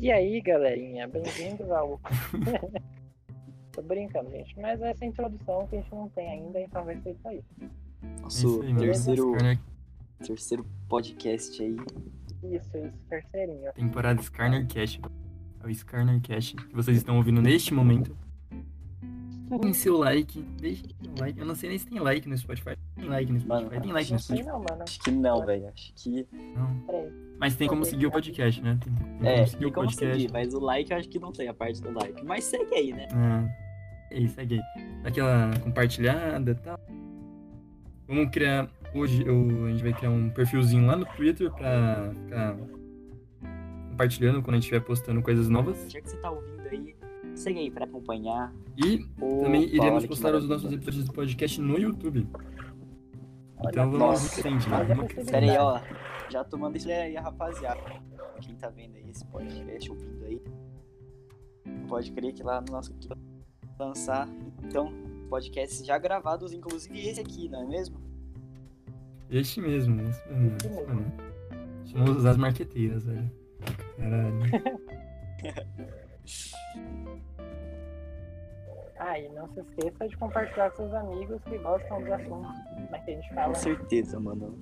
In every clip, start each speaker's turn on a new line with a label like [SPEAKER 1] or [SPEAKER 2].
[SPEAKER 1] E aí, galerinha, bem-vindos ao. Tô brincando, gente, mas essa introdução que a gente não tem ainda, então vai ser isso aí.
[SPEAKER 2] Nosso
[SPEAKER 3] aí, mano.
[SPEAKER 2] terceiro,
[SPEAKER 3] Skarner-
[SPEAKER 2] terceiro podcast aí.
[SPEAKER 1] Isso, isso, terceirinho.
[SPEAKER 3] Temporada Skarner Cash. É o Skarner Cash que vocês estão ouvindo neste momento. Deem seu like, deixem seu like. Eu não sei nem se tem like no Spotify. Tem like no
[SPEAKER 2] Mano,
[SPEAKER 3] Spotify, tem like no Spotify.
[SPEAKER 1] não, mano.
[SPEAKER 2] Acho que não, velho. Acho que.
[SPEAKER 3] Não.
[SPEAKER 1] Peraí.
[SPEAKER 3] Mas tem como seguir o podcast, né? Tem, tem
[SPEAKER 2] É,
[SPEAKER 3] como seguir
[SPEAKER 2] tem
[SPEAKER 3] o
[SPEAKER 2] como
[SPEAKER 3] podcast.
[SPEAKER 2] seguir, mas o like eu acho que não tem a parte do like. Mas segue aí, né?
[SPEAKER 3] É isso, segue aí. Dá aquela compartilhada e tal. Vamos criar. Hoje eu, a gente vai criar um perfilzinho lá no Twitter pra ficar compartilhando quando a gente estiver postando coisas novas.
[SPEAKER 2] Já que você tá ouvindo aí, segue aí pra acompanhar.
[SPEAKER 3] E também
[SPEAKER 2] Opa,
[SPEAKER 3] iremos
[SPEAKER 2] olha que
[SPEAKER 3] postar os nossos episódios do podcast no YouTube.
[SPEAKER 1] Olha
[SPEAKER 3] Então vamos
[SPEAKER 2] Nossa.
[SPEAKER 3] né?
[SPEAKER 1] Olha
[SPEAKER 3] Vamos
[SPEAKER 1] a
[SPEAKER 3] crescente.
[SPEAKER 2] Pera aí, ó. Já tomando isso aí, rapaziada. Quem tá vendo aí esse podcast, ouvindo aí, pode crer que lá no nosso lançar, então, podcasts já gravados, inclusive esse aqui, não é mesmo?
[SPEAKER 3] Este mesmo, esse mesmo.
[SPEAKER 1] Esse
[SPEAKER 3] Esse
[SPEAKER 1] mesmo.
[SPEAKER 3] Chamamos as marqueteiras, velho. Caralho.
[SPEAKER 1] Ah, e não se esqueça de compartilhar com seus amigos que gostam dos assuntos. Como é que a gente fala?
[SPEAKER 2] Com certeza, mano.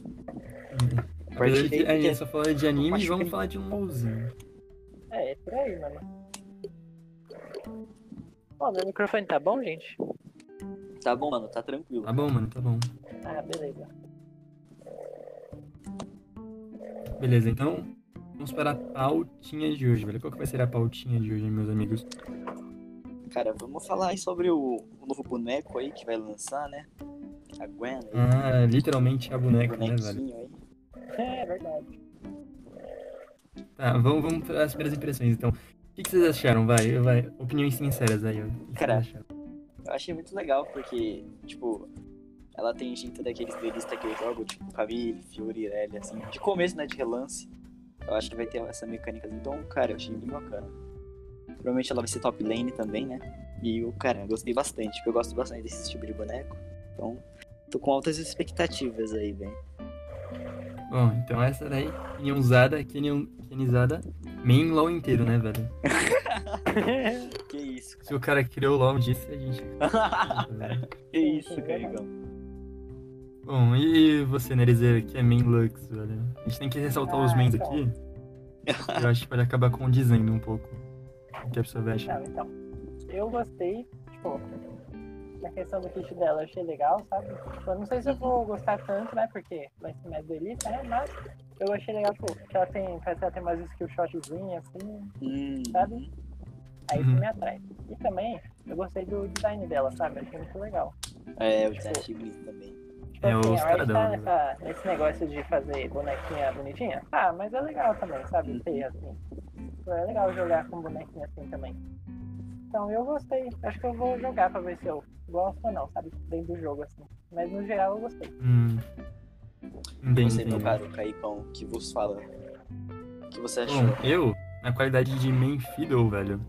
[SPEAKER 3] Apesar De- A gente só fala de anime e vamos
[SPEAKER 2] crer.
[SPEAKER 3] falar de um LOLzinho.
[SPEAKER 1] É, é por aí, mano. Ó, meu microfone tá bom, gente?
[SPEAKER 2] Tá bom, mano, tá tranquilo.
[SPEAKER 3] Tá bom, mano, tá bom.
[SPEAKER 1] Ah, beleza.
[SPEAKER 3] Beleza, então vamos para a pautinha de hoje, velho. Qual que vai ser a pautinha de hoje, meus amigos?
[SPEAKER 2] Cara, vamos falar aí sobre o, o novo boneco aí que vai lançar, né? A Gwen aí.
[SPEAKER 3] Ah, literalmente a
[SPEAKER 2] o
[SPEAKER 3] boneca, né, velho?
[SPEAKER 2] aí.
[SPEAKER 1] É, verdade.
[SPEAKER 3] Tá, vamos, vamos para as primeiras impressões, então. O que, que vocês acharam? Vai, vai. Opiniões sinceras aí, ó. O que que
[SPEAKER 2] Cara,
[SPEAKER 3] vocês acharam?
[SPEAKER 2] Eu achei muito legal porque, tipo, ela tem jeito daqueles duelistas que eu jogo, tipo Camille, Fiori, Irelia, assim, de começo, né, de relance. Eu acho que vai ter essa mecânica. Então, cara, eu achei bem bacana. Provavelmente ela vai ser top lane também, né? E eu, cara, eu gostei bastante, porque eu gosto bastante desse tipo de boneco. Então, tô com altas expectativas aí, velho.
[SPEAKER 3] Bom, então essa daí, Kenyon, Kenizada, main LOL inteiro, né, velho?
[SPEAKER 2] que isso,
[SPEAKER 3] Se o cara criou o LOL disse, a gente.
[SPEAKER 2] cara. que isso, carigão.
[SPEAKER 3] Bom, e você, Nerizeira, que é main Lux, velho? A gente tem que ressaltar os
[SPEAKER 1] Ah,
[SPEAKER 3] mains
[SPEAKER 1] então.
[SPEAKER 3] aqui. Eu acho que pode acabar condizendo um pouco o que a pessoa vai achar.
[SPEAKER 1] Não, então. Eu gostei, tipo, da questão do kit dela, eu achei legal, sabe? Tipo, eu não sei se eu vou gostar tanto, né? Porque vai ser mais delícia, né? Mas eu achei legal, tipo, que ela tem, parece que ela tem mais skill shotzinho, assim,
[SPEAKER 2] Hum,
[SPEAKER 1] Sabe? aí isso
[SPEAKER 3] Uhum.
[SPEAKER 1] me atrai. E também, eu gostei do design dela, sabe? Achei muito legal.
[SPEAKER 2] É, eu já achei bonito também.
[SPEAKER 1] Tipo
[SPEAKER 3] É,
[SPEAKER 1] assim, ela tá
[SPEAKER 3] né?
[SPEAKER 1] nessa, nesse negócio de fazer bonequinha bonitinha. Ah, mas é legal também, sabe?
[SPEAKER 2] Uhum.
[SPEAKER 1] Ter assim. É legal jogar com bonequinha assim também. Então eu gostei. Acho que eu vou jogar pra ver se eu gosto ou não, sabe? Dentro do jogo, assim. Mas no geral eu gostei.
[SPEAKER 3] Hum. Bem,
[SPEAKER 2] Você, meu caro Caicão, que vos fala. O que você achou?
[SPEAKER 3] Bom, eu, na qualidade de main fiddle, velho,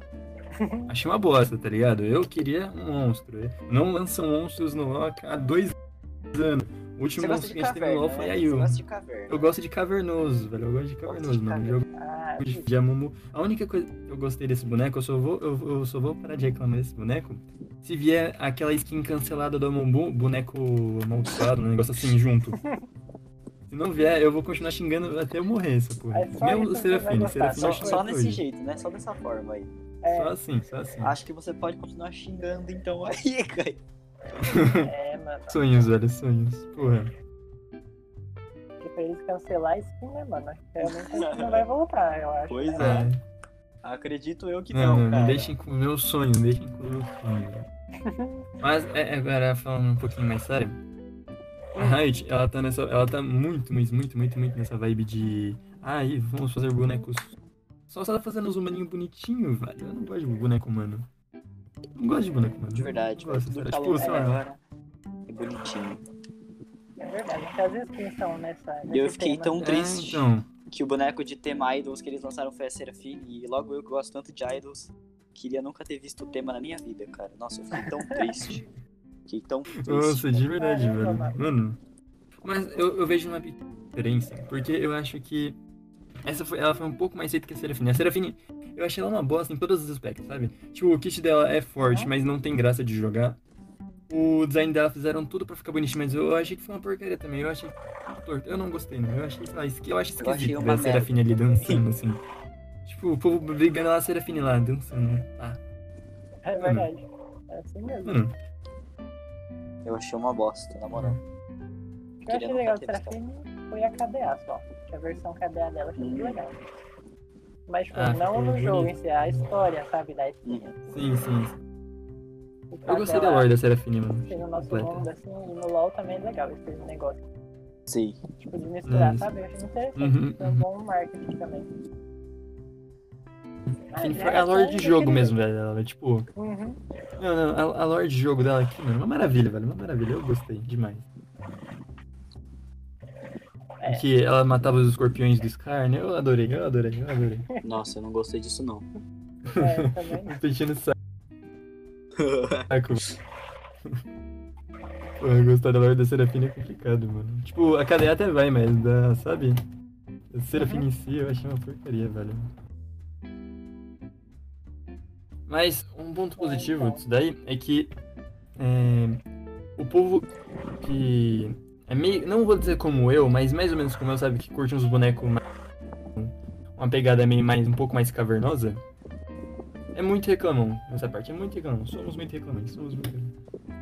[SPEAKER 3] achei uma bosta, tá ligado? Eu queria um monstro. Não lançam monstros no LoL há dois anos. O último monstro que a gente teve no LoL foi
[SPEAKER 2] né?
[SPEAKER 3] a Yu.
[SPEAKER 2] gosta de caverna.
[SPEAKER 3] Eu gosto de cavernoso, velho. Eu gosto de cavernoso, mano. Jogo
[SPEAKER 1] Ah,
[SPEAKER 3] de, de Amumu. A única coisa que eu gostei desse boneco, eu só vou, eu, eu só vou parar de reclamar desse boneco se vier aquela skin cancelada do Amumu, boneco amaldiçoado, um negócio assim junto. Se não vier, eu vou continuar xingando até eu morrer essa porra.
[SPEAKER 1] É
[SPEAKER 3] Mesmo o Serafine, Serafine
[SPEAKER 2] Só, só nesse
[SPEAKER 3] hoje.
[SPEAKER 2] jeito, né? Só dessa forma aí.
[SPEAKER 1] é,
[SPEAKER 3] Só assim, só assim.
[SPEAKER 2] Acho que você pode continuar xingando então aí, Kai.
[SPEAKER 1] É, mano.
[SPEAKER 3] Sonhos, velho, sonhos. Porra.
[SPEAKER 1] Porque pra eles cancelar a skin, né, mano? Realmente a skin não vai voltar, eu acho.
[SPEAKER 2] Pois
[SPEAKER 1] né?
[SPEAKER 2] é. Acredito eu que
[SPEAKER 3] Não,
[SPEAKER 2] não,
[SPEAKER 3] não,
[SPEAKER 2] cara.
[SPEAKER 3] me deixem com o meu sonho, me deixem com o meu sonho. velho. Mas é, agora falando um pouquinho mais sério, a Riot, ela tá nessa. Ela tá muito, muito, muito, muito, muito nessa vibe de. Ai, vamos fazer bonecos. Só se ela fazendo os humaninhos bonitinhos, velho. Eu não gosto de boneco humano. Não gosto de boneco humano.
[SPEAKER 2] De verdade,
[SPEAKER 3] Não gosto,
[SPEAKER 2] tá
[SPEAKER 3] Tipo, sei lá.
[SPEAKER 2] agora. É bonitinho.
[SPEAKER 1] É verdade, às vezes pensam nessa.
[SPEAKER 2] E eu fiquei
[SPEAKER 1] tema.
[SPEAKER 2] tão
[SPEAKER 3] É,
[SPEAKER 2] triste
[SPEAKER 3] então.
[SPEAKER 2] que o boneco de tema Idols que eles lançaram foi a Serafine. E logo eu que gosto tanto de Idols, queria nunca ter visto o tema na minha vida, cara. Nossa, eu fiquei tão triste. Fiquei tão triste.
[SPEAKER 3] Nossa, de verdade,
[SPEAKER 1] Caramba,
[SPEAKER 3] velho. Mano. Mas eu, eu vejo uma diferença, porque eu acho que essa foi, ela foi um pouco mais feita que a Serafine. A Serafine, eu achei ela uma bosta em todos os aspectos, sabe? Tipo, o kit dela é forte, mas não tem graça de jogar. O design dela fizeram tudo pra ficar bonitinho, mas eu achei que foi uma porcaria também. Eu achei muito torto. Eu não gostei, não. Eu achei, sei lá, esqui- eu acho
[SPEAKER 2] Eu achei
[SPEAKER 3] esquisito ver a Serafine ali dançando, assim. Tipo, o povo brigando lá, a Serafine lá, dançando. Ah,
[SPEAKER 1] É verdade. É assim mesmo.
[SPEAKER 3] mano.
[SPEAKER 2] Eu achei uma bosta, na moral.
[SPEAKER 1] O que eu achei legal
[SPEAKER 2] visto.
[SPEAKER 1] Serafine foi a KDA só. Que a versão KDA dela foi muito
[SPEAKER 2] Hum.
[SPEAKER 1] legal. Mas, tipo,
[SPEAKER 3] Ah,
[SPEAKER 1] não no jogo em
[SPEAKER 3] bonito.
[SPEAKER 1] si, a história, sabe, da.
[SPEAKER 3] Sim, sim. Eu gostei da lore da Serafine, mano.
[SPEAKER 1] no nosso
[SPEAKER 3] Completa.
[SPEAKER 1] mundo, assim, e no LoL também é legal esse negócio.
[SPEAKER 2] Sim.
[SPEAKER 1] Tipo, de misturar,
[SPEAKER 3] Hum.
[SPEAKER 1] sabe? Eu achei interessante.
[SPEAKER 3] Uhum,
[SPEAKER 1] Foi um bom marketing também. Ah, era
[SPEAKER 3] a lore de jogo mesmo, velho. Ela, tipo,
[SPEAKER 1] Uhum.
[SPEAKER 3] Não, não, a, a lore de jogo dela aqui, mano, uma maravilha, velho. Uma maravilha, eu gostei demais.
[SPEAKER 1] É.
[SPEAKER 3] Que ela matava os escorpiões do Scar, né? Eu adorei, eu adorei, eu adorei.
[SPEAKER 2] Nossa, eu não gostei disso, não.
[SPEAKER 1] É, também.
[SPEAKER 3] Peixinho no saco. Pô, gostar da lore da Serafina é complicado, mano. Tipo, a cadeia até vai, mas da, sabe? A Serafina em si eu achei uma porcaria, velho. Mas um ponto positivo disso daí é que é, o povo que é meio, não vou dizer como eu, mas mais ou menos como eu, sabe, que curte uns bonecos mais, uma pegada meio mais, um pouco mais cavernosa, é muito reclamam nessa parte, é muito reclamam, somos muito reclamantes, somos muito reclamantes.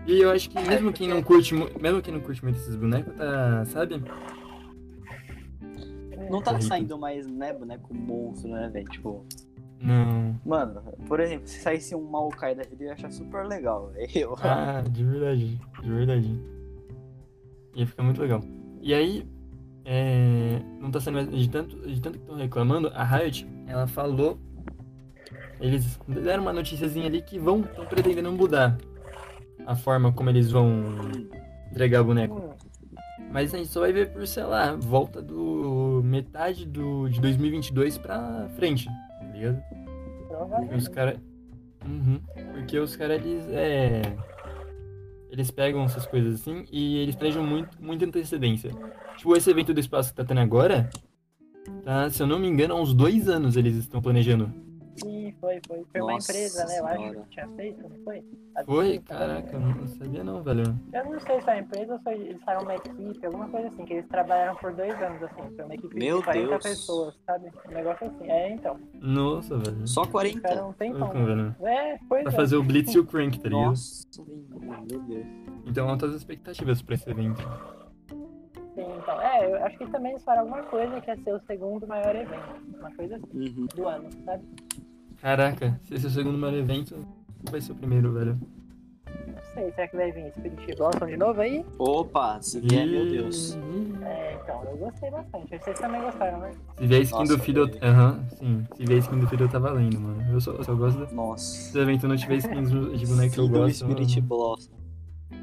[SPEAKER 3] E eu acho que mesmo quem não curte, mesmo quem não curte muito esses bonecos, tá, sabe?
[SPEAKER 2] Não tá
[SPEAKER 3] Corrida.
[SPEAKER 2] saindo mais, né, boneco monstro, né, velho? Tipo,
[SPEAKER 3] Não.
[SPEAKER 2] mano, por exemplo, se saísse um Maokai da vida, eu ia achar super legal, velho.
[SPEAKER 3] Ah, de verdade, de verdade. Ia ficar muito legal. E aí, é, não tá sendo mais. De tanto, de tanto que estão reclamando, a Riot, ela falou. Eles deram uma noticiazinha ali que vão, estão pretendendo mudar a forma como eles vão entregar o boneco. Mas a gente só vai ver por, sei lá, volta do metade do, de 2022 pra frente, tá ligado? Porque os caras. Uhum. Porque os caras, eles. É... Eles pegam essas coisas assim e eles planejam muito, muita antecedência. Tipo, esse evento do espaço que tá tendo agora, tá, se eu não me engano, há uns dois anos eles estão planejando.
[SPEAKER 1] Sim, foi, foi. Foi uma
[SPEAKER 2] Nossa
[SPEAKER 1] empresa, né? Eu acho que tinha feito, não foi? A
[SPEAKER 3] Foi? Caraca, eu não sabia não, velho.
[SPEAKER 1] Eu não sei se é a empresa ou se eles eram uma equipe, alguma coisa assim, que eles trabalharam por dois anos, assim. Foi uma equipe
[SPEAKER 2] Meu
[SPEAKER 1] de 40
[SPEAKER 2] Deus.
[SPEAKER 1] pessoas, sabe? Um negócio assim. É, então.
[SPEAKER 3] Nossa, velho.
[SPEAKER 2] Só
[SPEAKER 1] Ficaram
[SPEAKER 2] 40?
[SPEAKER 1] um tempão.
[SPEAKER 3] Louco, velho.
[SPEAKER 1] É, pois
[SPEAKER 3] Pra
[SPEAKER 1] é.
[SPEAKER 3] fazer o Blitz e o Crank, tá ligado?
[SPEAKER 2] Nossa, velho, meu Deus.
[SPEAKER 3] Então, altas expectativas pra esse evento.
[SPEAKER 1] Sim, então. É, eu acho que também eles falaram alguma coisa que ia ser o segundo maior evento. Uma coisa assim,
[SPEAKER 2] Uhum.
[SPEAKER 1] do ano, sabe?
[SPEAKER 3] Caraca, se esse é o segundo maior evento, vai ser o primeiro, velho.
[SPEAKER 1] Não sei, será que vai vir Spirit Blossom de novo aí?
[SPEAKER 2] Opa, se vier, meu Deus.
[SPEAKER 1] É, então, eu gostei bastante. Vocês também gostaram, né?
[SPEAKER 3] Se vier a skin
[SPEAKER 2] Nossa,
[SPEAKER 3] do Fiddle.
[SPEAKER 2] velho.
[SPEAKER 3] Aham, sim. Se vier a skin do Fiddle, tá valendo, mano. Eu só, eu só gosto da.
[SPEAKER 2] Nossa.
[SPEAKER 3] Se o evento não tiver skins de boneco que eu gosto,
[SPEAKER 2] Spirit
[SPEAKER 3] mano,
[SPEAKER 2] Blossom.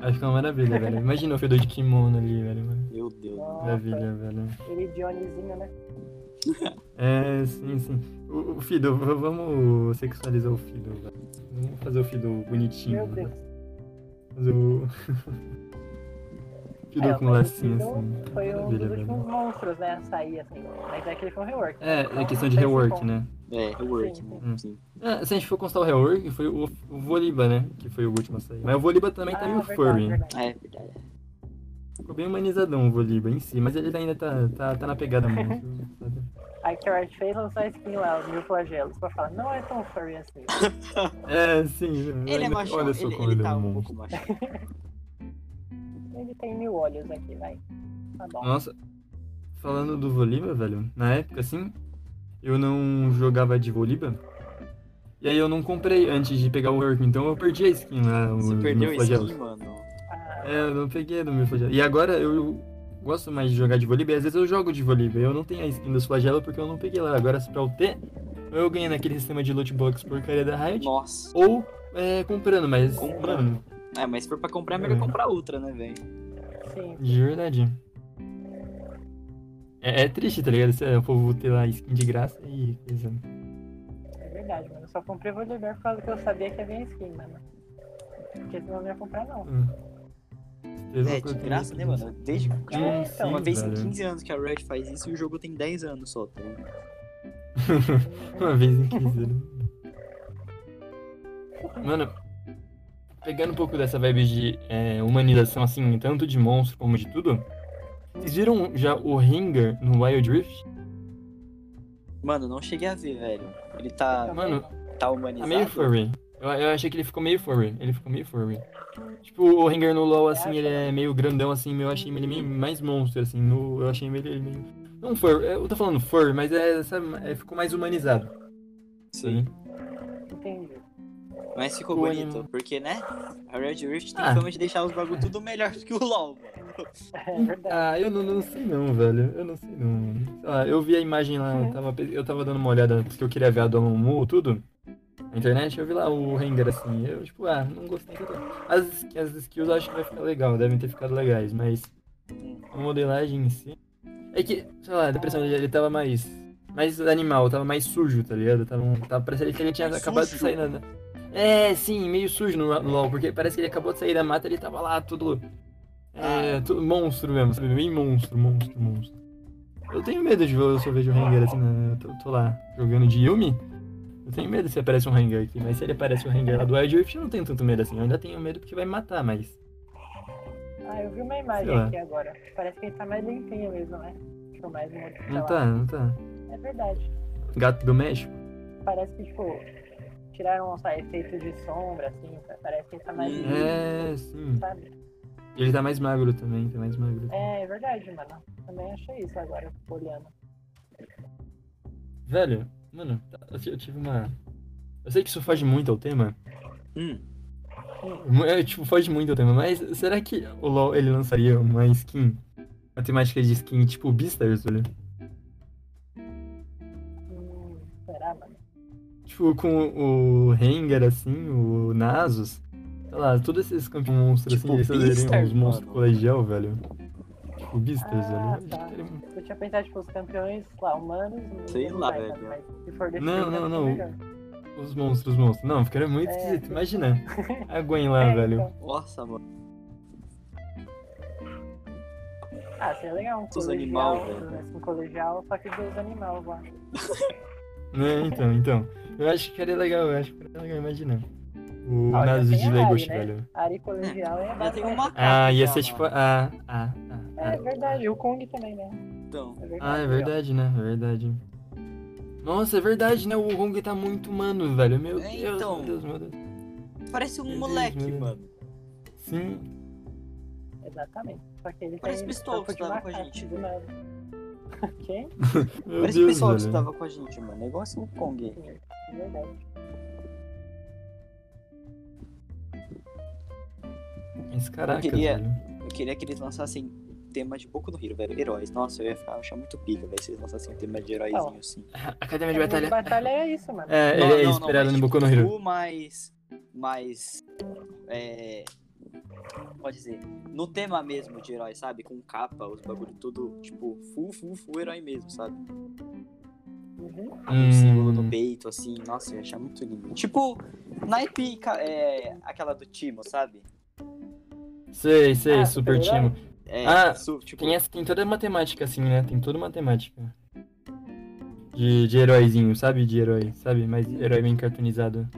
[SPEAKER 3] acho que é uma maravilha, velho. Imagina o Fiddle de kimono ali, velho. mano.
[SPEAKER 2] Meu Deus.
[SPEAKER 3] Maravilha, velho.
[SPEAKER 1] Ele Johnnyzinho, né?
[SPEAKER 3] É, sim, sim. O, o Fiddle, v- vamos sexualizar o Fiddle, velho. Vamos fazer o Fiddle bonitinho.
[SPEAKER 1] Meu
[SPEAKER 3] mano.
[SPEAKER 1] Deus.
[SPEAKER 3] Fazer o. Fiddle
[SPEAKER 1] É,
[SPEAKER 3] com lacinho, assim.
[SPEAKER 1] Foi um
[SPEAKER 3] Maravilha,
[SPEAKER 1] dos
[SPEAKER 3] velho.
[SPEAKER 1] últimos monstros, né, a sair, assim. Mas é que ele foi um rework.
[SPEAKER 3] É,
[SPEAKER 1] Então,
[SPEAKER 3] é questão de rework, né?
[SPEAKER 2] É, rework,
[SPEAKER 1] Sim,
[SPEAKER 2] né?
[SPEAKER 3] sim.
[SPEAKER 2] Sim.
[SPEAKER 3] Ah, se a gente for constar o rework, foi o, o Voliba, né? Que foi o último a sair. Mas o Voliba também tá
[SPEAKER 1] Ah,
[SPEAKER 3] meio
[SPEAKER 1] verdade,
[SPEAKER 3] furry.
[SPEAKER 1] verdade.
[SPEAKER 2] É verdade.
[SPEAKER 3] Ficou bem humanizadão o Voliba em si, mas ele ainda tá, tá, tá na pegada muito,
[SPEAKER 1] que a Riot fez lançou a skin lá, os mil flagelos, pra falar, não é tão furry assim.
[SPEAKER 3] É, sim.
[SPEAKER 2] Ele é machão,
[SPEAKER 3] Olha só
[SPEAKER 2] ele,
[SPEAKER 3] como
[SPEAKER 2] ele
[SPEAKER 3] ele é
[SPEAKER 2] tá
[SPEAKER 3] um
[SPEAKER 2] um pouco machão.
[SPEAKER 1] Ele tem mil olhos aqui, vai. Tá bom.
[SPEAKER 3] Nossa, falando do Voliba, velho, na época, assim, eu não jogava de Voliba. E aí eu não comprei antes de pegar o work, então eu perdi a skin lá.
[SPEAKER 2] Você
[SPEAKER 3] os
[SPEAKER 2] perdeu a skin, mano.
[SPEAKER 3] É, eu não peguei do meu flagelo. E agora eu gosto mais de jogar de Voliba e às vezes eu jogo de Voliba. Eu não tenho a skin dos flagelos porque eu não peguei lá. Agora, se pra eu ter, ou eu ganhei naquele sistema de loot box porcaria da Riot,
[SPEAKER 2] Nossa.
[SPEAKER 3] ou é, comprando, mas.
[SPEAKER 2] Comprando.
[SPEAKER 3] mano,
[SPEAKER 2] É, mas se for pra comprar, é melhor
[SPEAKER 3] É.
[SPEAKER 2] comprar outra, né, velho?
[SPEAKER 1] sim.
[SPEAKER 3] De verdade. É, é triste, tá ligado? Se, o povo ter lá skin de graça e coisa.
[SPEAKER 1] É verdade, mano. Eu só comprei Volibear por causa que eu sabia que havia skin, mano. Porque senão eu não ia comprar, não.
[SPEAKER 3] Hum.
[SPEAKER 2] É, de graça, né, mano? Desde
[SPEAKER 1] É,
[SPEAKER 3] sim,
[SPEAKER 2] uma vez em
[SPEAKER 3] velho.
[SPEAKER 2] 15 anos que a Riot faz isso e o jogo tem 10 anos só, tá ligado?
[SPEAKER 3] Uma vez em 15 anos. Mano, pegando um pouco dessa vibe de é, humanização, assim, tanto de monstro como de tudo, vocês viram já o Ringer no Wild Rift?
[SPEAKER 2] Mano, não cheguei a ver, velho. Ele tá,
[SPEAKER 3] Mano,
[SPEAKER 2] tá
[SPEAKER 3] tá
[SPEAKER 2] humanizado.
[SPEAKER 3] meio furry. Eu, eu achei que ele ficou meio furry. Ele ficou meio furry. Tipo, o Ringer no LoL, assim, ele é meio grandão, assim, eu achei ele meio mais monstro, assim. No, eu achei ele meio... Não fur, eu tô falando fur, mas é, sabe, é, ficou mais humanizado.
[SPEAKER 2] Sim.
[SPEAKER 1] Entendi.
[SPEAKER 2] Mas ficou
[SPEAKER 3] O
[SPEAKER 2] bonito,
[SPEAKER 3] anime.
[SPEAKER 2] porque, né? A Red Rift tem
[SPEAKER 3] Ah.
[SPEAKER 2] fama de deixar os bagulho tudo melhor do que o LoL, mano.
[SPEAKER 1] É verdade.
[SPEAKER 3] Ah, eu não, não sei não, velho. Eu não sei não. Ah, eu vi a imagem lá, eu tava, pe- eu tava dando uma olhada porque eu queria ver a do Amumu, tudo. Na internet, eu vi lá o Rengar assim. Eu, tipo, ah, não gostei tanto. As, as skills eu acho que vai ficar legal, devem ter ficado legais, mas a modelagem em si. É que, sei lá, a depressão dele ele tava mais. Mais animal, tava mais sujo, tá ligado? Tava, tava parecendo que ele tinha acabado de sair na. É, sim, meio sujo no, no LoL, porque parece que ele acabou de sair da mata ele tava lá, tudo. É, tudo monstro mesmo, sabe? Bem monstro, monstro, monstro. Eu tenho medo de ver, eu só vejo o Rengar assim, né? Eu tô, tô lá jogando de Yumi. Tenho medo se aparece um Rengar aqui, mas se ele aparece um Rengar lá do Wild Rift, eu não tenho tanto medo assim. Eu ainda tenho medo porque vai me matar, mas.
[SPEAKER 1] Ah, eu vi uma imagem aqui agora. Parece que ele tá mais limpinho mesmo, né? Tipo, mais sei
[SPEAKER 3] Não
[SPEAKER 1] lá.
[SPEAKER 3] tá, não tá.
[SPEAKER 1] É verdade.
[SPEAKER 3] Gato do México?
[SPEAKER 1] Parece que, tipo, tiraram só efeito de sombra, assim. Parece que ele tá mais limpinho,
[SPEAKER 3] É, sim.
[SPEAKER 1] sabe?
[SPEAKER 3] Ele tá mais magro também, tá mais magro.
[SPEAKER 1] É, é verdade, mano. Também achei isso agora, olhando.
[SPEAKER 3] Velho, mano, eu ti- eu tive uma. Eu sei que isso foge muito ao tema.
[SPEAKER 2] Hum.
[SPEAKER 3] É, tipo, foge muito ao tema, mas será que o LoL ele lançaria uma skin? Uma temática de skin tipo Beastars, velho?
[SPEAKER 1] Hum, será, mano?
[SPEAKER 3] Tipo, com o Rengar, assim, o Nasus. Sei lá, todos esses campeões monstros,
[SPEAKER 2] Tipo
[SPEAKER 3] assim, eles
[SPEAKER 2] Beastars,
[SPEAKER 3] uns monstros colegial, velho. Tipo, Beastars,
[SPEAKER 1] Ah,
[SPEAKER 3] velho.
[SPEAKER 1] tá. Tinha pensado, tipo, os campeões lá, humanos.
[SPEAKER 2] Sei
[SPEAKER 1] não
[SPEAKER 2] lá, velho.
[SPEAKER 1] Mas se for desse
[SPEAKER 3] Não, não, não. Os monstros, os monstros. Não, ficaria muito
[SPEAKER 1] É.
[SPEAKER 3] esquisito. Imagina. A Gwen lá,
[SPEAKER 1] É,
[SPEAKER 3] velho.
[SPEAKER 1] então.
[SPEAKER 2] Nossa, mano.
[SPEAKER 1] Ah, seria legal um
[SPEAKER 2] Dos
[SPEAKER 1] colegial,
[SPEAKER 2] animal, velho.
[SPEAKER 1] né, um colegial, só que dos animais lá.
[SPEAKER 3] Né, então, então. Eu acho que seria legal, eu acho que seria legal, imagina. O
[SPEAKER 1] Ah, já
[SPEAKER 3] Nasus
[SPEAKER 1] tem
[SPEAKER 3] de
[SPEAKER 1] a Ari, né?
[SPEAKER 3] velho.
[SPEAKER 1] Ari colegial é
[SPEAKER 2] uma
[SPEAKER 3] Ah, ia ser tipo. Ah, ah, ah.
[SPEAKER 1] É
[SPEAKER 3] Ah,
[SPEAKER 1] verdade, o Kong também, né?
[SPEAKER 2] Então.
[SPEAKER 1] É verdade.
[SPEAKER 3] ah é
[SPEAKER 1] legal.
[SPEAKER 3] verdade, né? É verdade. Nossa, é verdade, né? O Hong tá muito humano, velho. Meu
[SPEAKER 2] É,
[SPEAKER 3] Deus,
[SPEAKER 2] então.
[SPEAKER 3] meu Deus, meu Deus.
[SPEAKER 2] Parece um
[SPEAKER 3] Meu
[SPEAKER 2] moleque,
[SPEAKER 3] Deus.
[SPEAKER 2] mano.
[SPEAKER 3] Sim.
[SPEAKER 1] Exatamente. Só que ele
[SPEAKER 2] Parece Pistola que tava com a gente.
[SPEAKER 1] do nada. Quem?
[SPEAKER 3] Meu
[SPEAKER 2] Parece
[SPEAKER 3] Deus,
[SPEAKER 2] pessoal que estudava com a gente, mano. É igual assim o Kong.
[SPEAKER 1] É verdade.
[SPEAKER 3] Mas caraca,
[SPEAKER 2] queria-
[SPEAKER 3] velho.
[SPEAKER 2] Eu queria que eles lançassem tema de Boku no Hero, velho. Heróis. Nossa, eu ia ficar, achar muito pica, velho, se eles lançassem um tema de heróizinho assim.
[SPEAKER 3] Academia de
[SPEAKER 1] Mas
[SPEAKER 3] Batalha.
[SPEAKER 1] batalha é isso, mano.
[SPEAKER 3] É,
[SPEAKER 2] Não,
[SPEAKER 3] ele é
[SPEAKER 2] não,
[SPEAKER 3] inspirado
[SPEAKER 2] mas,
[SPEAKER 3] no
[SPEAKER 2] tipo,
[SPEAKER 3] Boku no Hero.
[SPEAKER 2] full mais. Mais. É. Pode dizer. No tema mesmo de herói, sabe? Com capa, os bagulho tudo, tipo, full, full, full herói mesmo, sabe?
[SPEAKER 1] Uhum.
[SPEAKER 2] Um símbolo no
[SPEAKER 3] Hum,
[SPEAKER 2] peito, assim. Nossa, eu ia achar muito lindo. Tipo, naipe, é, aquela do Timo, sabe?
[SPEAKER 3] sei, sei,
[SPEAKER 1] Ah,
[SPEAKER 3] super
[SPEAKER 1] super-herói?
[SPEAKER 2] É,
[SPEAKER 3] Ah,
[SPEAKER 2] su- tipo,
[SPEAKER 3] Tem, essa, tem toda a matemática, assim, né? Tem toda a matemática. De, de heróizinho, sabe? De herói, sabe? Mas herói bem cartoonizado.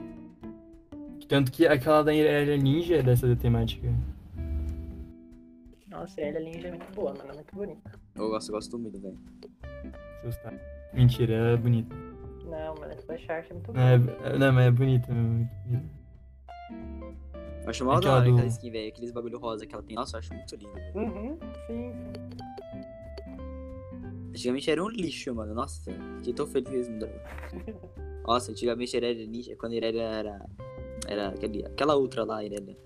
[SPEAKER 3] Tanto que aquela da Irelia Ninja é dessa temática.
[SPEAKER 1] Nossa, a linha é muito boa, mano. É muito bonita.
[SPEAKER 2] eu gosto, gosto muito, velho.
[SPEAKER 3] Seus tá. Mentira, é bonita.
[SPEAKER 1] Não, mano, essa flash art é muito
[SPEAKER 3] Não,
[SPEAKER 1] boa.
[SPEAKER 3] é, não, mas é bonita. é muito bonita.
[SPEAKER 2] Eu acho mal da
[SPEAKER 3] Aquela
[SPEAKER 2] hora
[SPEAKER 3] do-
[SPEAKER 2] aquela skin, velho. Aqueles bagulho rosa que ela tem. Nossa, eu acho muito lindo, velho.
[SPEAKER 1] Uhum, sim.
[SPEAKER 2] Antigamente era um lixo, mano. Nossa, fiquei tão feliz que eles mudaram. Nossa, antigamente a Irelia Ninja, quando a Irelia era. Era aquele, aquela outra lá, a Irelia.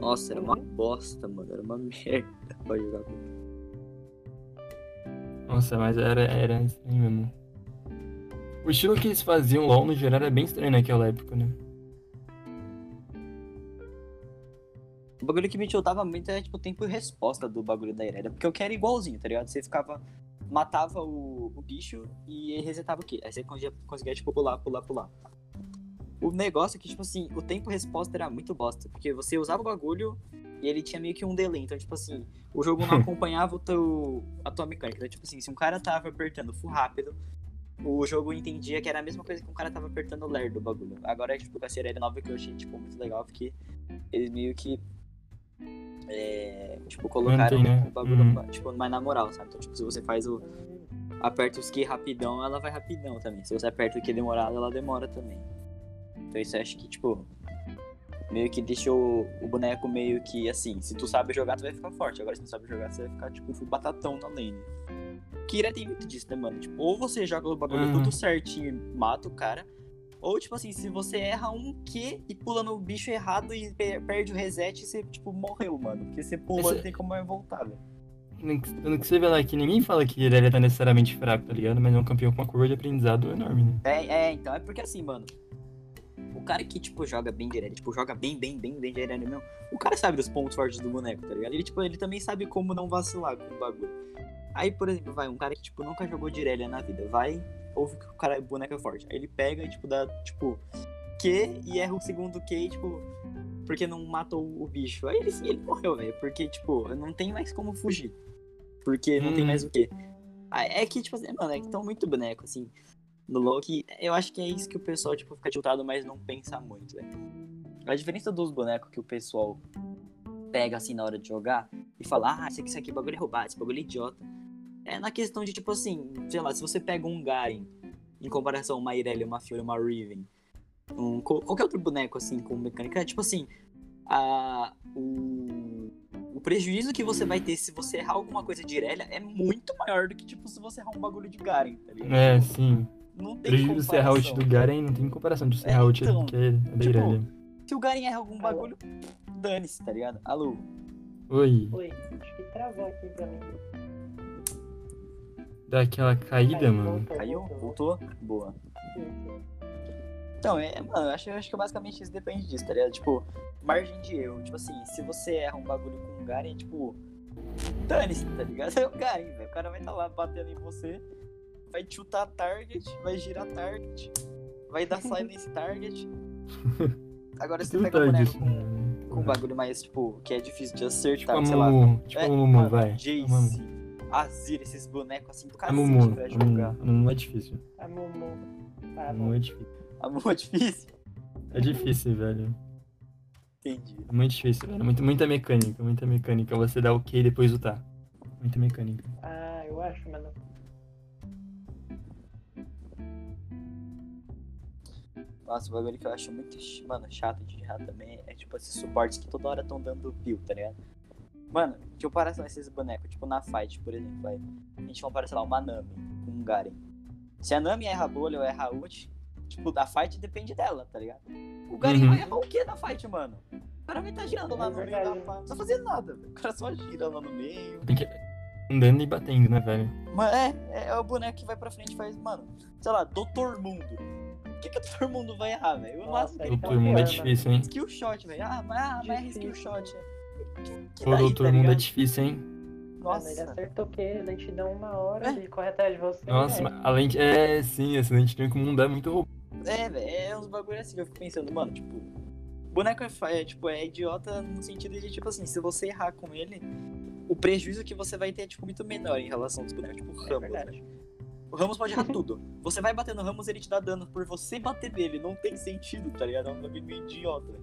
[SPEAKER 2] Nossa, era uma
[SPEAKER 1] Uhum.
[SPEAKER 2] bosta, mano. Era uma merda pra jogar com.
[SPEAKER 3] Nossa, mas era, era estranho mesmo. O estilo que eles faziam LOL no geral era bem estranho naquela época, né?
[SPEAKER 2] O bagulho que me tiltava muito é, tipo, o tempo e resposta do bagulho da Irelia. Porque eu quero igualzinho, tá ligado? Você ficava. Matava o, o bicho e ele resetava o quê? Aí você conseguia, conseguia, tipo, pular, pular, pular. O negócio é que, tipo assim, o tempo resposta era muito bosta. Porque você usava o bagulho e ele tinha meio que um delay. Então, tipo assim, o jogo não acompanhava o teu, a tua mecânica. Então, tipo assim, se um cara tava apertando full rápido, o jogo entendia que era a mesma coisa que um cara tava apertando o ler do bagulho. Agora, tipo, com a série nova que eu achei, tipo, muito legal, porque eles meio que. É, tipo, colocaram
[SPEAKER 3] Mantém, né?
[SPEAKER 2] o bagulho,
[SPEAKER 3] Uhum.
[SPEAKER 2] tipo, mais na moral, sabe? Então, tipo, se você faz o. Aperta os Q rapidão, ela vai rapidão também. Se você aperta o Q demorado, ela demora também. Então isso eu acho que, tipo. Meio que deixou o boneco meio que assim, se tu sabe jogar, tu vai ficar forte. Agora, se não sabe jogar, você vai ficar, tipo, full batatão na lane. Kira tem muito disso, né, mano? Tipo, ou você joga o bagulho
[SPEAKER 3] Uhum.
[SPEAKER 2] tudo certinho e mata o cara. Ou, tipo assim, se você erra um Q e pula no bicho errado e pe- perde o reset, você, tipo, morreu, mano. Porque você pulou
[SPEAKER 3] Esse-
[SPEAKER 2] não tem como voltar, velho.
[SPEAKER 3] No que você vê lá que ninguém fala que ele tá necessariamente fraco, tá ligado? Mas é um campeão com uma curva de aprendizado enorme, né?
[SPEAKER 2] É, é, então, é porque assim, mano. O cara que, tipo, joga bem direto, tipo, joga bem, bem, bem, bem direto mesmo. O cara sabe dos pontos fortes do boneco, tá ligado? Ele, tipo, ele também sabe como não vacilar com o bagulho. Aí, por exemplo, vai, um cara que, tipo, nunca jogou de Irelia na vida, vai, ouve que o cara, o boneco é forte. Aí ele pega e, tipo, dá, tipo, Q e erra o segundo Q e, tipo, porque não matou o bicho. Aí ele, ele morreu, velho, porque, tipo, não tem mais como fugir. Porque não tem
[SPEAKER 3] Hum.
[SPEAKER 2] mais o quê. Ah, É que, tipo assim, mano, é que tão muito boneco, assim, no que eu acho que é isso que o pessoal, tipo, fica tiltado, mas não pensa muito, velho. A diferença dos bonecos que o pessoal pega, assim, na hora de jogar e fala, ah, esse aqui, esse aqui bagulho é roubado, esse bagulho é idiota. É na questão de, tipo assim, sei lá, se você pega um Garen, em comparação a uma Irelia, uma Fiora, uma Riven, um, qualquer outro boneco, assim, com mecânica, é tipo assim, a, o, o prejuízo que você vai ter se você errar alguma coisa de Irelia é muito maior do que, tipo, se você errar um bagulho de Garen, tá ligado?
[SPEAKER 3] É, sim.
[SPEAKER 2] Não tem
[SPEAKER 3] Prejuízo de errar ult
[SPEAKER 2] comparação.
[SPEAKER 3] do Garen não tem comparação de
[SPEAKER 2] É,
[SPEAKER 3] errar ult
[SPEAKER 2] então,
[SPEAKER 3] que é da
[SPEAKER 2] tipo,
[SPEAKER 3] Irelia.
[SPEAKER 2] Se o Garen erra algum bagulho, dane-se, tá ligado? Alô?
[SPEAKER 3] Oi,
[SPEAKER 1] Oi, acho que travou aqui pra mim.
[SPEAKER 3] Dá aquela caída,
[SPEAKER 1] Caiu,
[SPEAKER 3] mano.
[SPEAKER 2] Caiu?
[SPEAKER 1] voltou.
[SPEAKER 2] Boa. Então, é, mano, eu acho, eu acho que basicamente isso depende disso, tá ligado? Tipo, margem de erro. Tipo assim, se você erra um bagulho com um Garen, tipo, dane-se, tá ligado? É o Garen, velho. O cara vai estar tá lá batendo em você, vai chutar target, vai girar target, vai dar silence target. Agora se você
[SPEAKER 3] Tudo
[SPEAKER 2] pega um boneco com, com um bagulho mais, tipo, que é difícil de
[SPEAKER 3] Tipo
[SPEAKER 2] acertar,
[SPEAKER 3] a
[SPEAKER 2] sei lá.
[SPEAKER 3] Tipo
[SPEAKER 2] É,
[SPEAKER 3] a Mumu,
[SPEAKER 2] mano,
[SPEAKER 3] vai.
[SPEAKER 2] Jace. Azir, esses bonecos assim do
[SPEAKER 3] A
[SPEAKER 2] cacete
[SPEAKER 3] Mumu,
[SPEAKER 2] pra jogar.
[SPEAKER 3] Mumu, a Mumu é difícil.
[SPEAKER 1] A Mumu.
[SPEAKER 3] A
[SPEAKER 1] Ah,
[SPEAKER 3] Mumu
[SPEAKER 1] não.
[SPEAKER 3] é difícil.
[SPEAKER 2] A Mumu é difícil.
[SPEAKER 3] É difícil, velho.
[SPEAKER 2] Entendi.
[SPEAKER 3] É muito difícil, velho. Muito, muita mecânica, muita mecânica. Você dá o Q e depois o tá. Muita mecânica.
[SPEAKER 1] Ah, eu acho, mano.
[SPEAKER 2] Nossa, o bagulho que eu acho muito, mano, chato de errar também é tipo esses suportes que toda hora estão dando peel, tá ligado? Mano, de comparação esses bonecos, tipo na fight, por exemplo, vai. A gente compara, sei lá, uma Nami com um Garen. Se a Nami erra bolha ou erra ult, tipo, da fight depende dela, tá ligado? O Garen
[SPEAKER 3] Uhum.
[SPEAKER 2] vai errar o que na fight, mano? O cara vai estar girando lá
[SPEAKER 1] É
[SPEAKER 2] no meio da não precisa fazer nada, velho. O cara só gira lá no meio.
[SPEAKER 3] Tem que andando e batendo, né, velho?
[SPEAKER 2] Mano, é, é, é o boneco que vai pra frente e faz, mano, sei lá, Doutor Mundo. O que que o Doutor Mundo vai errar, velho? O máximo que
[SPEAKER 1] ele tá
[SPEAKER 3] Doutor Mundo é difícil, hein?
[SPEAKER 2] Skill shot, velho. Ah, mas, ah, mas é skill shot. Que, que
[SPEAKER 3] Pô,
[SPEAKER 2] daí,
[SPEAKER 3] Doutor
[SPEAKER 2] tá
[SPEAKER 3] Mundo é difícil, hein?
[SPEAKER 1] Mano, ele
[SPEAKER 2] Nossa.
[SPEAKER 1] acertou o quê? Lentidão uma hora,
[SPEAKER 2] É.
[SPEAKER 1] ele corre atrás de você.
[SPEAKER 3] Nossa,
[SPEAKER 1] é.
[SPEAKER 3] mas além de. É, sim, esse lente tem que o mundo é muito roubado.
[SPEAKER 2] É, velho, é uns bagulho assim que eu fico pensando, mano, tipo, boneco é, é, tipo, é idiota no sentido de, tipo assim, se você errar com ele, o prejuízo que você vai ter é, tipo, muito menor em relação aos bonecos, tipo, o
[SPEAKER 1] É
[SPEAKER 2] Ramos, né? O Ramos pode errar tudo. Você vai bater no Ramos, ele te dá dano por você bater nele. Não tem sentido, tá ligado? É um bagulho meio idiota.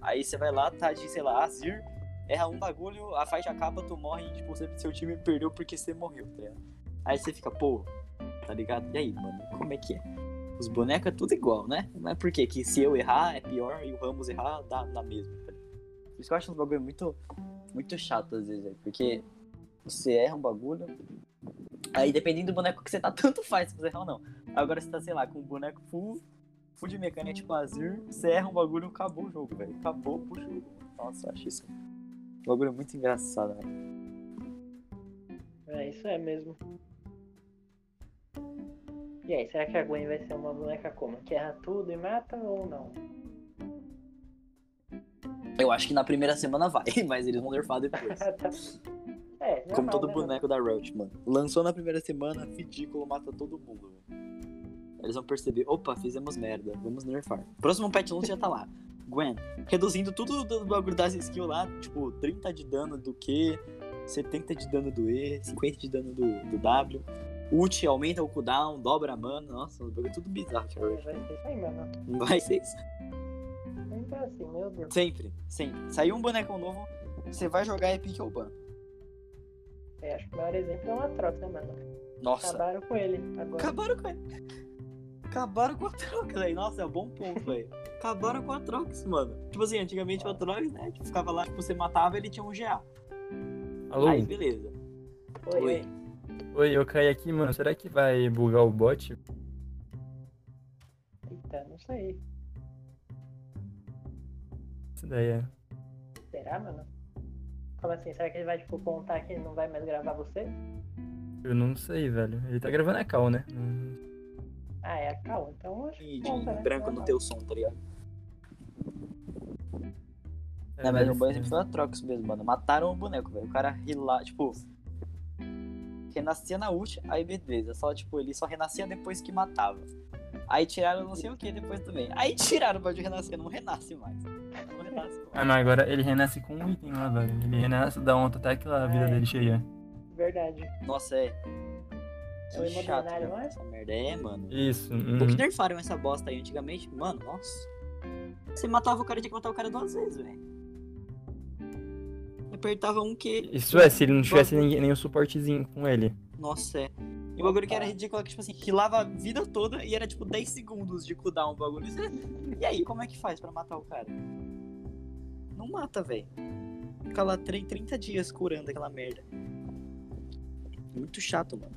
[SPEAKER 2] Aí você vai lá, tá de, sei lá, Azir, erra um bagulho, a fight acaba, tu morre e, tipo, seu time perdeu porque você morreu, tá ligado? Aí você fica, pô, tá ligado? E aí, mano, como é que é? Os bonecos é tudo igual, né? Mas por quê? Que se eu errar é pior e o Ramos errar dá na mesma. tá? Por isso que eu acho uns bagulho muito, muito chato às vezes. Porque você erra um bagulho. Aí dependendo do boneco que você tá, tanto faz se você errar ou não. Agora você tá, sei lá, com um boneco full, full de mecânica tipo Azir, você erra um bagulho acabou o jogo, velho. Acabou o jogo. Nossa, acho isso. Um bagulho muito engraçado, velho.
[SPEAKER 1] É, isso é mesmo. E aí, será que a Gwen vai ser uma boneca como? Que erra tudo e mata ou não?
[SPEAKER 2] Eu acho que na primeira semana vai, mas eles vão nerfar depois.
[SPEAKER 1] Tá. é, normal,
[SPEAKER 2] Como todo
[SPEAKER 1] né,
[SPEAKER 2] boneco da Riot, mano. Lançou na primeira semana, ridículo, mata todo mundo. Eles vão perceber, opa, fizemos merda, vamos nerfar. Próximo patch launch já tá lá. Gwen, reduzindo tudo do bagulho das skills lá, tipo, 30 de dano do Q, 70 de dano do E, 50 de dano do, do W. Ult aumenta o cooldown, dobra a mana. Nossa, o bagulho é tudo bizarro,
[SPEAKER 1] Vai ser isso aí, mano.
[SPEAKER 2] Vai ser isso.
[SPEAKER 1] Sempre assim, meu Deus.
[SPEAKER 2] Sempre, sempre. Saiu um boneco novo, você vai jogar é pique ou ban.
[SPEAKER 1] É, acho que o maior exemplo é uma troca, né, mano?
[SPEAKER 2] Nossa,
[SPEAKER 1] Acabaram com ele agora.
[SPEAKER 2] acabaram com ele. Acabaram com a Trox, velho. Nossa, é um bom ponto, velho. Acabaram com a Trox, mano. Tipo assim, antigamente o Atrox, né? Tipo, ficava lá, tipo, você matava ele tinha um GA.
[SPEAKER 3] Alô?
[SPEAKER 2] Aí, beleza.
[SPEAKER 1] Oi,
[SPEAKER 2] Oi.
[SPEAKER 3] eu caí aqui, mano. Será que vai bugar o bot?
[SPEAKER 1] Eita, não sei.
[SPEAKER 3] Isso daí é.
[SPEAKER 1] Será, mano? Como assim? Será que ele vai, tipo, contar que não vai mais gravar você?
[SPEAKER 3] Eu não sei, velho. Ele tá gravando a cal, né? Hum,
[SPEAKER 1] Ah, é a Cal, então acho que conta,
[SPEAKER 2] de
[SPEAKER 1] né?
[SPEAKER 2] branco no teu som, tá ligado?
[SPEAKER 3] É,
[SPEAKER 2] Não, mas
[SPEAKER 3] deve
[SPEAKER 2] o bom
[SPEAKER 3] ser.
[SPEAKER 2] exemplo foi a Trox mesmo, mano. Mataram o boneco, velho. O cara rila, tipo. Renascia na ult, aí beleza. Só, tipo, ele só renascia depois que matava. Aí tiraram não sei o que depois também. Aí tiraram o bagulho de renascer, não renasce mais. Não renasce mais.
[SPEAKER 3] Ah, não, agora ele renasce com um item lá, velho. Ele renasce, dá um até aquela vida
[SPEAKER 1] É.
[SPEAKER 3] dele cheia.
[SPEAKER 1] Verdade.
[SPEAKER 2] Nossa, é.
[SPEAKER 1] É o
[SPEAKER 2] Que chato,
[SPEAKER 1] não é?
[SPEAKER 2] essa merda. É, mano.
[SPEAKER 3] Isso. uhum.
[SPEAKER 2] Por que nerfaram essa bosta aí antigamente? Mano, nossa. Você matava o cara, tinha que matar o cara duas vezes, velho. Apertava um que.
[SPEAKER 3] Isso é, se ele não tivesse ninguém, nenhum suportezinho com ele.
[SPEAKER 2] Nossa, é. E o bagulho que era ridículo, é que, tipo assim, rilava a vida toda e era tipo 10 segundos de cooldown o bagulho. E aí, como é que faz pra matar o cara? Não mata, velho. Fica lá tre- 30 dias curando aquela merda. Muito chato, mano.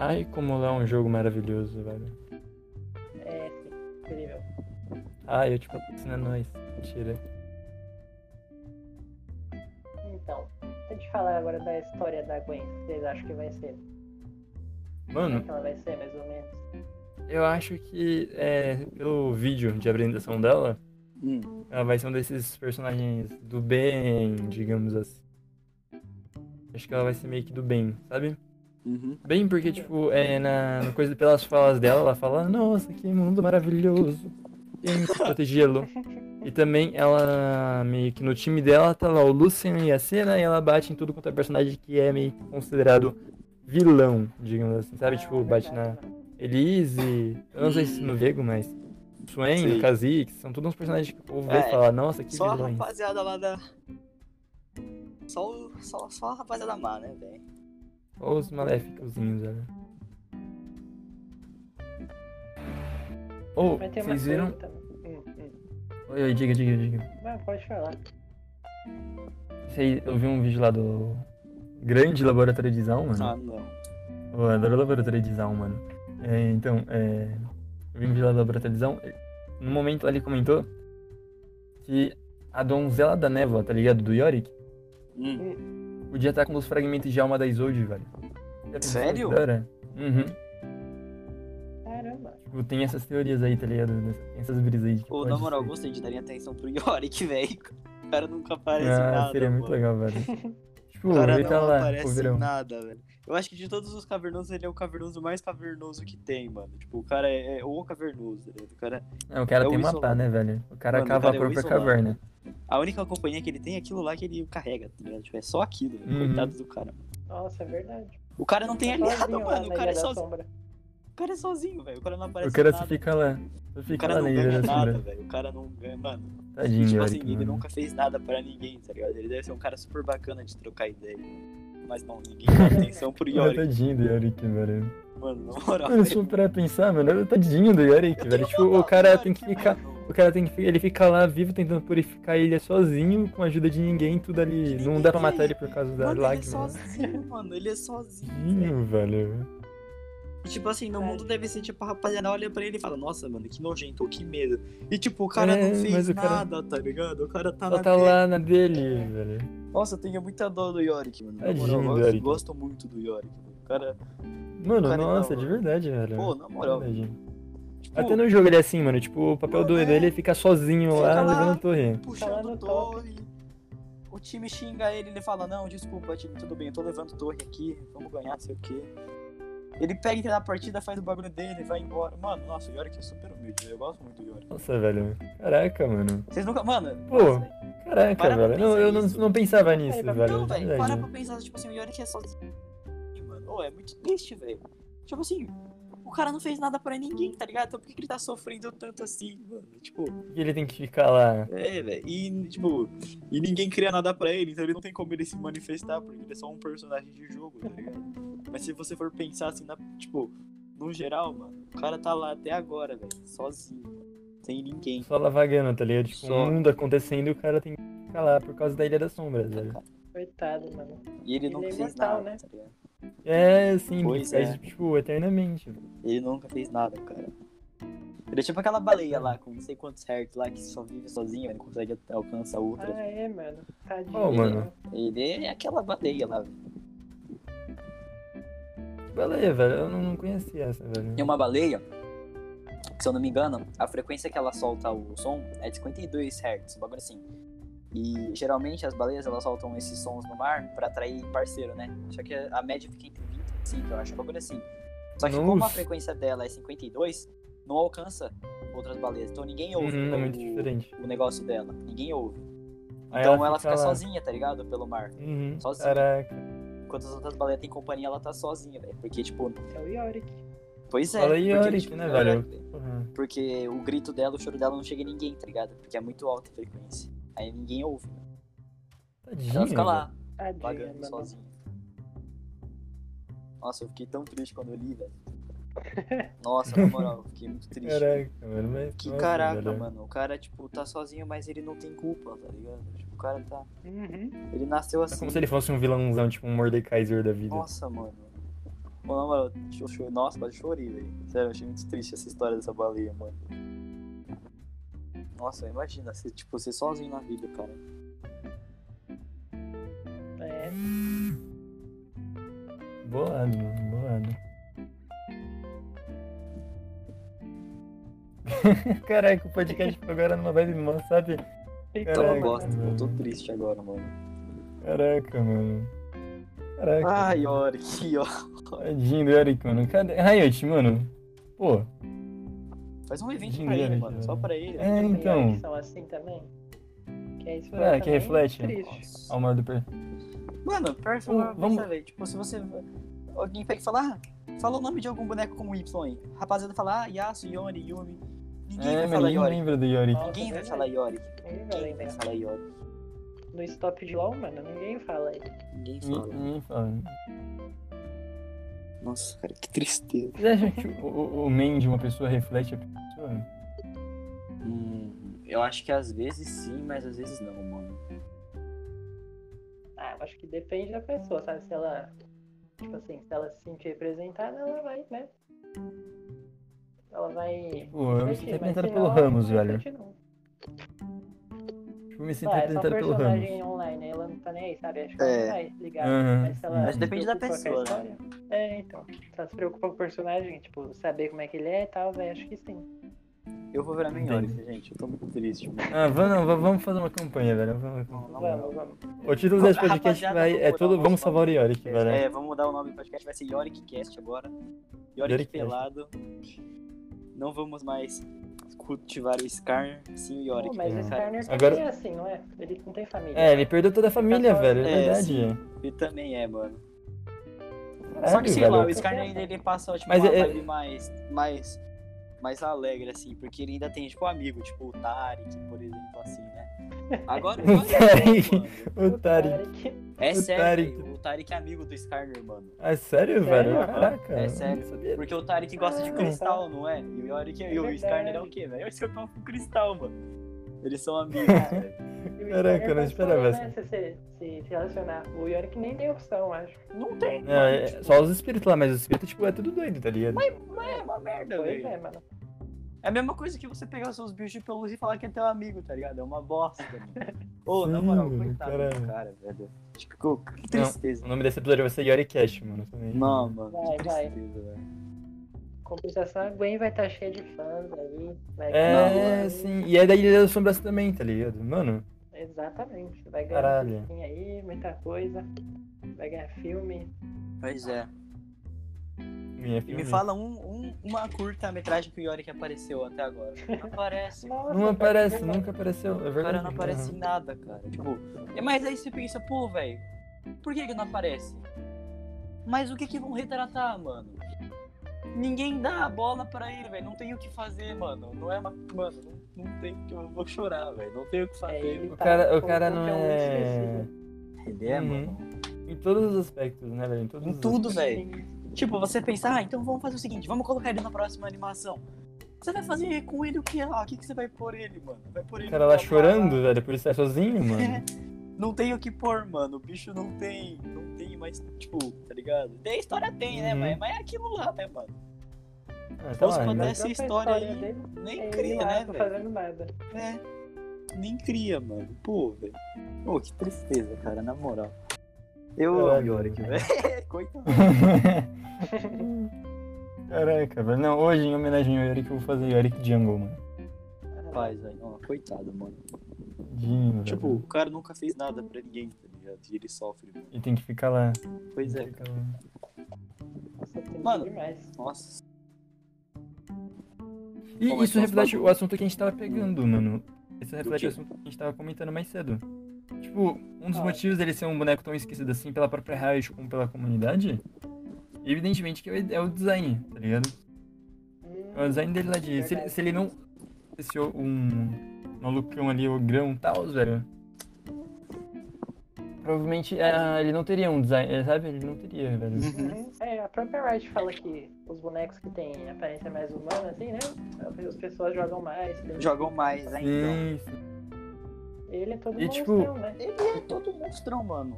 [SPEAKER 3] Ai, como lá é um jogo maravilhoso, velho.
[SPEAKER 1] É. Incrível.
[SPEAKER 3] Ai, eu te patrocino é nóis. Mentira.
[SPEAKER 1] Então, deixa eu te falar agora da história da Gwen. Vocês acham que vai ser? Como é
[SPEAKER 3] Mano,
[SPEAKER 1] que ela vai ser, mais ou menos?
[SPEAKER 3] eu acho que é, pelo vídeo de apresentação dela,
[SPEAKER 2] Hum.
[SPEAKER 3] ela vai ser um desses personagens do bem, digamos assim. Acho que ela vai ser meio que do bem, sabe?
[SPEAKER 2] Uhum.
[SPEAKER 3] Bem porque, tipo, é, na, na coisa pelas falas dela, ela fala, nossa, que mundo maravilhoso. Que protegê-lo. E também ela meio que no time dela tá lá o Lucian e a Senna e ela bate em tudo quanto é personagem que é meio que considerado vilão, digamos assim, sabe?
[SPEAKER 1] Ah,
[SPEAKER 3] tipo, bate na. Elise, eu não sei se no Vego, mas Swain. Kha'Zix, são todos uns personagens que o povo vê
[SPEAKER 2] É,
[SPEAKER 3] e fala, nossa, que
[SPEAKER 2] Só a
[SPEAKER 3] vilões.
[SPEAKER 2] rapaziada lá da. Só, o- só, só a rapaziada má, né, velho?
[SPEAKER 3] Ou os maléficozinhos, velho. Ô,
[SPEAKER 1] Uma
[SPEAKER 3] vocês viram?
[SPEAKER 1] Hum, hum.
[SPEAKER 3] Oi, oi, diga, diga, diga.
[SPEAKER 1] Não, pode falar.
[SPEAKER 3] Eu vi um vídeo lá do grande laboratório de Zaun, mano.
[SPEAKER 2] Ah, não.
[SPEAKER 3] Eu adoro laboratório de Zaun, mano. É, então, é, eu vi um vídeo lá do laboratório de Zaun. No momento lá ele comentou que a donzela da névoa, tá ligado? Do Yorick,
[SPEAKER 2] Hum.
[SPEAKER 3] podia estar com os fragmentos de alma da Isolde, velho.
[SPEAKER 2] Sério?
[SPEAKER 3] Uhum. Tipo, tem essas teorias aí, tá ligado? Tem essas brisas aí. de que
[SPEAKER 2] Pô,
[SPEAKER 3] pode
[SPEAKER 2] na moral,
[SPEAKER 3] ser.
[SPEAKER 2] gostei de darem atenção pro Yorick, velho. O cara nunca aparece
[SPEAKER 3] Ah,
[SPEAKER 2] nada.
[SPEAKER 3] seria muito
[SPEAKER 2] pô.
[SPEAKER 3] legal, velho. Tipo,
[SPEAKER 2] O cara
[SPEAKER 3] ele
[SPEAKER 2] não
[SPEAKER 3] tá lá,
[SPEAKER 2] aparece
[SPEAKER 3] o
[SPEAKER 2] em
[SPEAKER 3] verão.
[SPEAKER 2] nada, velho. Eu acho que de todos os cavernosos, ele é o cavernoso mais cavernoso que tem, mano. Tipo, o cara é, é o cavernoso, tá ligado? O cara...
[SPEAKER 3] Não, o cara
[SPEAKER 2] É o
[SPEAKER 3] tem pá,
[SPEAKER 2] isolado.
[SPEAKER 3] né, velho? O cara
[SPEAKER 2] Mano, o
[SPEAKER 3] cava
[SPEAKER 2] cara
[SPEAKER 3] a
[SPEAKER 2] é o
[SPEAKER 3] própria
[SPEAKER 2] isolado.
[SPEAKER 3] caverna.
[SPEAKER 2] A única companhia que ele tem é aquilo lá que ele carrega, tá ligado? Tipo, é só aquilo, velho.
[SPEAKER 3] Uhum.
[SPEAKER 2] Coitado do cara.
[SPEAKER 1] Nossa, é verdade.
[SPEAKER 2] O cara não tem
[SPEAKER 1] Tá
[SPEAKER 2] aliado, mano. O cara é sozinho. Cara é sozinho, velho. O cara não aparece
[SPEAKER 3] O cara
[SPEAKER 2] nada.
[SPEAKER 3] fica lá. Só
[SPEAKER 2] O
[SPEAKER 3] fica
[SPEAKER 2] cara
[SPEAKER 3] lá
[SPEAKER 2] não ganha
[SPEAKER 3] da
[SPEAKER 2] nada,
[SPEAKER 3] sombra.
[SPEAKER 2] velho. O cara não ganha, mano.
[SPEAKER 3] Tadinho,
[SPEAKER 2] tipo assim, ele
[SPEAKER 3] mano.
[SPEAKER 2] nunca fez nada pra ninguém, tá ligado? Ele deve ser um cara super bacana de trocar ideia. Mas não, ninguém dá atenção pro Yorick.
[SPEAKER 3] tadinho do Yorick, velho.
[SPEAKER 2] Mano, na moral.
[SPEAKER 3] Mano, se pra pensar, mano, tadinho do Yorick, velho. Tipo, o cara tem que ficar. O cara tem que. Ele fica lá vivo tentando purificar a ilha sozinho, com a ajuda de ninguém, tudo ali. Não dá pra matar ele por causa da
[SPEAKER 2] Mano, ele é
[SPEAKER 3] lágrima. né?
[SPEAKER 2] sozinho, mano. Ele é sozinho. velho.
[SPEAKER 3] Velho.
[SPEAKER 2] Tipo assim, no
[SPEAKER 1] É.
[SPEAKER 2] mundo deve ser tipo a rapaziada olha pra ele e fala, nossa, mano, que nojento, que medo. E tipo, o cara
[SPEAKER 3] É,
[SPEAKER 2] não fez
[SPEAKER 3] o cara-
[SPEAKER 2] nada, tá ligado? O cara tá
[SPEAKER 3] Só
[SPEAKER 2] na
[SPEAKER 3] tá lá na dele, velho.
[SPEAKER 2] Nossa, eu tenho muita dó do Yorick, mano.
[SPEAKER 3] Tadinho
[SPEAKER 2] moral, eu
[SPEAKER 3] Yorick.
[SPEAKER 2] gosto muito do Yorick. mano. O cara.
[SPEAKER 3] Mano,
[SPEAKER 2] Cara,
[SPEAKER 3] nossa,
[SPEAKER 2] não,
[SPEAKER 3] de verdade, velho.
[SPEAKER 2] Pô, na moral. Tipo,
[SPEAKER 3] Até no jogo ele é assim, mano. Tipo, o papel
[SPEAKER 2] Mano,
[SPEAKER 3] do
[SPEAKER 2] é.
[SPEAKER 3] dele é ficar sozinho
[SPEAKER 2] Fica
[SPEAKER 3] lá,
[SPEAKER 2] lá.
[SPEAKER 3] levando torre.
[SPEAKER 2] Puxando torre. O time xinga ele, ele fala, não, desculpa, time, tudo bem, eu tô levando torre aqui, vamos ganhar, sei o quê. Ele pega entra na partida, faz o bagulho dele, vai embora. Mano, nossa, o Yorick é super humilde. Eu gosto muito do Yorick.
[SPEAKER 3] Nossa, velho. Caraca, mano.
[SPEAKER 2] Vocês nunca. Mano,
[SPEAKER 3] Pô,
[SPEAKER 2] nossa.
[SPEAKER 3] Caraca,
[SPEAKER 2] Para
[SPEAKER 3] velho. Não, eu não, não pensava nisso,
[SPEAKER 1] Então,
[SPEAKER 3] velho.
[SPEAKER 2] Não, velho, para pra pensar, tipo assim, o Yorick é sozinho, mano. Ô, é muito triste, velho. Tipo assim, o cara não fez nada pra ninguém, tá ligado? Então por que, que ele tá sofrendo tanto assim, mano? Tipo,
[SPEAKER 3] que ele tem que ficar lá?
[SPEAKER 2] é, velho. E, tipo, e ninguém cria nada pra ele, então ele não tem como ele se manifestar, porque ele é só um personagem de jogo, tá ligado? Mas se você for pensar assim, na, tipo, no geral, mano, o cara tá lá até agora, velho, sozinho, mano, sem ninguém.
[SPEAKER 3] Só lá vagando, tá ligado? Tipo,
[SPEAKER 2] Só.
[SPEAKER 3] um mundo acontecendo e o cara tem que ficar lá por causa da Ilha das Sombras, velho.
[SPEAKER 1] Coitado, mano.
[SPEAKER 2] E ele
[SPEAKER 1] Ele
[SPEAKER 2] nunca
[SPEAKER 1] é
[SPEAKER 2] fez nada,
[SPEAKER 1] né?
[SPEAKER 2] tá ligado?
[SPEAKER 3] É, sim,
[SPEAKER 2] Pois
[SPEAKER 3] faz,
[SPEAKER 2] é.
[SPEAKER 3] tipo, eternamente. velho.
[SPEAKER 2] Ele nunca fez nada, cara. Ele é tipo aquela baleia lá, com não sei quantos hertz lá, que só vive sozinho, não consegue alcançar outra.
[SPEAKER 1] Ah, é, mano. Tadinho.
[SPEAKER 3] Ô, mano.
[SPEAKER 2] Ele é aquela baleia lá, velho.
[SPEAKER 3] Baleia, velho. Eu não, não conhecia essa, velho.
[SPEAKER 2] E uma baleia, que se eu não me engano, a frequência que ela solta o som é de 52 Hz, um bagulho assim. E geralmente as baleias elas soltam esses sons no mar pra atrair parceiro, né? Só que a média fica entre 20 e 25, eu acho, um bagulho assim. Só que como a
[SPEAKER 3] Nossa.
[SPEAKER 2] frequência dela é 52, não alcança outras baleias. Então ninguém ouve
[SPEAKER 3] Uhum,
[SPEAKER 2] o, o negócio dela. Ninguém ouve.
[SPEAKER 3] Aí
[SPEAKER 2] Então ela fica
[SPEAKER 3] lá.
[SPEAKER 2] sozinha, tá ligado? Pelo mar.
[SPEAKER 3] Uhum,
[SPEAKER 2] sozinha.
[SPEAKER 3] Caraca.
[SPEAKER 2] Enquanto as outras baleias têm companhia, ela tá sozinha, velho. Porque, tipo,
[SPEAKER 1] É o Yorick.
[SPEAKER 2] pois é.
[SPEAKER 3] Fala aí,
[SPEAKER 2] porque,
[SPEAKER 3] Yorick,
[SPEAKER 2] tipo,
[SPEAKER 3] né, velho? Porra.
[SPEAKER 2] Porque o grito dela, o choro dela não chega em ninguém, tá ligado? Porque é muito alta a frequência. Aí ninguém ouve.
[SPEAKER 3] Tadinho.
[SPEAKER 2] Ela fica lá,
[SPEAKER 1] Tadinho,
[SPEAKER 2] vagando sozinha. Nossa, eu fiquei tão triste quando eu li, velho. Nossa, na moral, eu fiquei muito triste.
[SPEAKER 3] Caraca, mano. Mas,
[SPEAKER 2] Que
[SPEAKER 3] nossa,
[SPEAKER 2] caraca,
[SPEAKER 3] velho.
[SPEAKER 2] mano. O cara, tipo, tá sozinho, mas ele não tem culpa, tá ligado? O cara tá.
[SPEAKER 1] Uhum.
[SPEAKER 2] Ele nasceu
[SPEAKER 3] É
[SPEAKER 2] assim.
[SPEAKER 3] como se ele fosse um vilãozão, tipo um Mordekaiser da vida.
[SPEAKER 2] Nossa, mano. Na moral, eu cho- Nossa, quase chorei, velho. Sério, eu achei muito triste essa história dessa baleia, mano. Nossa, imagina, você, tipo, ser sozinho na vida, cara.
[SPEAKER 1] É.
[SPEAKER 3] Bolado, mano. Bolado. Caraca, o podcast ficou agora numa vibe mó, sabe?
[SPEAKER 2] Então
[SPEAKER 3] Caraca,
[SPEAKER 2] eu gosto, eu tô
[SPEAKER 3] mano.
[SPEAKER 2] triste agora, mano.
[SPEAKER 3] Caraca, mano. Caraca.
[SPEAKER 2] Ai, Yorick, ó.
[SPEAKER 3] Tadinho do Eric, mano. Cadê? Riot, mano. Pô.
[SPEAKER 2] Faz um evento pra
[SPEAKER 3] Dinheiro,
[SPEAKER 2] ele, mano. Só pra ele.
[SPEAKER 3] É, então.
[SPEAKER 1] Yorick que são assim também. Que é isso
[SPEAKER 3] É, que reflete.
[SPEAKER 1] Triste.
[SPEAKER 2] Nossa.
[SPEAKER 3] Ao do per...
[SPEAKER 2] Mano, pior que
[SPEAKER 3] Ô,
[SPEAKER 2] vamos...
[SPEAKER 3] vamos-
[SPEAKER 2] velho. Tipo, se você. Alguém pega e fala, ah, fala o nome de algum boneco com Y aí. Rapaziada fala, ah, Yasuo, Yori, Yumi. Ninguém
[SPEAKER 3] É,
[SPEAKER 2] vai
[SPEAKER 3] mas
[SPEAKER 2] falar
[SPEAKER 3] ninguém
[SPEAKER 2] Yori.
[SPEAKER 3] lembra do Yorick.
[SPEAKER 1] Nossa,
[SPEAKER 2] Ninguém vai falar Yori.
[SPEAKER 1] Ninguém vai
[SPEAKER 2] falar Yori.
[SPEAKER 1] No stop de LOL, mano, ninguém fala aí.
[SPEAKER 2] Ninguém fala.
[SPEAKER 3] Ninguém fala.
[SPEAKER 2] Nossa, cara, que tristeza.
[SPEAKER 3] Vocês acham que o, o, o main de uma pessoa reflete a pessoa?
[SPEAKER 2] Hum, eu acho que às vezes sim, mas às vezes não, mano.
[SPEAKER 1] Ah, eu acho que depende da pessoa, sabe? Se ela, tipo assim, se ela se sentir representada, ela vai, né? Ela vai.
[SPEAKER 3] Pô, eu me
[SPEAKER 1] mas
[SPEAKER 3] representado
[SPEAKER 1] se
[SPEAKER 3] pelo Ramos, velho. Tipo, eu me sinto
[SPEAKER 1] Ah, é
[SPEAKER 3] representado pelo
[SPEAKER 1] personagem
[SPEAKER 3] Ramos.
[SPEAKER 1] online, aí ela não tá nem aí, sabe? Acho que
[SPEAKER 2] É.
[SPEAKER 1] ela vai ligar.
[SPEAKER 3] Aham.
[SPEAKER 1] Mas ela
[SPEAKER 3] Mas
[SPEAKER 1] se
[SPEAKER 2] depende da
[SPEAKER 1] a
[SPEAKER 2] pessoa, né?
[SPEAKER 1] história- É, então. Se ela se preocupa com o personagem, tipo, saber como é que ele é e tal, velho, acho que sim.
[SPEAKER 2] Eu vou virar
[SPEAKER 3] Entendi.
[SPEAKER 2] Yorick, gente. Eu tô muito triste, mano.
[SPEAKER 3] Ah, vamos, vamos fazer uma campanha, velho. Vamos-.
[SPEAKER 1] Vamos, vamos.
[SPEAKER 3] O título desse podcast vai, é
[SPEAKER 2] mudar
[SPEAKER 3] todo
[SPEAKER 2] o nosso
[SPEAKER 3] Vamos Salvar o. Yorick, velho.
[SPEAKER 2] É, vamos mudar o nome do podcast, vai ser Yorick Cast agora. Yorick
[SPEAKER 3] Yorick Cast.
[SPEAKER 2] Não vamos mais cultivar o Skarner, sim o Yorick.
[SPEAKER 1] Pô, mas
[SPEAKER 3] é.
[SPEAKER 1] o Skarner também
[SPEAKER 3] Agora-
[SPEAKER 1] é assim, não é? Ele não tem família.
[SPEAKER 3] É, ele perdeu toda a família,
[SPEAKER 1] só-
[SPEAKER 3] velho. É
[SPEAKER 2] É,
[SPEAKER 3] verdade.
[SPEAKER 2] E também é, mano.
[SPEAKER 3] Caralho,
[SPEAKER 2] Só que sei
[SPEAKER 3] velho.
[SPEAKER 2] lá, o Skarner ainda ele passa tipo,
[SPEAKER 3] Mas
[SPEAKER 2] uma
[SPEAKER 3] é-
[SPEAKER 2] vibe mais, mais, mais alegre, assim, porque ele ainda tem, tipo, amigo, tipo o Tarek, por exemplo, assim, né? Agora
[SPEAKER 3] O Tarek. O Tarek.
[SPEAKER 2] É
[SPEAKER 3] o
[SPEAKER 2] sério,
[SPEAKER 3] Tarek.
[SPEAKER 2] velho, o Tarek é amigo do Skarner, mano.
[SPEAKER 3] Ah, sério,
[SPEAKER 1] Sério?
[SPEAKER 3] velho? Caraca.
[SPEAKER 2] É sério. Porque o Tarek gosta de
[SPEAKER 1] Ah,
[SPEAKER 2] cristal, não é? E o Yorick
[SPEAKER 1] É
[SPEAKER 2] e o. Skarner é o quê, velho? Eles estão com cristal, mano. Eles são amigos, velho.
[SPEAKER 3] Caraca, eu não esperava essa.
[SPEAKER 1] né? Se, se, se relacionar. O Yorick nem tem opção, acho.
[SPEAKER 2] Não tem,
[SPEAKER 3] Não,
[SPEAKER 2] mano.
[SPEAKER 3] é,
[SPEAKER 2] tipo,
[SPEAKER 3] só os espíritos lá, mas os espíritos, tipo, é tudo doido, tá ligado?
[SPEAKER 2] É uma merda,
[SPEAKER 1] Pois
[SPEAKER 2] velho.
[SPEAKER 1] é, mano.
[SPEAKER 2] É a mesma coisa que você pegar os seus bichos de pelúcia e falar que é teu amigo, tá ligado? É uma bosta, mano. Ô, na moral, coitado do cara, velho. Tipo, que tristeza.
[SPEAKER 3] O nome desse episódio vai ser Yoricast, mano. também.
[SPEAKER 2] Não, mano,
[SPEAKER 1] Vai, vai.
[SPEAKER 2] tristeza, velho.
[SPEAKER 1] Compensação, a Gwen vai estar cheia de fãs aí. Vai
[SPEAKER 3] É,
[SPEAKER 1] ganhar-
[SPEAKER 3] sim. E é da Ilha das Sombras também, tá ligado? Mano,
[SPEAKER 1] Exatamente. Vai ganhar
[SPEAKER 3] Caralho.
[SPEAKER 1] aí, muita coisa. Vai ganhar filme.
[SPEAKER 2] Pois é.
[SPEAKER 3] É
[SPEAKER 2] E me fala um, um- uma curta-metragem que o Yorick apareceu até agora. Não aparece.
[SPEAKER 1] Nossa,
[SPEAKER 3] Não aparece,
[SPEAKER 1] demais.
[SPEAKER 3] nunca apareceu. É
[SPEAKER 2] O
[SPEAKER 3] verdade.
[SPEAKER 2] cara não aparece em nada, cara. Tipo, é, mas aí você pensa, pô, velho, por que que não aparece? Mas o que que vão retratar, mano? Ninguém dá a bola pra ele, velho. Não tem o que fazer, mano. Não é uma. Mano, não, não tem o que. Eu vou chorar, velho. Não tem o que
[SPEAKER 1] É,
[SPEAKER 2] fazer.
[SPEAKER 1] ele
[SPEAKER 3] O
[SPEAKER 1] tá
[SPEAKER 3] cara, o cara não é.
[SPEAKER 2] Ele é,
[SPEAKER 3] Uhum.
[SPEAKER 2] mano.
[SPEAKER 3] Em todos os aspectos, né, velho? Em todos
[SPEAKER 2] Em
[SPEAKER 3] os
[SPEAKER 2] tudo, velho. Tipo, você pensa, ah, então vamos fazer o seguinte, vamos colocar ele na próxima animação. Você vai fazer com ele o que? Ah, o que, que você vai pôr ele, mano? Vai pôr ele
[SPEAKER 3] O cara lá chorando, velho, por estar sozinho, mano.
[SPEAKER 2] Não tem o que pôr, mano. O bicho não tem. Não tem mais, tipo, tá ligado? Tem a história, tem, né?
[SPEAKER 3] Uhum.
[SPEAKER 2] Mas, mas é aquilo lá, né, mano?
[SPEAKER 3] Ah, tá
[SPEAKER 2] Posso
[SPEAKER 3] lá,
[SPEAKER 2] contar
[SPEAKER 3] né?
[SPEAKER 2] essa
[SPEAKER 1] Própria
[SPEAKER 2] história aí
[SPEAKER 1] dele,
[SPEAKER 2] Nem cria, né,
[SPEAKER 1] não
[SPEAKER 2] velho?
[SPEAKER 1] fazendo nada.
[SPEAKER 2] É. Nem cria, mano. Pô, velho. Pô, que tristeza, cara, na moral. Eu amo Yorick,
[SPEAKER 3] velho.
[SPEAKER 2] Coitado.
[SPEAKER 3] Caraca, velho. Não, hoje em homenagem ao Yorick eu vou fazer Yorick Jungle, mano.
[SPEAKER 2] Faz, velho. Ó, Coitado, mano.
[SPEAKER 3] Dinho,
[SPEAKER 2] Tipo,
[SPEAKER 3] velho.
[SPEAKER 2] o cara nunca fez nada pra ninguém, tá ligado? E ele sofre, mano.
[SPEAKER 3] E tem que ficar lá.
[SPEAKER 2] Pois é,
[SPEAKER 3] lá.
[SPEAKER 1] Nossa,
[SPEAKER 2] Mano.
[SPEAKER 1] demais.
[SPEAKER 2] Nossa.
[SPEAKER 3] E
[SPEAKER 2] mas
[SPEAKER 3] isso reflete o assunto que a gente tava pegando, mano. Isso reflete o assunto que a gente tava comentando mais cedo. Tipo, um dos
[SPEAKER 1] Ah.
[SPEAKER 3] motivos dele ser um boneco tão esquecido assim pela própria Riot como pela comunidade, evidentemente que é o- é o design, tá ligado?
[SPEAKER 1] Hum,
[SPEAKER 3] É o design dele lá de. Se, ele- se ele não fosse um malucão ali, o grão e tal, velho. Provavelmente é, ele não teria um design, é, sabe? Ele não teria, velho.
[SPEAKER 1] Uhum. É, a própria Riot fala que os bonecos que têm aparência mais humana, assim, né? As pessoas jogam mais. né?
[SPEAKER 2] Jogam mais, né, então.
[SPEAKER 3] Sim, sim.
[SPEAKER 1] Ele é todo
[SPEAKER 3] E, tipo,
[SPEAKER 1] monstrão, né?
[SPEAKER 2] Ele é todo monstrão, mano.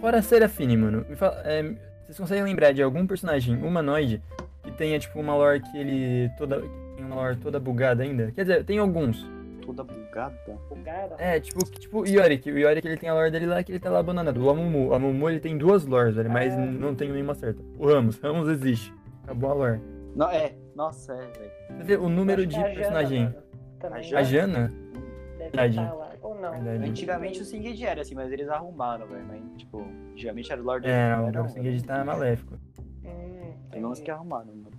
[SPEAKER 3] Fora a Serafine, mano, me fala- é, vocês conseguem lembrar de algum personagem humanoide que tenha, tipo, uma lore que ele toda. tem uma lore toda bugada ainda? Quer dizer, tem alguns.
[SPEAKER 2] Toda bugada.
[SPEAKER 1] Bugada.
[SPEAKER 3] É, tipo, tipo o Yorick. O Yorick ele tem a lore dele lá que ele tá lá abandonado. O Amumu. O Amumu ele tem duas lores, velho, mas n- não tem nenhuma certa. O Ramos. Ramos existe. Acabou a lore.
[SPEAKER 2] Não, é, nossa, é, velho.
[SPEAKER 3] Você vê o número de
[SPEAKER 1] a Jana,
[SPEAKER 3] personagem.
[SPEAKER 1] mano, também
[SPEAKER 2] A
[SPEAKER 3] A Jana? Verdade.
[SPEAKER 1] estar lá. Ou não.
[SPEAKER 3] Verdade.
[SPEAKER 2] Antigamente o Singed era assim, mas eles arrumaram, velho. Mas, tipo, antigamente era o Lord
[SPEAKER 3] É,
[SPEAKER 2] não, era
[SPEAKER 3] o
[SPEAKER 2] um,
[SPEAKER 3] Singed tá maléfico.
[SPEAKER 1] Hum,
[SPEAKER 2] Tem uns que arrumaram, mano.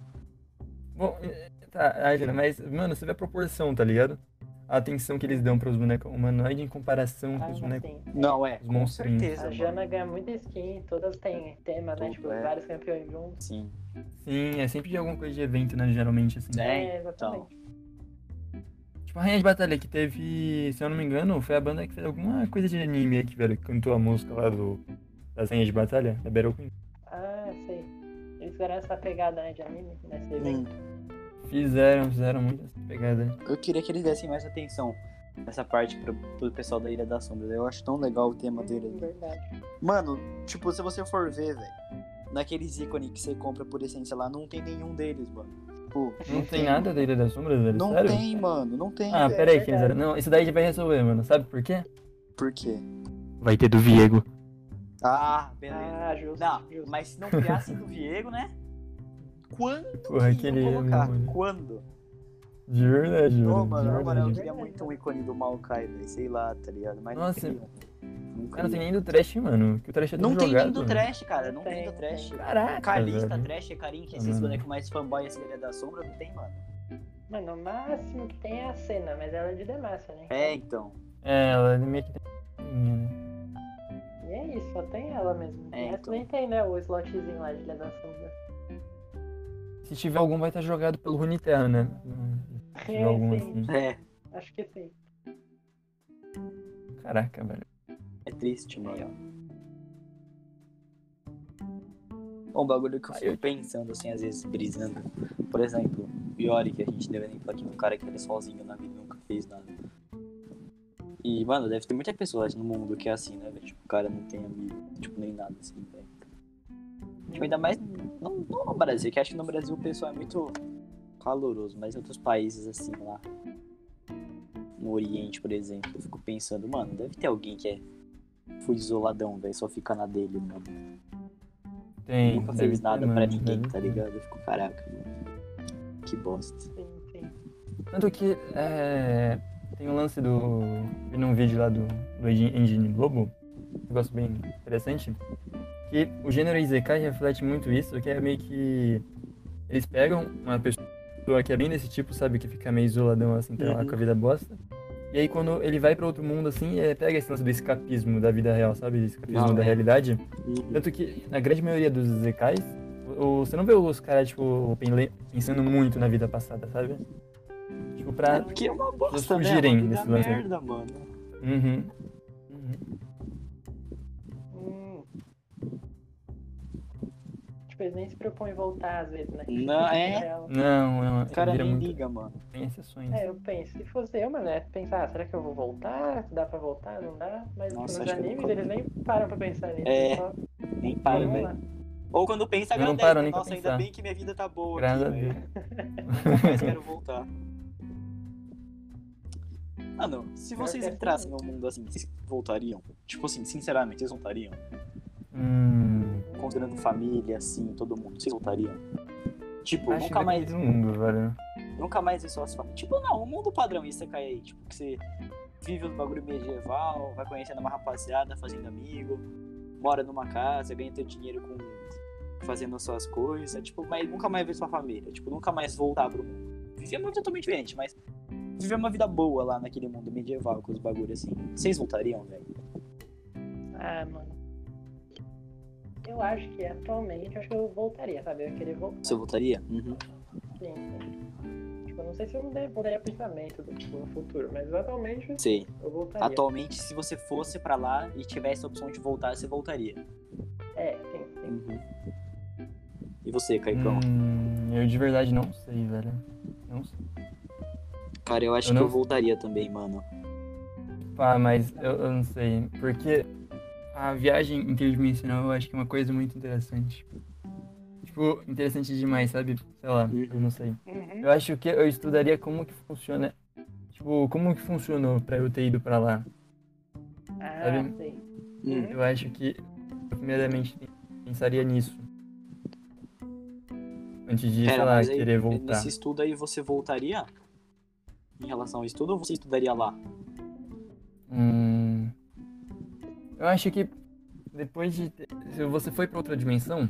[SPEAKER 3] Bom, é, tá, mas, mano, você vê a proporção, tá ligado? A atenção que eles dão pros bonecos humanoides em comparação com
[SPEAKER 1] Ah,
[SPEAKER 3] os bonecos.
[SPEAKER 1] sim.
[SPEAKER 2] Não, é,
[SPEAKER 3] Os
[SPEAKER 2] com
[SPEAKER 3] monstrinhos.
[SPEAKER 2] certeza,
[SPEAKER 1] A. Jana ganha muita skin, todas têm tema, né?
[SPEAKER 2] Tudo,
[SPEAKER 1] Tipo,
[SPEAKER 2] é.
[SPEAKER 1] vários campeões juntos.
[SPEAKER 2] Sim.
[SPEAKER 3] Sim, é sempre de alguma coisa de evento, né? Geralmente, assim.
[SPEAKER 2] É,
[SPEAKER 1] É, exatamente.
[SPEAKER 3] Tipo, a Rainha de Batalha, que teve, se eu não me engano, foi a banda que fez alguma coisa de anime aqui, velho, que cantou a música lá do, das Rainhas de Batalha, da Battle Queen.
[SPEAKER 1] Ah, sei. Eles fizeram essa pegada né, de anime nesse evento.
[SPEAKER 2] Hum.
[SPEAKER 3] Fizeram, fizeram muito essa pegada.
[SPEAKER 2] Eu queria que eles dessem mais atenção nessa parte pro, pro pessoal da Ilha das Sombras. Eu acho tão legal o tema dele.
[SPEAKER 1] verdade.
[SPEAKER 2] Mano, tipo, se você for ver, velho, naqueles ícones que você compra por essência lá, não tem nenhum deles, mano. Tipo,
[SPEAKER 3] Não, tem nada da Ilha das Sombras, velho?
[SPEAKER 2] Não
[SPEAKER 3] Sério?
[SPEAKER 2] tem, mano, não tem.
[SPEAKER 3] Ah, pera aí,
[SPEAKER 1] verdade.
[SPEAKER 3] Kenzara. Não, isso daí a gente vai resolver, mano. Sabe por quê?
[SPEAKER 2] Por quê?
[SPEAKER 3] Vai ter do Viego.
[SPEAKER 2] Ah, beleza.
[SPEAKER 1] Ah, justo.
[SPEAKER 2] Não,
[SPEAKER 1] justo.
[SPEAKER 2] mas se não criassem do Viego, né? Quando
[SPEAKER 3] Porra,
[SPEAKER 2] que iam colocar?
[SPEAKER 3] mano.
[SPEAKER 2] Quando?
[SPEAKER 3] De verdade,
[SPEAKER 2] Ô,
[SPEAKER 3] mano.
[SPEAKER 2] mano,
[SPEAKER 3] de
[SPEAKER 2] na moral, eu queria muito um ícone do Maokai, velho. Sei lá, tá ligado? Mas
[SPEAKER 3] Nossa.
[SPEAKER 2] não. Não,
[SPEAKER 3] Cara, não tem nem do Trash, mano. Que o Trash é
[SPEAKER 2] Não tem
[SPEAKER 3] jogado.
[SPEAKER 2] nem do Trash, cara. Não
[SPEAKER 1] Tem,
[SPEAKER 2] tem do
[SPEAKER 1] tem.
[SPEAKER 2] Trash.
[SPEAKER 3] Caraca,
[SPEAKER 2] Calista,
[SPEAKER 3] velho.
[SPEAKER 2] Trash, Karin, que
[SPEAKER 3] Ah,
[SPEAKER 2] esses bonecos mais fanboy assim, Ilha da Sombra, não tem, mano.
[SPEAKER 1] Mano, o máximo que tem é a cena, mas ela é de Demacia, né?
[SPEAKER 2] É, então.
[SPEAKER 3] É, ela meio que tem. né?
[SPEAKER 1] E é isso, só tem ela mesmo.
[SPEAKER 2] É,
[SPEAKER 1] É,
[SPEAKER 2] então.
[SPEAKER 1] nem tem, né? O slotzinho lá de Ilha da Sombra.
[SPEAKER 3] Se tiver algum, vai estar jogado pelo Runeterra, né? Se tiver
[SPEAKER 1] É,
[SPEAKER 3] algum
[SPEAKER 1] sim.
[SPEAKER 3] assim.
[SPEAKER 2] É,
[SPEAKER 1] Acho que sim.
[SPEAKER 3] Caraca, velho.
[SPEAKER 2] É triste, meio. Um bagulho que eu fico pensando, assim, às vezes brisando. Por exemplo, o Yori, que a gente deu exemplo aqui, um cara que é sozinho na vida, nunca fez nada. E, mano, deve ter muita pessoa no mundo que é assim, né, velho? Tipo, o cara não tem amigo, tipo, nem nada assim, velho. Tipo, ainda mais, não, não no Brasil, que acho que no Brasil o pessoal é muito caloroso, mas em outros países, assim, lá, no Oriente, por exemplo, eu fico pensando, mano, deve ter alguém que é fui isoladão, velho, só fica na dele, mano.
[SPEAKER 3] Tem.
[SPEAKER 2] Nunca
[SPEAKER 3] deve
[SPEAKER 2] fez
[SPEAKER 3] ter,
[SPEAKER 2] nada
[SPEAKER 3] mano,
[SPEAKER 2] pra ninguém,
[SPEAKER 3] deve
[SPEAKER 2] tá ligado? Eu fico, caraca, mano. Que bosta.
[SPEAKER 1] Sim, sim.
[SPEAKER 3] Tanto que é, tem um lance do. Vi num vídeo lá do, do Engine Globo, um negócio bem interessante. que o gênero Isekai reflete muito isso, que é meio que eles pegam uma pessoa que é bem desse tipo, sabe, que fica meio isoladão assim, tá lá
[SPEAKER 2] Uhum.
[SPEAKER 3] com a vida bosta. E aí quando ele vai pra outro mundo assim, ele pega esse lance do escapismo da vida real, sabe, escapismo
[SPEAKER 2] Não,
[SPEAKER 3] da
[SPEAKER 2] é.
[SPEAKER 3] realidade.
[SPEAKER 2] Uhum.
[SPEAKER 3] Tanto que na grande maioria dos Zekais, você não vê os caras, tipo, pen- pensando muito na vida passada, sabe? Tipo, pra.
[SPEAKER 2] É porque é uma bosta, né?
[SPEAKER 3] fugirem
[SPEAKER 2] vida
[SPEAKER 3] desse lance aí.
[SPEAKER 2] merda, mano.
[SPEAKER 3] Uhum.
[SPEAKER 1] Eles nem se propõem voltar às vezes, né?
[SPEAKER 2] Não, é?
[SPEAKER 1] Real.
[SPEAKER 3] Não, não.
[SPEAKER 2] O cara nem
[SPEAKER 3] muito.
[SPEAKER 2] liga, mano.
[SPEAKER 3] Tem exceções.
[SPEAKER 1] É, eu penso, se fosse eu, mano, é pensar, ah, será que eu vou voltar? Dá pra voltar? Não dá? Mas
[SPEAKER 2] Nossa,
[SPEAKER 1] nos animes eles nem param pra pensar nisso.
[SPEAKER 2] É,
[SPEAKER 1] só
[SPEAKER 2] Nem para,
[SPEAKER 1] vão
[SPEAKER 2] velho.
[SPEAKER 1] lá.
[SPEAKER 2] Ou quando pensa,
[SPEAKER 3] Eu não
[SPEAKER 2] agradece.
[SPEAKER 3] paro nem
[SPEAKER 2] Nossa, ainda
[SPEAKER 3] pensar.
[SPEAKER 2] bem que minha vida tá boa
[SPEAKER 3] Graças a
[SPEAKER 2] aqui, mais quero voltar. Mano, se vocês
[SPEAKER 1] é
[SPEAKER 2] entrassem num mundo assim, vocês voltariam? Tipo assim, sinceramente, vocês voltariam?
[SPEAKER 3] Hum.
[SPEAKER 2] Considerando família, assim, todo mundo, vocês voltariam? Tipo,
[SPEAKER 3] Acho
[SPEAKER 2] nunca
[SPEAKER 3] que
[SPEAKER 2] mais,
[SPEAKER 3] do mundo, velho.
[SPEAKER 2] nunca mais ver suas famílias. Tipo, não, o mundo padrão, isso você cai aí. Tipo, que você vive os bagulho medieval, vai conhecendo uma rapaziada, fazendo amigo, mora numa casa, ganha teu dinheiro com fazendo as suas coisas, tipo, mas nunca mais ver sua família, tipo, nunca mais voltar pro mundo. Viver uma vida totalmente diferente, mas viver uma vida boa lá naquele mundo medieval com os bagulhos assim. Vocês voltariam, velho?
[SPEAKER 1] Ah, mano. Eu acho que atualmente, eu acho que eu voltaria, sabe? Eu ia querer voltar.
[SPEAKER 2] Você voltaria? Uhum.
[SPEAKER 1] Sim, sim. Tipo, eu não sei se eu mudaria, pensamento do, tipo, no futuro, mas atualmente
[SPEAKER 2] Sei.
[SPEAKER 1] eu voltaria.
[SPEAKER 2] Atualmente, se você fosse pra lá e tivesse a opção de voltar, você voltaria.
[SPEAKER 1] É, sim, sim.
[SPEAKER 2] Uhum. E você, Caicão?
[SPEAKER 3] Hum, eu de verdade não sei, velho. Não sei.
[SPEAKER 2] Cara, eu acho
[SPEAKER 3] Eu
[SPEAKER 2] que
[SPEAKER 3] não-
[SPEAKER 2] eu voltaria também, mano.
[SPEAKER 3] Pá, mas eu, eu não sei. Porque a viagem interdimensional eu acho que é uma coisa muito interessante. Tipo, interessante demais, sabe? Sei lá, eu não sei.
[SPEAKER 1] Uhum.
[SPEAKER 3] Eu acho que eu estudaria como que funciona. Tipo, como que funcionou pra eu ter ido pra lá.
[SPEAKER 1] Ah,
[SPEAKER 3] Sabe?
[SPEAKER 1] sei.
[SPEAKER 2] Hum.
[SPEAKER 3] Eu acho que, eu, primeiramente, pensaria nisso. Antes de, sei
[SPEAKER 2] Pera,
[SPEAKER 3] lá,
[SPEAKER 2] mas aí,
[SPEAKER 3] querer voltar.
[SPEAKER 2] nesse estudo aí, você voltaria? Em relação ao estudo ou você estudaria lá?
[SPEAKER 3] Hum, eu acho que depois de. ter- Se você foi pra outra dimensão,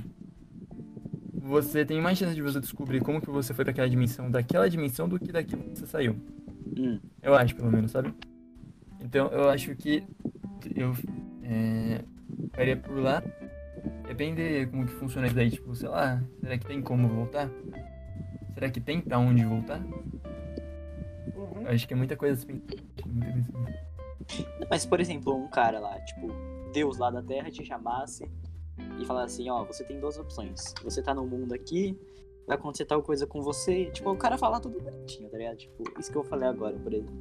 [SPEAKER 3] você tem mais chance de você descobrir como que você foi pra aquela dimensão daquela dimensão do que daquilo que você saiu.
[SPEAKER 2] Hum.
[SPEAKER 3] Eu acho, pelo menos, sabe? Então eu acho que eu é, ficaria por lá. Depende como que funciona isso daí, tipo, sei lá, será que tem como voltar? Será que tem pra onde voltar?
[SPEAKER 1] Uhum.
[SPEAKER 3] Eu acho que é muita coisa assim. Muita coisa assim.
[SPEAKER 2] Mas, por exemplo, um cara lá, tipo, Deus lá da Terra te chamasse e falasse assim, ó, você tem duas opções. Você tá no mundo aqui, vai acontecer tal coisa com você. Tipo, o cara falar tudo bonitinho, tá ligado? Tipo, isso que eu falei agora, por exemplo.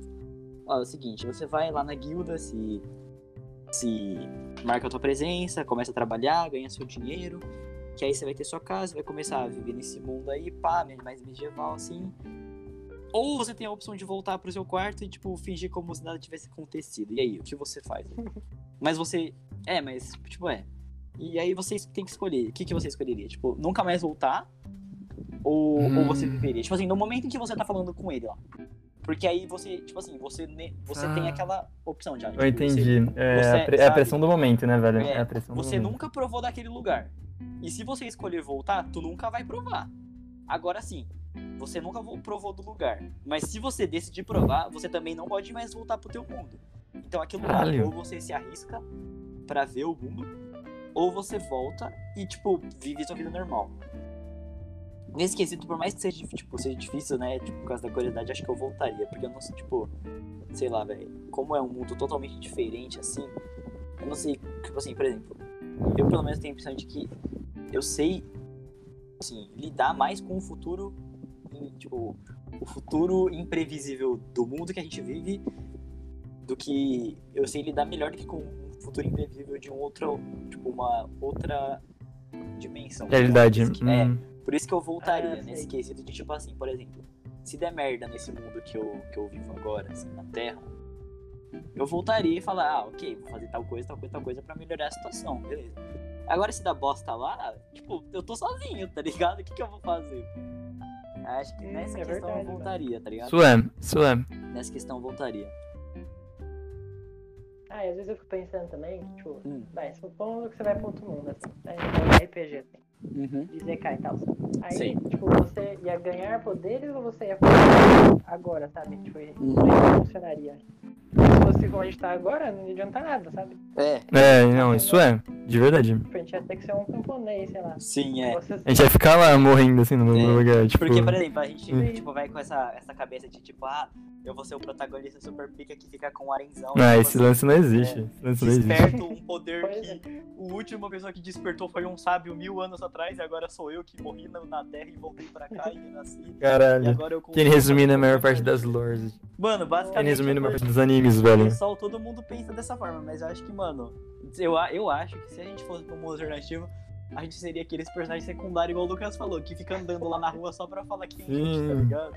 [SPEAKER 2] Ó, é o seguinte, você vai lá na guilda, se. Se marca a tua presença, começa a trabalhar, ganha seu dinheiro, que aí você vai ter sua casa, vai começar a viver nesse mundo aí, pá, mais medieval assim. Ou você tem a opção de voltar pro seu quarto e, tipo, fingir como se nada tivesse acontecido. E aí, o que você faz? mas você. É, mas, tipo, é. E aí vocês têm que escolher. O que, que você escolheria? Tipo, nunca mais voltar? Ou,
[SPEAKER 3] Hum.
[SPEAKER 2] ou você viveria? Tipo assim, no momento em que você tá falando com ele lá. Porque aí você, tipo assim, você, você tem
[SPEAKER 3] Ah.
[SPEAKER 2] aquela opção já.
[SPEAKER 3] Eu
[SPEAKER 2] tipo, você-
[SPEAKER 3] entendi. É,
[SPEAKER 2] você
[SPEAKER 3] a pre- é a pressão do momento, né, velho?
[SPEAKER 2] É,
[SPEAKER 3] É, a pressão do
[SPEAKER 2] Você
[SPEAKER 3] momento.
[SPEAKER 2] nunca provou daquele lugar. E se você escolher voltar, tu nunca vai provar. Agora sim, você nunca vo- provou do lugar. Mas se você decidir provar, você também não pode mais voltar pro teu mundo. Então aquilo
[SPEAKER 3] Caralho.
[SPEAKER 2] ou você se arrisca pra ver o mundo, ou você volta e, tipo, vive sua vida normal. Nesse quesito, por mais que seja, tipo, seja difícil, né? Tipo, por causa da curiosidade, acho que eu voltaria. Porque eu não sei, tipo, sei lá, velho. Como é um mundo totalmente diferente, assim, eu não sei, tipo assim, por exemplo, eu pelo menos tenho a impressão de que eu sei, assim, lidar mais com o futuro, tipo, o futuro imprevisível do mundo que a gente vive, do que eu sei lidar melhor do que com o futuro imprevisível de um outro, tipo, uma outra dimensão.
[SPEAKER 3] Realidade.
[SPEAKER 2] Por isso que- é,
[SPEAKER 3] hum,
[SPEAKER 2] por isso que eu voltaria
[SPEAKER 1] Ah,
[SPEAKER 2] nesse quesito de, tipo assim, por exemplo, se der merda nesse mundo que eu, que eu vivo agora, assim, na Terra, eu voltaria e falar, ah, ok, vou fazer tal coisa, tal coisa, tal coisa pra melhorar a situação, beleza. Agora se dá bosta lá, tipo, eu tô sozinho, tá ligado? O que, que eu vou fazer? Acho que
[SPEAKER 1] Hum,
[SPEAKER 2] nessa
[SPEAKER 1] é
[SPEAKER 2] questão
[SPEAKER 1] verdade,
[SPEAKER 2] eu voltaria, tá ligado?
[SPEAKER 3] Isso é.
[SPEAKER 2] Nessa questão eu voltaria.
[SPEAKER 1] Ah, e às vezes eu fico pensando também, que, tipo,
[SPEAKER 2] Hum.
[SPEAKER 1] vai, supondo que você vai pra outro mundo, assim, né? Um RPG, assim,
[SPEAKER 2] Uhum.
[SPEAKER 1] de ZK e tal. Aí,
[SPEAKER 2] Sim.
[SPEAKER 1] tipo, você ia ganhar poderes ou você ia agora, sabe? Tipo,
[SPEAKER 2] Uhum.
[SPEAKER 1] como é que funcionaria? Se fosse como a gente tá agora, não adianta nada, sabe?
[SPEAKER 2] É,
[SPEAKER 3] É, não, isso é, de verdade.
[SPEAKER 1] A gente ia ter que ser um camponês, sei lá.
[SPEAKER 2] sim, é.
[SPEAKER 1] Você,
[SPEAKER 3] A gente vai ficar lá morrendo assim no
[SPEAKER 2] É,
[SPEAKER 3] lugar, tipo.
[SPEAKER 2] Porque, por exemplo, a gente
[SPEAKER 3] Hum.
[SPEAKER 2] tipo, vai com essa, essa cabeça de tipo, ah, eu vou ser o protagonista super pica que fica com o arenzão.
[SPEAKER 3] Ah, esse
[SPEAKER 2] assim,
[SPEAKER 3] lance não existe. Esse lance não existe.
[SPEAKER 2] Desperto um poder
[SPEAKER 1] Pois é.
[SPEAKER 2] que o última pessoa que despertou foi um sábio mil anos atrás e agora sou eu que morri na, na Terra e voltei pra cá e renasci. E
[SPEAKER 3] Caralho.
[SPEAKER 2] agora eu
[SPEAKER 3] Quem resumindo a maior parte das lores.
[SPEAKER 2] Mano,
[SPEAKER 3] Quem
[SPEAKER 2] basicamente.
[SPEAKER 3] resumindo a
[SPEAKER 2] é
[SPEAKER 3] maior parte dos animes, velho.
[SPEAKER 2] Pessoal, todo mundo pensa dessa forma, mas eu acho que, mano, eu, eu acho que se a gente fosse pra um mundo alternativo, a gente seria aqueles personagens secundários, igual o Lucas falou, que fica andando lá na rua só pra falar que a gente, tá ligado?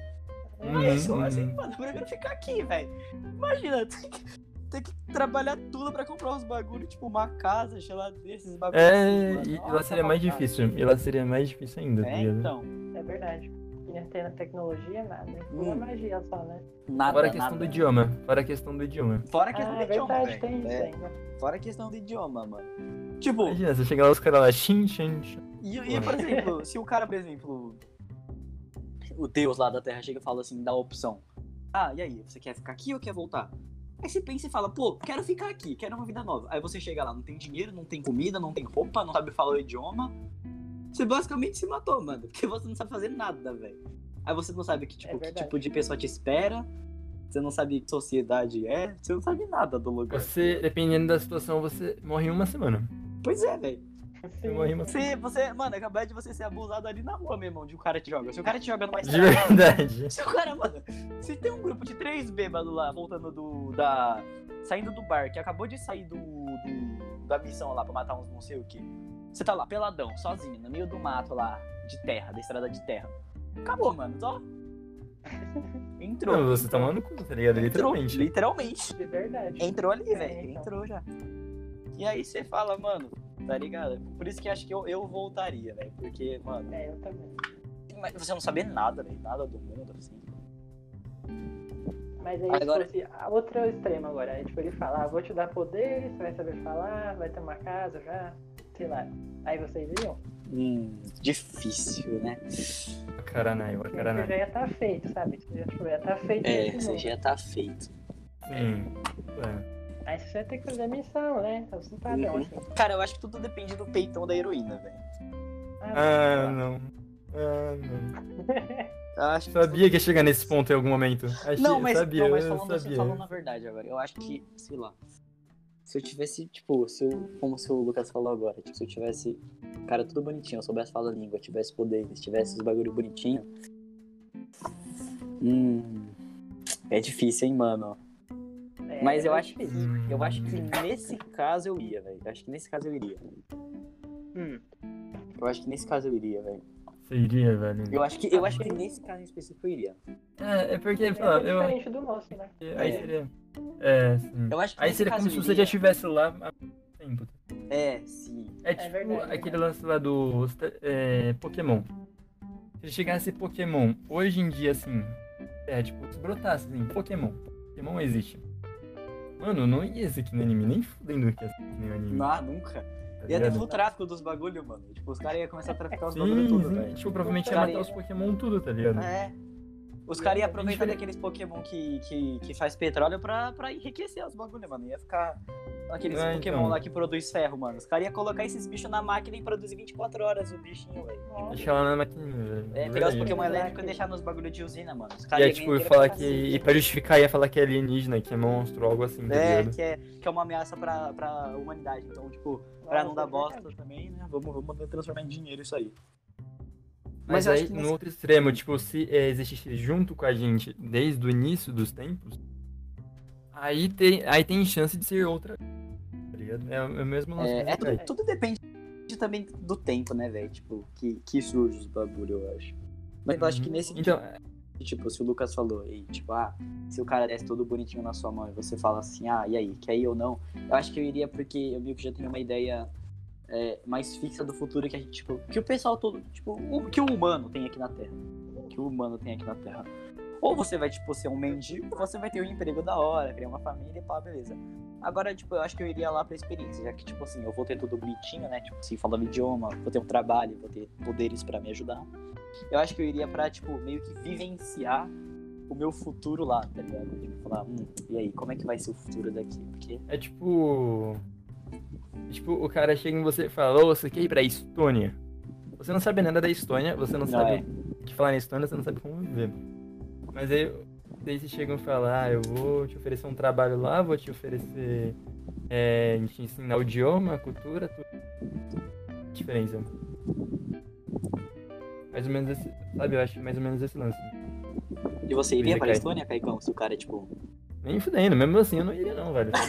[SPEAKER 2] É isso,
[SPEAKER 3] uhum.
[SPEAKER 2] assim, mano, eu prefiro ficar aqui, velho. Imagina, tem que, tem que trabalhar tudo pra comprar uns bagulho, tipo uma casa, geladeira, esses bagulhos.
[SPEAKER 3] É,
[SPEAKER 2] mano.
[SPEAKER 3] e lá seria mais difícil. E lá seria mais difícil ainda, tá
[SPEAKER 2] É, então.
[SPEAKER 1] É verdade. Não tem na tecnologia nada, né?
[SPEAKER 2] Hum.
[SPEAKER 1] magia só, né?
[SPEAKER 2] Nada,
[SPEAKER 3] Fora a questão
[SPEAKER 2] nada.
[SPEAKER 3] do idioma. Fora a questão do idioma.
[SPEAKER 2] Fora a questão
[SPEAKER 1] Ah,
[SPEAKER 2] do
[SPEAKER 1] é
[SPEAKER 2] idioma,
[SPEAKER 1] verdade,
[SPEAKER 2] velho.
[SPEAKER 1] tem isso
[SPEAKER 2] É,
[SPEAKER 1] ainda.
[SPEAKER 2] Fora a questão do idioma, mano. Tipo,
[SPEAKER 3] Imagina, você chega lá, os caras lá, xin, xin, xin.
[SPEAKER 2] E, e, por exemplo, se o cara, por exemplo, o deus lá da Terra chega e fala assim, dá a opção. Ah, e aí, você quer ficar aqui ou quer voltar? Aí você pensa e fala, pô, quero ficar aqui, quero uma vida nova. Aí você chega lá, não tem dinheiro, não tem comida, não tem roupa, não sabe falar o idioma. Você basicamente se matou, mano. Porque você não sabe fazer nada, velho. Aí você não sabe que, tipo,
[SPEAKER 1] É
[SPEAKER 2] que tipo de pessoa te espera. Você não sabe que sociedade é. Você não sabe nada do lugar.
[SPEAKER 3] Você, dependendo da situação, você morre em uma semana.
[SPEAKER 2] Pois é, velho.
[SPEAKER 3] Você morre em uma
[SPEAKER 2] Você, você, mano, acabou de você ser abusado ali na rua, meu irmão, de um cara te joga. Se o cara te joga numa
[SPEAKER 3] De
[SPEAKER 2] estrada,
[SPEAKER 3] verdade.
[SPEAKER 2] se o cara, mano, se tem um grupo de três bêbados lá, voltando do, da, saindo do bar, que acabou de sair do, do- da missão lá pra matar uns não sei o que. Você tá lá, peladão, sozinho, no meio do mato lá, de terra, da estrada de terra. Acabou, mano, só. Entrou.
[SPEAKER 3] Não, você tá tomando cu, tá ligado?
[SPEAKER 2] Entrou,
[SPEAKER 3] Literalmente.
[SPEAKER 2] literalmente.
[SPEAKER 1] De verdade.
[SPEAKER 2] Entrou ali,
[SPEAKER 1] É,
[SPEAKER 2] velho.
[SPEAKER 1] então.
[SPEAKER 2] Entrou já. E aí você fala, mano, tá ligado? Por isso que acho que eu, eu voltaria, velho. Porque, mano,
[SPEAKER 1] É, eu também.
[SPEAKER 2] mas você não saber nada, velho. Nada do mundo, assim.
[SPEAKER 1] Mas aí,
[SPEAKER 2] Agora-
[SPEAKER 1] se fosse a outra extremo agora, aí, tipo, ele fala, ah, vou te dar poderes, você vai saber falar, vai ter uma casa já, sei lá. Aí vocês iam?
[SPEAKER 2] Hum, difícil, né?
[SPEAKER 3] Caranai, caranai.
[SPEAKER 1] já ia estar feito, sabe? Você já, tipo, ia estar feito
[SPEAKER 2] É, você já tá feito.
[SPEAKER 3] Sim. É.
[SPEAKER 1] Aí você vai ter que fazer a missão, né? Padrão,
[SPEAKER 2] Uhum.
[SPEAKER 1] assim.
[SPEAKER 2] Cara, eu acho que tudo depende do peitão da heroína, velho.
[SPEAKER 3] Ah, não. Ah, não.
[SPEAKER 2] Eu acho que
[SPEAKER 3] Sabia que ia chegar nesse ponto em algum momento. Achei,
[SPEAKER 2] Não, mas,
[SPEAKER 3] sabia,
[SPEAKER 2] não, mas
[SPEAKER 3] eu
[SPEAKER 2] falando, assim,
[SPEAKER 3] sabia.
[SPEAKER 2] falando a verdade agora, eu acho que, sei lá, se eu tivesse, tipo, se eu, como se o Lucas falou agora, tipo, se eu tivesse, cara, tudo bonitinho, eu soubesse falar a língua, tivesse poderes, tivesse os bagulho bonitinho. Hum. É difícil, hein, mano.
[SPEAKER 1] É,
[SPEAKER 2] Mas eu
[SPEAKER 1] é
[SPEAKER 2] acho que, eu acho que nesse caso eu ia, velho. Acho que nesse caso eu iria.
[SPEAKER 1] Hum.
[SPEAKER 2] Eu acho que nesse caso eu iria, velho.
[SPEAKER 3] Você iria, velho.
[SPEAKER 2] Eu acho que, eu acho que nesse caso em específico eu iria.
[SPEAKER 3] É, é porque,
[SPEAKER 1] É
[SPEAKER 3] sei lá, eu.
[SPEAKER 1] diferente do nosso, né?
[SPEAKER 3] Aí
[SPEAKER 2] É.
[SPEAKER 3] seria. É, sim.
[SPEAKER 2] Eu acho que
[SPEAKER 3] Aí seria como se você já estivesse lá há muito tempo.
[SPEAKER 2] É, sim.
[SPEAKER 3] É tipo
[SPEAKER 1] verdade,
[SPEAKER 3] aquele
[SPEAKER 1] verdade.
[SPEAKER 3] lance lá do é, Pokémon. Se ele chegasse Pokémon hoje em dia, assim, é tipo, se brotasse assim, Pokémon. Pokémon existe. Mano, não ia ser aqui no anime, nem fudendo que ia ser aqui no anime.
[SPEAKER 2] Não, nunca.
[SPEAKER 3] Tá
[SPEAKER 2] Ia ter o tráfico dos bagulho, mano. Tipo, os caras iam começar a traficar os
[SPEAKER 3] Sim,
[SPEAKER 2] bagulho tudo, velho.
[SPEAKER 3] Tipo, provavelmente ia matar os Pokémon tudo, tá ligado?
[SPEAKER 2] É. Os caras iam aproveitar daqueles Pokémon que, que, que faz petróleo pra, pra enriquecer os bagulho, mano. Ia ficar aqueles
[SPEAKER 3] É,
[SPEAKER 2] Pokémon
[SPEAKER 3] então.
[SPEAKER 2] lá que produz ferro, mano. Os caras iam colocar esses bichos na máquina e produzir 24 horas o bichinho, velho.
[SPEAKER 3] Deixar lá na maquininha, velho.
[SPEAKER 2] É, pegar os. Pokémon elétricos e deixar nos bagulho de usina, mano. Os
[SPEAKER 3] E
[SPEAKER 2] caras
[SPEAKER 3] aí,
[SPEAKER 2] iam
[SPEAKER 3] tipo,
[SPEAKER 2] dinheiro
[SPEAKER 3] falar que.
[SPEAKER 2] cacete.
[SPEAKER 3] E pra justificar, ia falar que é alienígena, que é monstro, algo assim, tá
[SPEAKER 2] É, que é, que é uma ameaça pra, pra humanidade. Então, tipo, pra não dar
[SPEAKER 1] é
[SPEAKER 2] bosta
[SPEAKER 1] verdade.
[SPEAKER 2] também, né? Vamos, vamos transformar em dinheiro isso aí.
[SPEAKER 3] Mas,
[SPEAKER 2] eu acho
[SPEAKER 3] aí,
[SPEAKER 2] que
[SPEAKER 3] no
[SPEAKER 2] nesse-
[SPEAKER 3] outro extremo, tipo, se é, existisse junto com a gente desde o início dos tempos, aí tem, aí tem chance de ser outra. É, o- é o mesmo lance
[SPEAKER 2] É, é tudo, tudo depende também do tempo, né, velho? Tipo, que, que surge os bagulho, eu acho. Mas eu acho que nesse
[SPEAKER 3] Então,
[SPEAKER 2] tipo, se o Lucas falou, e, tipo, ah, se o cara desce todo bonitinho na sua mão e você fala assim, ah, e aí, quer ir ou não? Eu acho que eu iria porque eu meio que já tenho uma ideia é, mais fixa do futuro que a gente, tipo, que o pessoal todo, tipo, o, que o humano tem aqui na Terra. Que o humano tem aqui na Terra. Ou você vai, tipo, ser um mendigo, ou você vai ter um emprego da hora, criar uma família e pá, beleza. Agora, tipo, eu acho que eu iria lá pra experiência, já que, tipo assim, eu vou ter tudo bonitinho, né? Tipo assim, falando idioma, vou ter um trabalho, vou ter poderes pra me ajudar. Eu acho que eu iria pra, tipo, meio que vivenciar o meu futuro lá, tá ligado? Tipo, falar, hum, e aí, como é que vai ser o futuro daqui? Porque.
[SPEAKER 3] É tipo. Tipo, o cara chega em você e fala, ô, você quer ir pra Estônia? Você não sabe nada da Estônia, você não,
[SPEAKER 2] Não,
[SPEAKER 3] sabe
[SPEAKER 2] é.
[SPEAKER 3] o que falar na Estônia, você não sabe como viver. Mas aí, daí vocês chegam e falam, ah, eu vou te oferecer um trabalho lá, vou te oferecer. É, te ensinar o idioma, a cultura, tudo. Diferença. Mais ou menos esse. Sabe, eu acho mais ou menos esse lance.
[SPEAKER 2] E você iria
[SPEAKER 3] Iria
[SPEAKER 2] pra
[SPEAKER 3] cair.
[SPEAKER 2] Estônia, Caicão? Se o cara é, tipo.
[SPEAKER 3] Nem fudendo, mesmo assim eu não iria não, velho.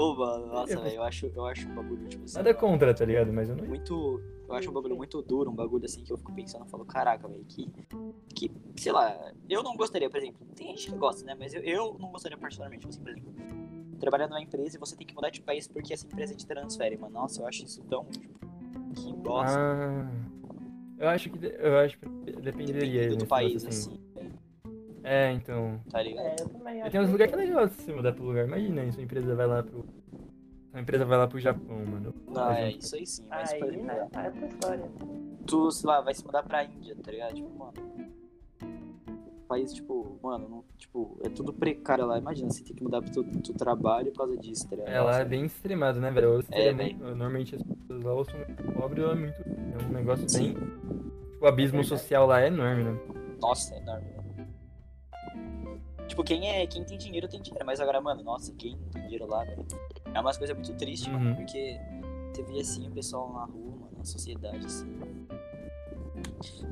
[SPEAKER 2] Mano, nossa, velho, eu acho, eu acho um bagulho, tipo assim.
[SPEAKER 3] Nada contra, tá ligado? Mas eu não
[SPEAKER 2] muito. Eu acho um bagulho muito duro, um bagulho assim que eu fico pensando, eu falo, caraca, velho, que. Que, sei lá, eu não gostaria, por exemplo, tem gente que gosta, né? Mas eu, eu não gostaria particularmente, assim, por exemplo, trabalhando numa empresa e você tem que mudar de país porque essa empresa te transfere, mano. Nossa, eu acho isso tão, tipo, que bosta.
[SPEAKER 3] Ah. Eu acho que de- eu acho que dependeria
[SPEAKER 2] Dependendo do país,
[SPEAKER 3] assim.
[SPEAKER 2] assim,
[SPEAKER 3] É, então.
[SPEAKER 2] tá ligado?
[SPEAKER 1] É, eu também
[SPEAKER 3] E
[SPEAKER 1] acho.
[SPEAKER 3] tem uns lugares que é legal se você mudar pro lugar. Imagina aí, sua empresa vai lá pro. Sua empresa vai lá pro Japão, mano.
[SPEAKER 2] Não, é isso aí sim, mas,
[SPEAKER 1] Aí,
[SPEAKER 2] exemplo,
[SPEAKER 1] né? É outra história.
[SPEAKER 2] tu, sei lá, vai se mudar pra Índia, tá ligado? Tipo, mano. País, tipo, mano, não, tipo, é tudo precário lá. Imagina, você tem que mudar pro teu, teu trabalho por causa disso, tá ligado?
[SPEAKER 3] É, lá é bem extremado, né, velho? Ou seria
[SPEAKER 2] É,
[SPEAKER 3] muito- Normalmente as pessoas lá ou são muito pobres ou é muito. É um negócio
[SPEAKER 2] Sim.
[SPEAKER 3] bem. Tipo, o abismo
[SPEAKER 1] É
[SPEAKER 3] social lá é enorme, né?
[SPEAKER 2] Nossa, é enorme. né? Tipo, quem é, quem tem dinheiro tem dinheiro, mas agora, mano, nossa, quem não tem dinheiro lá, velho. É umas coisas muito tristes,
[SPEAKER 3] Uhum.
[SPEAKER 2] mano, porque você vê assim o pessoal na rua, mano, na sociedade, assim.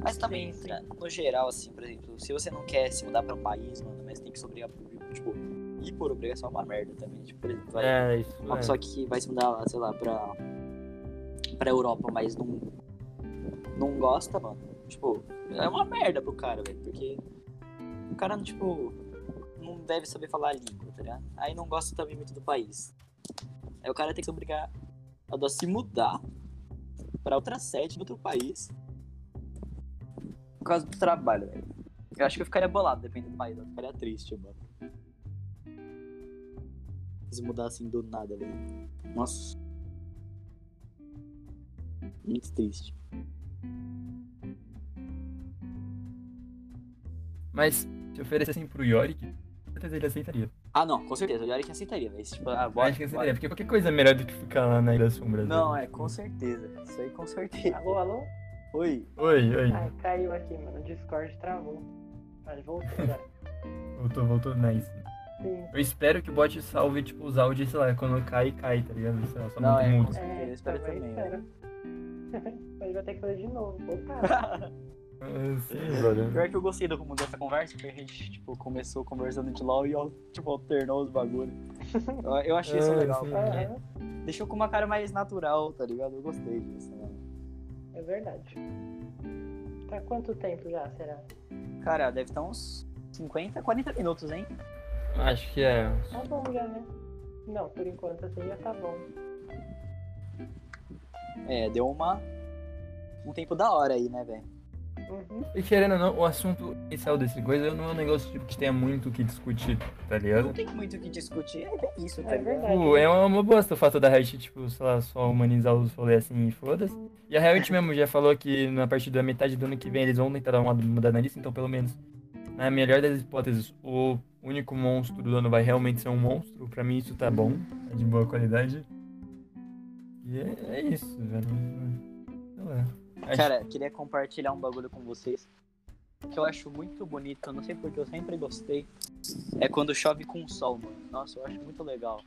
[SPEAKER 2] Mas também,
[SPEAKER 1] Sim, sim.
[SPEAKER 2] no geral, assim, por exemplo, se você não quer se mudar pra um país, mano, mas tem que se obrigar, tipo, ir por obrigação é uma merda também. Tipo, por exemplo, vai,
[SPEAKER 3] É, isso.
[SPEAKER 2] uma
[SPEAKER 3] é.
[SPEAKER 2] pessoa que vai se mudar, sei lá, pra, pra Europa, mas não, não gosta, mano. Tipo, é uma merda pro cara, velho. Porque o cara, tipo, não deve saber falar a língua, tá ligado? Aí não gosta também muito do país. Aí o cara tem que obrigar a se mudar pra outra sede, em outro país. Por causa do trabalho, velho. Eu acho que eu ficaria bolado, dependendo do país. Eu ficaria triste, mano. Se mudar assim do nada, velho. Nossa. Muito triste.
[SPEAKER 3] Mas se oferecessem pro Yorick, certeza ele aceitaria.
[SPEAKER 2] Ah, não, com certeza. O Yorick aceitaria, velho. Tipo, ah,
[SPEAKER 3] Eu
[SPEAKER 2] bora,
[SPEAKER 3] acho que
[SPEAKER 2] bora.
[SPEAKER 3] aceitaria, porque qualquer coisa é melhor do que ficar lá na Ilha Sombra.
[SPEAKER 2] Não, é, com certeza. Isso aí com certeza.
[SPEAKER 1] Alô, alô?
[SPEAKER 2] Oi.
[SPEAKER 3] Oi, oi.
[SPEAKER 1] Ai, caiu aqui, mano. O Discord travou. Mas voltou agora.
[SPEAKER 3] Voltou, voltou, nice.
[SPEAKER 1] Sim.
[SPEAKER 3] Eu espero que o bot salve, tipo, os áudios, sei lá, quando cai, cai, tá ligado? Sei lá, só
[SPEAKER 2] Não, é,
[SPEAKER 3] mudo.
[SPEAKER 2] com certeza. Eu espero também,
[SPEAKER 1] espero. Mas vai ter que fazer de novo. Opa.
[SPEAKER 3] Sim, brother.
[SPEAKER 2] Pior que eu gostei do dessa conversa, porque a gente, tipo, começou conversando de LOL e, ó, tipo, alternou os bagulhos. Eu, achei isso
[SPEAKER 3] É,
[SPEAKER 2] legal,
[SPEAKER 3] sim.
[SPEAKER 1] Aham,
[SPEAKER 2] deixou com uma cara mais natural, tá ligado? Eu gostei disso, né?
[SPEAKER 1] é verdade. Tá quanto tempo já, será?
[SPEAKER 2] Cara, deve estar uns 50, 40 minutos, hein?
[SPEAKER 3] Acho que é.
[SPEAKER 1] Tá bom já, né? Não, por enquanto assim já tá bom.
[SPEAKER 2] É, deu uma. Um tempo da hora aí, né, velho?
[SPEAKER 1] Uhum.
[SPEAKER 3] E querendo ou não, o assunto inicial desse coisa não é um negócio tipo, que tenha muito o que discutir, tá ligado?
[SPEAKER 2] Não tem muito o que discutir, é bem isso, tá
[SPEAKER 1] É
[SPEAKER 2] ligado?
[SPEAKER 1] verdade.
[SPEAKER 3] Tipo, é uma, uma bosta o fato da Riot, tipo, sei lá, só humanizar os rolês assim e foda-se. E a Riot mesmo já falou que na partir da metade do ano que vem eles vão tentar dar uma mudada na lista, então pelo menos, na melhor das hipóteses, o único monstro do ano vai realmente ser um monstro. Pra mim isso tá bom, é de boa qualidade. E é, é isso, velho. Sei lá. Acho-
[SPEAKER 2] Cara, queria compartilhar um bagulho com vocês que eu acho muito bonito, eu não sei porque eu sempre gostei. É quando chove com sol, mano. Nossa, eu acho muito legal.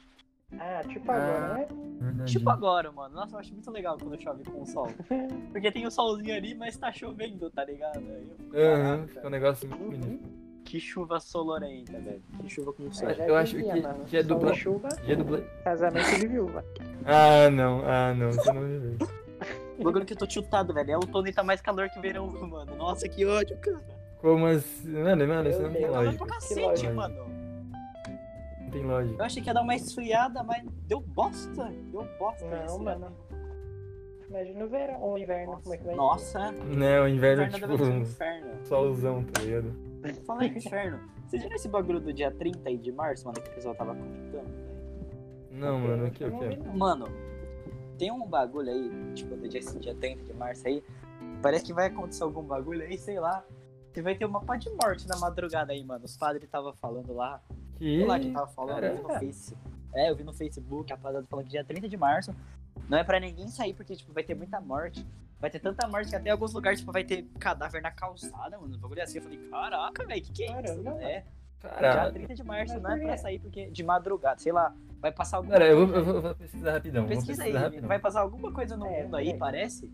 [SPEAKER 1] Ah, tipo agora,
[SPEAKER 3] Ah.
[SPEAKER 1] né?
[SPEAKER 3] verdade.
[SPEAKER 2] Tipo agora, mano. Nossa, eu acho muito legal quando chove com sol. Porque tem o solzinho ali, mas tá chovendo, tá ligado?
[SPEAKER 3] Aham,
[SPEAKER 2] Caraca,
[SPEAKER 3] fica um negócio muito bonito.
[SPEAKER 2] Que chuva solorenta, velho. Que chuva com sol.
[SPEAKER 1] Eu já
[SPEAKER 3] Eu acho que-
[SPEAKER 1] mano,
[SPEAKER 3] que é
[SPEAKER 1] e chuva,
[SPEAKER 3] Já dublei.
[SPEAKER 1] casamento de viúva.
[SPEAKER 3] Ah, não, ah, não, você não me vê.
[SPEAKER 2] O bagulho que eu tô tiltado, velho. É o Tony tá mais calor que verão, mano. Nossa, que ódio, cara.
[SPEAKER 3] Como assim? Mano, mano, isso não tem lógica.
[SPEAKER 2] cacete,
[SPEAKER 1] lógica.
[SPEAKER 2] mano.
[SPEAKER 3] Não tem lógica.
[SPEAKER 2] Eu achei que ia dar uma esfriada, mas deu bosta. Deu bosta.
[SPEAKER 1] Não,
[SPEAKER 2] isso,
[SPEAKER 1] mano.
[SPEAKER 2] né?
[SPEAKER 1] Imagina o verão ou o inverno, como é que vai
[SPEAKER 2] Nossa,
[SPEAKER 3] Né, o inverno,
[SPEAKER 2] um
[SPEAKER 3] tipo,
[SPEAKER 2] inferno.
[SPEAKER 3] solzão, tá ligado?
[SPEAKER 2] Fala em inferno. Vocês viram esse bagulho do dia 30 aí de março, mano, que o pessoal tava comentando? velho?
[SPEAKER 3] Não, mano, o que, o
[SPEAKER 1] não
[SPEAKER 3] que?
[SPEAKER 1] não.
[SPEAKER 2] Mano, tem um bagulho aí, tipo, do dia, esse dia 30 de março aí. Parece que vai acontecer algum bagulho aí, sei lá. Que vai ter uma pá de morte na madrugada aí, mano. Os padres tava falando lá.
[SPEAKER 3] Que?
[SPEAKER 2] Sei lá quem tava falando eu vi no. Face. É, eu vi no Facebook, a rapaziada falando que dia 30 de março não é pra ninguém sair, porque, tipo, vai ter muita morte. Vai ter tanta morte que até em alguns lugares, tipo, vai ter cadáver na calçada, mano. Um bagulho assim. Eu falei, caraca, velho, que que é isso?
[SPEAKER 1] Caramba.
[SPEAKER 2] É, dia
[SPEAKER 3] Caralho.
[SPEAKER 2] 30 de março não é pra sair, porque de madrugada, sei lá, vai passar alguma
[SPEAKER 3] Cara,
[SPEAKER 2] coisa
[SPEAKER 3] eu vou, eu vou pesquisar rapidão. vou
[SPEAKER 2] Pesquisa
[SPEAKER 3] pesquisar
[SPEAKER 2] aí,
[SPEAKER 3] rapidão.
[SPEAKER 2] vai passar alguma coisa no
[SPEAKER 1] É,
[SPEAKER 2] mundo aí,
[SPEAKER 1] é.
[SPEAKER 2] parece,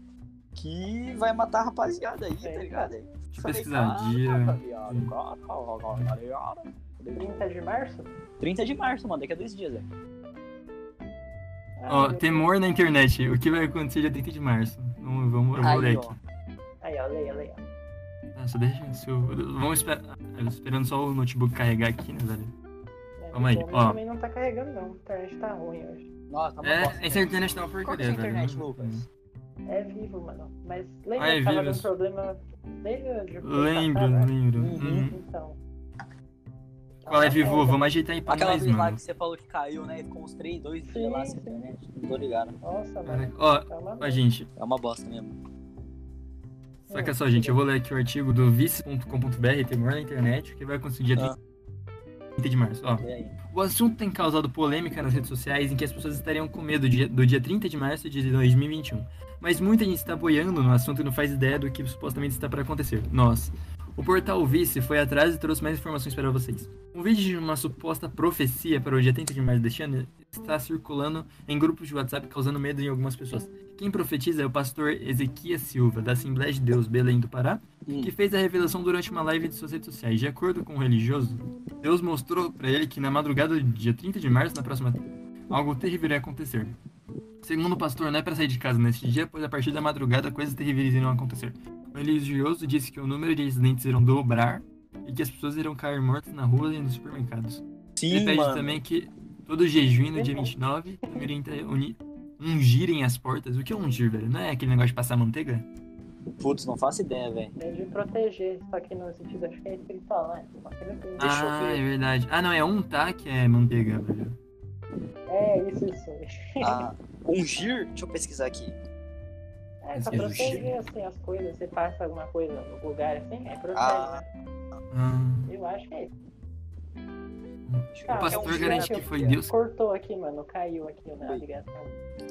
[SPEAKER 2] que vai matar a rapaziada aí, tá
[SPEAKER 1] É.
[SPEAKER 2] ligado? Aí,
[SPEAKER 3] Deixa eu pesquisar.
[SPEAKER 2] "Caraca,
[SPEAKER 3] Dia.
[SPEAKER 2] tá ligado?"
[SPEAKER 1] 30 de março?
[SPEAKER 2] 30 de março, mano, daqui a dois dias, velho.
[SPEAKER 3] Ó,
[SPEAKER 1] Ah,
[SPEAKER 3] temor na internet. O que vai acontecer dia 30 de março? Vamos, vamos, ler
[SPEAKER 2] Aí,
[SPEAKER 3] aqui.
[SPEAKER 2] ó.
[SPEAKER 1] Aí, ó, leia, leia.
[SPEAKER 3] Nossa, deixa isso. Vamos esperar. Eu tô esperando só o notebook carregar aqui, né, velho?
[SPEAKER 1] É,
[SPEAKER 3] Calma aí,
[SPEAKER 1] o
[SPEAKER 3] ó.
[SPEAKER 1] também não tá carregando, não. A internet tá ruim hoje.
[SPEAKER 2] Nossa, tá uma
[SPEAKER 3] É,
[SPEAKER 2] bosta,
[SPEAKER 3] essa
[SPEAKER 2] né?
[SPEAKER 3] internet tá uma
[SPEAKER 2] é
[SPEAKER 3] porcaria, velho.
[SPEAKER 2] internet, Lucas?
[SPEAKER 1] É vivo, mano. Mas lembra
[SPEAKER 3] Ah, é
[SPEAKER 1] que tava dando problema desde de
[SPEAKER 3] Lembro,
[SPEAKER 1] passada?
[SPEAKER 3] lembro.
[SPEAKER 2] Uhum.
[SPEAKER 3] Uhum.
[SPEAKER 1] Então.
[SPEAKER 3] Qual é, Vivo? Vamos ajeitar aí pra
[SPEAKER 2] Aquela
[SPEAKER 3] nós, mano.
[SPEAKER 2] que você falou que caiu, né? Ficou uns 3, 2
[SPEAKER 1] Sim,
[SPEAKER 2] dias lá sem internet. Não tô ligado.
[SPEAKER 1] Nossa, mano.
[SPEAKER 3] Ó,
[SPEAKER 1] Tá uma
[SPEAKER 3] ó, gente,
[SPEAKER 2] É uma bosta mesmo.
[SPEAKER 3] Saca só, gente. Eu vou ler aqui o artigo do vice.com.br, temor na internet, que vai acontecer dia
[SPEAKER 2] Ah.
[SPEAKER 3] 30 de março. Ó? O assunto tem causado polêmica nas redes sociais em que as pessoas estariam com medo de- do dia 30 de março de 2021. Mas muita gente está boiando no assunto e não faz ideia do que supostamente está para acontecer. Nós. O portal Vice foi atrás e trouxe mais informações para vocês. Um vídeo de uma suposta profecia para o dia 30 de março deste ano está circulando em grupos de WhatsApp causando medo em algumas pessoas. Quem profetiza é o pastor Ezequias Silva, da Assembleia de Deus Belém do Pará, que fez a revelação durante uma live de suas redes sociais. De acordo com o religioso, Deus mostrou para ele que na madrugada do dia 30 de março, na próxima, algo terrível iria acontecer. Segundo o pastor, não é para sair de casa neste dia, pois a partir da madrugada coisas terríveis irão acontecer. O religioso disse que o número de acidentes irão dobrar e que as pessoas irão cair mortas na rua e nos supermercados. Ele
[SPEAKER 2] Sim,
[SPEAKER 3] pede
[SPEAKER 2] mano.
[SPEAKER 3] também que todo jejum no dia
[SPEAKER 1] Uhum.
[SPEAKER 3] 29 irem uni- ungirem as portas. O que é ungir, velho? Não é aquele negócio de passar manteiga?
[SPEAKER 2] Putz, não faço ideia, velho.
[SPEAKER 1] É de proteger, só que no sentido, acho que é espiritual, né?
[SPEAKER 3] Ah,
[SPEAKER 2] ver.
[SPEAKER 3] é verdade. Ah, não, é untar que é manteiga, velho.
[SPEAKER 1] É, isso, isso.
[SPEAKER 2] Ah, ungir? Deixa eu pesquisar aqui.
[SPEAKER 1] É, pra
[SPEAKER 3] Esse
[SPEAKER 1] proteger, assim, as coisas. Você passa alguma coisa no lugar, assim, é
[SPEAKER 2] Ah.
[SPEAKER 1] né?
[SPEAKER 3] Ah,
[SPEAKER 1] Eu acho que é isso.
[SPEAKER 3] O pastor
[SPEAKER 2] ungir
[SPEAKER 3] garante
[SPEAKER 2] é
[SPEAKER 3] que foi Deus.
[SPEAKER 1] Cortou aqui, mano. Caiu aqui na ligação.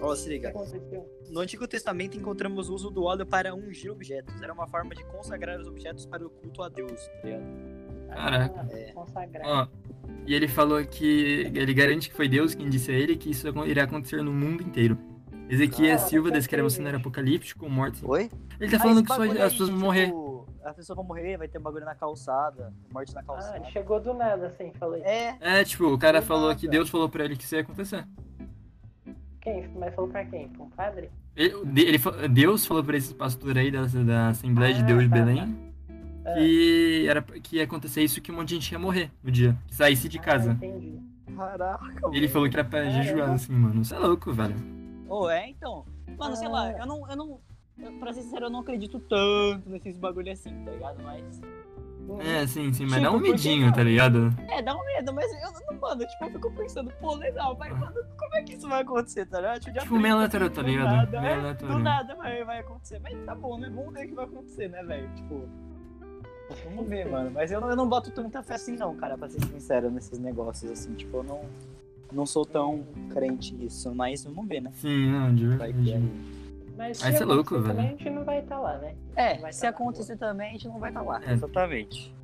[SPEAKER 2] Ó, se
[SPEAKER 1] O que
[SPEAKER 2] liga.
[SPEAKER 1] aconteceu?
[SPEAKER 2] No Antigo Testamento encontramos o uso do óleo para ungir objetos. Era uma forma de consagrar os objetos para o culto a Deus, tá ligado?
[SPEAKER 3] Caraca.
[SPEAKER 1] Ah, consagrar.
[SPEAKER 3] Ó, e ele falou que ele garante que foi Deus quem disse a ele que isso irá acontecer no mundo inteiro. Ezequias
[SPEAKER 1] Ah,
[SPEAKER 3] Silva descreve um
[SPEAKER 1] sei,
[SPEAKER 3] cenário apocalíptico com mortes.
[SPEAKER 2] Oi?
[SPEAKER 3] Ele tá
[SPEAKER 2] Ah,
[SPEAKER 3] falando
[SPEAKER 2] esse
[SPEAKER 3] que só as pessoas vão morrer.
[SPEAKER 2] tipo, As pessoas vão morrer, vai ter bagulho na calçada, morte na
[SPEAKER 1] Ah,
[SPEAKER 2] calçada.
[SPEAKER 1] ele chegou do nada, assim, falei.
[SPEAKER 2] É,
[SPEAKER 3] É, tipo, o cara
[SPEAKER 2] Do
[SPEAKER 3] falou
[SPEAKER 2] nada.
[SPEAKER 3] que Deus falou pra ele que isso ia acontecer.
[SPEAKER 1] Quem? Mas falou pra quem? Pra um padre?
[SPEAKER 3] Ele, de- ele Deus falou pra esse pastor aí da, da Assembleia de
[SPEAKER 1] Ah,
[SPEAKER 3] Deus de
[SPEAKER 1] tá,
[SPEAKER 3] Belém
[SPEAKER 1] Ah,
[SPEAKER 3] que, era, que ia acontecer isso que um monte de gente ia morrer no dia. Que saísse de
[SPEAKER 1] ah,
[SPEAKER 3] casa.
[SPEAKER 1] entendi.
[SPEAKER 2] caraca.
[SPEAKER 3] Ele falou que era pra
[SPEAKER 1] Caramba.
[SPEAKER 3] jejuar, assim, mano. Isso é louco, velho.
[SPEAKER 2] Ô, é, então. Mano, sei lá,
[SPEAKER 1] Ah.
[SPEAKER 2] eu não, eu não. Eu, pra ser sincero, eu não acredito tanto nesses bagulho assim, tá ligado? Mas.
[SPEAKER 3] É, sim, sim, mas
[SPEAKER 2] Tipo,
[SPEAKER 3] dá um medinho,
[SPEAKER 2] não?
[SPEAKER 3] tá ligado?
[SPEAKER 2] É, dá um medo, mas eu não, mano, tipo, eu fico pensando, pô, legal, mas mano, como é que isso vai acontecer, tá ligado? dia
[SPEAKER 3] Tipo, meio
[SPEAKER 2] 30,
[SPEAKER 3] aleatório, tá
[SPEAKER 2] do
[SPEAKER 3] ligado?
[SPEAKER 2] Nada,
[SPEAKER 3] Meio
[SPEAKER 2] é, do nada vai, vai acontecer. Mas tá bom, né? Vamos ver o que vai acontecer, né, velho? Tipo. Vamos ver, mano. Mas eu não, eu não boto tanta fé assim, não, cara, pra ser sincero, nesses negócios, assim. Tipo, eu não, não sou tão crente nisso. Mas vamos ver, né?
[SPEAKER 3] Sim, não, de
[SPEAKER 2] Vai que
[SPEAKER 3] verdade.
[SPEAKER 2] é.
[SPEAKER 1] Mas
[SPEAKER 3] Aí
[SPEAKER 1] se
[SPEAKER 3] é louco,
[SPEAKER 1] acontecer
[SPEAKER 3] velho.
[SPEAKER 1] também, a gente não vai estar lá, né?
[SPEAKER 2] É,
[SPEAKER 1] Vai
[SPEAKER 2] se
[SPEAKER 1] tá
[SPEAKER 2] acontecer também, a gente não vai estar lá.
[SPEAKER 3] É.
[SPEAKER 2] Exatamente.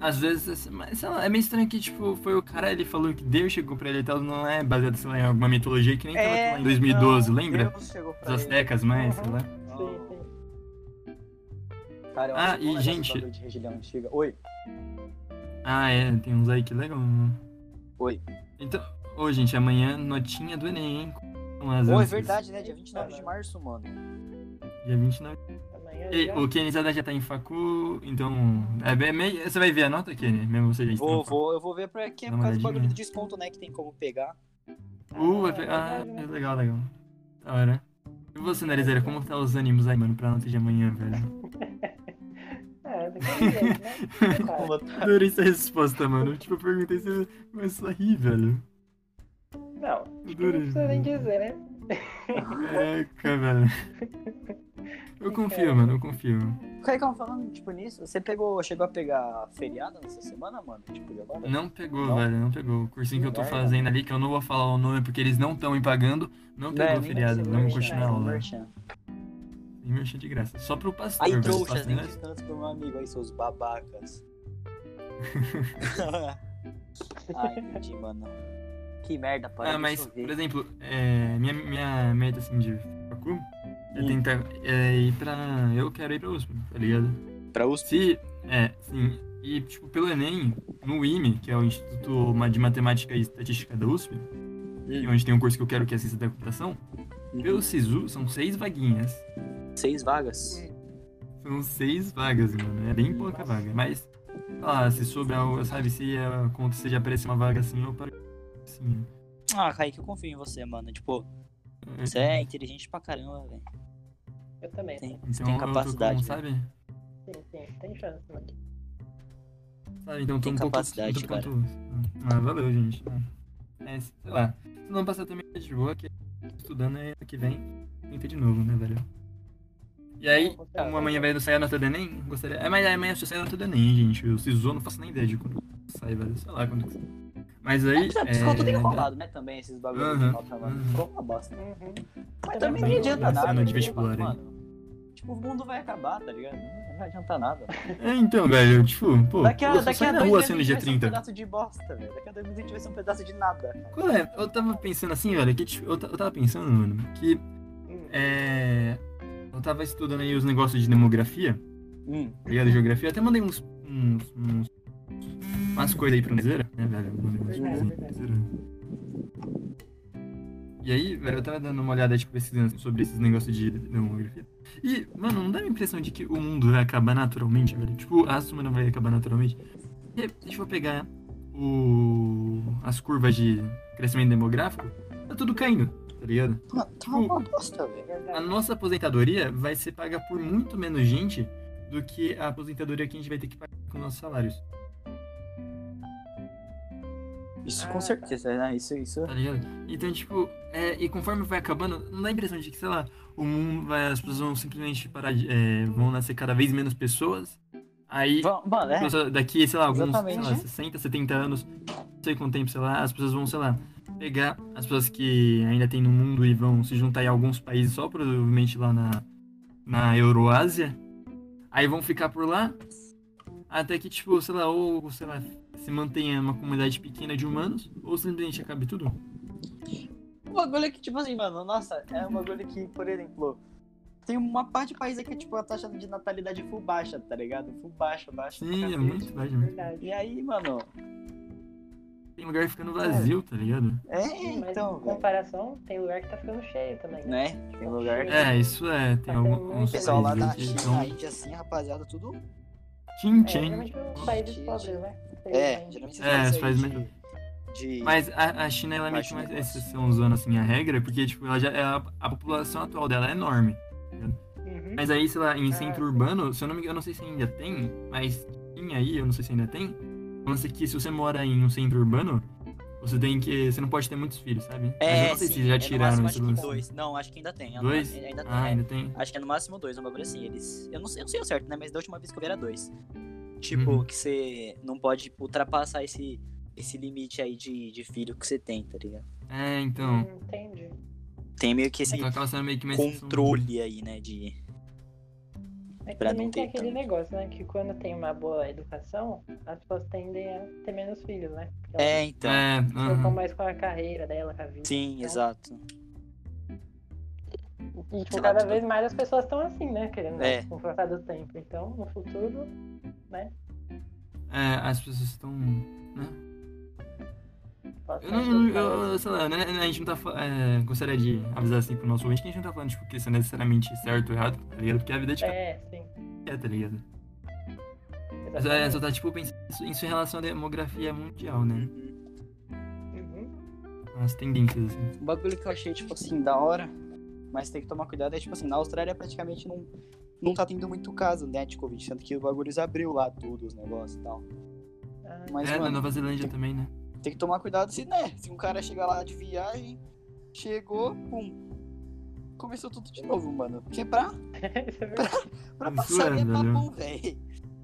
[SPEAKER 3] Às vezes, mas sei lá, é meio estranho que, tipo, foi o cara, ele falou que Deus chegou pra ele e tal, não é baseado, sei lá, em alguma mitologia que nem tava lá em 2012,
[SPEAKER 2] não,
[SPEAKER 3] lembra?
[SPEAKER 2] Deus chegou pra
[SPEAKER 3] Os
[SPEAKER 2] ele.
[SPEAKER 3] astecas, mais, sei
[SPEAKER 1] Uhum.
[SPEAKER 3] lá.
[SPEAKER 1] Sim, sim.
[SPEAKER 2] Cara, eu
[SPEAKER 3] Ah, e, gente-
[SPEAKER 2] bagulho de religião antiga. Oi.
[SPEAKER 3] Ah, é, tem uns aí que legal. né?
[SPEAKER 2] Oi.
[SPEAKER 3] Então, ô, gente, amanhã notinha do Enem, hein? Com as
[SPEAKER 2] Oi, é verdade, né? Dia 29 de março, mano.
[SPEAKER 3] Dia 29.
[SPEAKER 1] Amanhã
[SPEAKER 3] E, o Kenizada já tá em facu, então. É bem meio. Você vai ver a nota, Kenny? Mesmo você já
[SPEAKER 2] Vou, vou, eu vou ver pra que é por causa do bagulho do desconto, né? Que tem como pegar.
[SPEAKER 3] Uh, é,
[SPEAKER 1] Ah,
[SPEAKER 3] é legal, legal. Da hora. E você, Narizeira, como tá os ânimos aí, mano, pra nota de amanhã, velho?
[SPEAKER 1] É, né?
[SPEAKER 3] Adorei essa resposta, mano. Tipo, eu perguntei se você começou a rir, velho.
[SPEAKER 1] Não, não
[SPEAKER 3] Adorei.
[SPEAKER 1] precisa nem dizer, né?
[SPEAKER 3] Caraca, velho. Eu confio, mano, eu confio.
[SPEAKER 2] Caicão, falando, tipo, nisso, você pegou, chegou a pegar feriado nessa semana, mano? Tipo, de agora?
[SPEAKER 3] Não pegou,
[SPEAKER 2] Não?
[SPEAKER 3] velho, não pegou. O cursinho que eu tô fazendo ali, que eu não vou falar o nome porque eles não estão me pagando, não pegou
[SPEAKER 2] é,
[SPEAKER 3] o
[SPEAKER 2] nem
[SPEAKER 3] feriado. Vamos continuar
[SPEAKER 2] é
[SPEAKER 3] aula. Tem merchan de graça. Só pro pastor,
[SPEAKER 2] Aí, trouxas,
[SPEAKER 3] Pastor,
[SPEAKER 2] nem
[SPEAKER 3] né?
[SPEAKER 2] descanso pro meu amigo aí, seus babacas. ah, entendi, mano. Que merda, para
[SPEAKER 3] Ah, mas, por exemplo, é, minha, minha meta assim de facu é
[SPEAKER 2] Hum.
[SPEAKER 3] tentar é, ir pra. Eu quero ir pra USP, tá ligado?
[SPEAKER 2] Pra USP?
[SPEAKER 3] Se. É, sim. E, tipo, pelo Enem, no IME, que é o Instituto de Matemática e Estatística da USP, e onde tem um curso que eu quero que é Ciência da Computação, pelo SISU são seis vaguinhas.
[SPEAKER 2] Seis vagas?
[SPEAKER 3] São seis vagas, mano. É bem pouca vaga. Mas, sei lá, se souber, algo, sabe, se acontecer de aparecer uma vaga assim, eu paro assim.
[SPEAKER 2] Ah, Kaique, eu confio em você, mano. Tipo,
[SPEAKER 3] É,
[SPEAKER 2] você é inteligente pra caramba, velho.
[SPEAKER 1] Eu também.
[SPEAKER 2] Tem,
[SPEAKER 1] Sim,
[SPEAKER 2] você
[SPEAKER 3] Então,
[SPEAKER 2] tem
[SPEAKER 3] eu
[SPEAKER 2] capacidade, né?
[SPEAKER 3] sabe?
[SPEAKER 1] sim, tem chance, mano.
[SPEAKER 3] Sabe, então tô
[SPEAKER 2] Tem
[SPEAKER 3] um pouco...
[SPEAKER 2] capacidade,
[SPEAKER 3] tô
[SPEAKER 2] cara.
[SPEAKER 3] Ah, valeu, gente. É, sei lá. Se não passar também é de boa, que estudando é ano que vem, tenta de novo, né, velho? E aí, como amanhã vai sair a nota do Enem, gostaria... É, mas amanhã só sai a nota do Enem, gente. O SISU, não faço nem ideia de quando sai, velho. Sei lá quando que sai. Mas aí...
[SPEAKER 2] É, ficou tudo
[SPEAKER 3] é,
[SPEAKER 2] enrolado, né, também, esses bagulhos de
[SPEAKER 3] Aham,
[SPEAKER 2] nota. Ficou uma bosta.
[SPEAKER 1] Uhum.
[SPEAKER 2] Mas
[SPEAKER 1] Também
[SPEAKER 2] também não adianta nada.
[SPEAKER 3] de
[SPEAKER 2] porque,
[SPEAKER 3] vestibular,
[SPEAKER 2] mano, tipo, o mundo vai acabar, tá ligado? Não vai adiantar nada.
[SPEAKER 3] É, então, velho, tipo, pô,
[SPEAKER 2] Daqui a,
[SPEAKER 3] eu
[SPEAKER 2] daqui a
[SPEAKER 3] na
[SPEAKER 2] dois
[SPEAKER 3] rua assim no
[SPEAKER 2] vai
[SPEAKER 3] dia
[SPEAKER 2] ser um
[SPEAKER 3] 30.
[SPEAKER 2] pedaço de bosta, velho. Daqui a dois meses a gente vai ser um pedaço de nada.
[SPEAKER 3] Qual é? Eu tava pensando assim, velho, que tipo, eu, eu tava pensando, mano, que
[SPEAKER 1] Hum.
[SPEAKER 3] é. Eu tava estudando aí os negócios de demografia,
[SPEAKER 2] Hum.
[SPEAKER 3] tá ligado? Geografia, até mandei uns. uns, uns umas coisas aí pra Nezeira, né, velho? Aí pra Nezeira. E aí, velho, eu tava dando uma olhada, tipo, pesquisando sobre esses negócios de demografia. E, mano, não dá a impressão de que o mundo vai acabar naturalmente, velho? Tipo, a raça humana vai acabar naturalmente. E, deixa eu pegar o... as curvas de crescimento demográfico, tá tudo caindo, tá ligado?
[SPEAKER 2] Mano, tá uma bosta, velho.
[SPEAKER 3] A
[SPEAKER 1] Verdade.
[SPEAKER 3] nossa aposentadoria vai ser paga por muito menos gente do que a aposentadoria que a gente vai ter que pagar com nossos salários,
[SPEAKER 2] Isso
[SPEAKER 1] Ah,
[SPEAKER 2] com
[SPEAKER 1] tá.
[SPEAKER 2] certeza, né? Isso, isso.
[SPEAKER 3] tá ligado? Então, tipo, é, e conforme vai acabando, não dá a impressão de que, sei lá, o mundo vai, as pessoas vão simplesmente parar de, é, vão nascer cada vez menos pessoas, aí
[SPEAKER 2] Va- Mano, é.
[SPEAKER 3] pessoa- daqui, sei lá, alguns, sei lá, 60, 70 anos, não sei quanto tempo, sei lá, as pessoas vão, sei lá, pegar as pessoas que ainda tem no mundo e vão se juntar em alguns países, só provavelmente lá na, na Euroásia, aí vão ficar por lá, até que, tipo, sei lá, ou, sei lá, se mantenha uma comunidade pequena de humanos, ou simplesmente acabe tudo.
[SPEAKER 2] O bagulho é que, tipo assim, mano, nossa, é um bagulho que, por exemplo, tem uma parte de país aí que, tipo, a taxa de natalidade full baixa, tá ligado? Full baixa, baixa.
[SPEAKER 3] Sim, é muito baixo, né?
[SPEAKER 1] Verdade.
[SPEAKER 2] E aí, mano,
[SPEAKER 3] Tem lugar ficando vazio, tá ligado?
[SPEAKER 2] é,
[SPEAKER 1] Sim, mas
[SPEAKER 2] então,
[SPEAKER 1] em comparação, tem lugar que tá ficando cheio também, né?
[SPEAKER 2] Né? Tem lugar que.
[SPEAKER 3] É, isso é, tem
[SPEAKER 1] Tá
[SPEAKER 3] algum,
[SPEAKER 1] tendo
[SPEAKER 3] uns
[SPEAKER 1] muito
[SPEAKER 2] O pessoal lá da China,
[SPEAKER 3] são
[SPEAKER 2] a Índia, assim, rapaziada, tudo.
[SPEAKER 3] Tchim,
[SPEAKER 1] É,
[SPEAKER 3] tchim.
[SPEAKER 1] geralmente os países
[SPEAKER 2] Gente.
[SPEAKER 1] Né?
[SPEAKER 2] É,
[SPEAKER 1] Infelizmente.
[SPEAKER 2] geralmente
[SPEAKER 3] É, os
[SPEAKER 2] países aí de. de...
[SPEAKER 3] Mas a, a China, ela é meio que uma exceção usando assim a regra, porque tipo, ela já, ela- a população atual dela é enorme.
[SPEAKER 1] Uhum.
[SPEAKER 3] Mas aí, sei lá, em
[SPEAKER 1] Ah,
[SPEAKER 3] centro
[SPEAKER 1] sim.
[SPEAKER 3] urbano, se eu não me engano, eu não sei se ainda tem, mas tinha aí, eu não sei se ainda tem. Lance que se você mora em um centro urbano, você tem que. Você não pode ter muitos filhos, sabe? mas eu
[SPEAKER 2] É,
[SPEAKER 3] não sei
[SPEAKER 2] sim,
[SPEAKER 3] se já
[SPEAKER 2] é,
[SPEAKER 3] tiraram
[SPEAKER 2] no máximo,
[SPEAKER 3] esse
[SPEAKER 2] acho
[SPEAKER 3] lance.
[SPEAKER 2] que dois. Não, acho que ainda tem.
[SPEAKER 3] Dois?
[SPEAKER 2] Ainda tem.
[SPEAKER 3] Ah,
[SPEAKER 2] é.
[SPEAKER 3] ainda tem.
[SPEAKER 2] Acho que é no máximo dois, um bagulho assim. Eles. Eu não sei, eu não sei o certo, né? Mas da última vez que eu vi era dois. Tipo,
[SPEAKER 3] Uhum.
[SPEAKER 2] que você não pode ultrapassar esse, esse limite aí de, de filho que você tem, tá ligado?
[SPEAKER 3] É, então.
[SPEAKER 1] Hum, entendi.
[SPEAKER 2] Tem meio que esse
[SPEAKER 3] Então meio que
[SPEAKER 2] controle aí, né? De.
[SPEAKER 1] É que
[SPEAKER 2] Pra
[SPEAKER 1] também tem aquele
[SPEAKER 2] tanto.
[SPEAKER 1] negócio, né? Que quando tem uma boa educação, as pessoas tendem a ter menos filhos, né? Porque
[SPEAKER 2] É, então.
[SPEAKER 3] É, aham.
[SPEAKER 1] mais com a carreira dela, com a vida.
[SPEAKER 2] Sim,
[SPEAKER 1] Então,
[SPEAKER 2] exato.
[SPEAKER 1] E tipo, cada
[SPEAKER 2] tudo-
[SPEAKER 1] vez mais as pessoas estão assim, né? Querendo
[SPEAKER 2] É.
[SPEAKER 1] com o passar do tempo. Então, no futuro,
[SPEAKER 3] É, as pessoas estão. Né? Eu não, eu, sei lá, né, a gente não tá é, Gostaria de avisar assim pro nosso ouvinte que a gente não tá falando, tipo, que isso é necessariamente certo ou errado, tá ligado? Porque a vida é de cada
[SPEAKER 1] É, sim.
[SPEAKER 3] é, tá ligado? Mas é, só tá, tipo, pensando isso, em relação à demografia mundial, né?
[SPEAKER 1] Uhum.
[SPEAKER 3] As tendências, assim.
[SPEAKER 2] Um bagulho que eu achei, tipo assim, da hora Mas tem que tomar cuidado, é tipo assim, na Austrália praticamente não, não tá tendo muito caso, né, de Covid, sendo que o bagulho abriu lá tudo, os negócios e tal.
[SPEAKER 1] Ah,
[SPEAKER 2] Mas,
[SPEAKER 3] é, na
[SPEAKER 2] mano,
[SPEAKER 3] Nova Zelândia
[SPEAKER 2] tem-
[SPEAKER 3] também, né?
[SPEAKER 2] tem que tomar cuidado se, né, se um cara chegar lá de viagem, chegou, pum, começou tudo de novo, mano. Porque pra,
[SPEAKER 1] isso é verdade.
[SPEAKER 2] pra
[SPEAKER 3] Isso
[SPEAKER 2] passar
[SPEAKER 3] é,
[SPEAKER 2] é
[SPEAKER 3] velho.
[SPEAKER 2] papum, velho.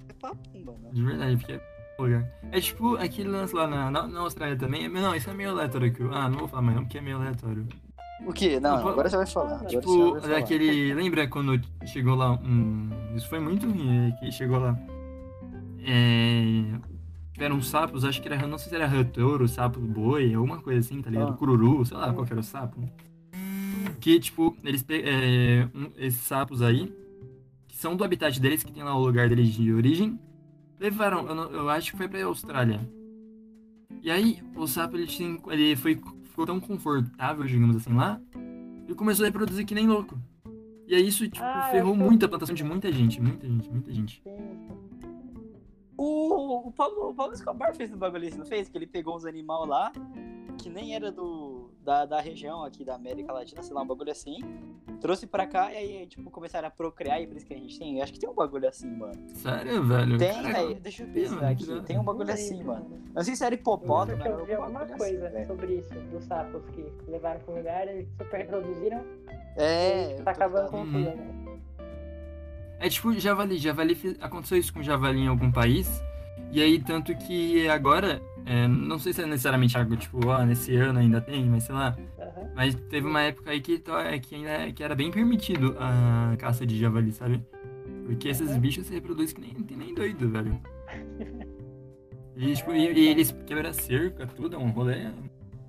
[SPEAKER 2] É papum, mano.
[SPEAKER 3] De verdade, porque é lugar. É tipo aquele lance lá na, na, na Austrália também. Não, isso é meio aleatório aqui. Ah, não vou falar mais não, porque é meio aleatório.
[SPEAKER 2] O quê? Não,
[SPEAKER 3] Tipo,
[SPEAKER 2] agora você vai falar.
[SPEAKER 3] Tipo,
[SPEAKER 2] vai falar.
[SPEAKER 3] daquele. Lembra quando chegou lá um. Isso foi muito ruim, é, que chegou lá. É. Tiveram sapos, acho que era. Não sei se era ratouro, sapo boi, alguma coisa assim, tá ligado?
[SPEAKER 2] Ah.
[SPEAKER 3] Cururu, sei lá qual que era o sapo. Que, tipo, eles. pe- É, um- esses sapos aí, que são do habitat deles, que tem lá o lugar deles de origem, levaram, eu, não- eu acho que foi pra Austrália. E aí, o sapo ele, tinha- ele foi, ficou tão confortável, digamos assim, lá, e começou a reproduzir que nem louco. E aí isso, tipo,
[SPEAKER 1] Ah,
[SPEAKER 3] ferrou
[SPEAKER 1] eu
[SPEAKER 3] muito a plantação de muita gente, muita gente, muita gente.
[SPEAKER 2] O, o, Pablo, o Pablo Escobar fez um bagulho assim, não fez? Que ele pegou uns animais lá, que nem era do, da, da região aqui da América Latina, sei lá, um bagulho assim. Trouxe pra cá e aí, tipo, começaram a procriar e por isso que a gente tem. Eu acho que tem um bagulho assim, mano.
[SPEAKER 3] Sério, velho?
[SPEAKER 2] Tem, velho. Deixa eu pesquisar
[SPEAKER 3] mano,
[SPEAKER 2] aqui. Tem um bagulho assim, mano. Eu não sei se era hipopótamo, era
[SPEAKER 1] eu vi
[SPEAKER 2] algum
[SPEAKER 1] alguma coisa
[SPEAKER 2] assim,
[SPEAKER 1] sobre isso, dos sapos que levaram pro lugar, eles super reproduziram
[SPEAKER 2] É,
[SPEAKER 1] e tá acabando com
[SPEAKER 2] ligado.
[SPEAKER 1] tudo, né?
[SPEAKER 3] É tipo javali. Javali aconteceu isso com javali em algum país. E aí, tanto que agora, é, não sei se é necessariamente algo tipo, ah, nesse ano ainda tem, mas sei lá.
[SPEAKER 1] Aham.
[SPEAKER 3] Mas teve uma época aí que, é, que ainda que era bem permitido a caça de javali, sabe? Porque esses
[SPEAKER 1] Uhum.
[SPEAKER 3] bichos se reproduzem que nem, nem doido, velho. E, tipo, e, e eles quebram a cerca, tudo, é um rolê.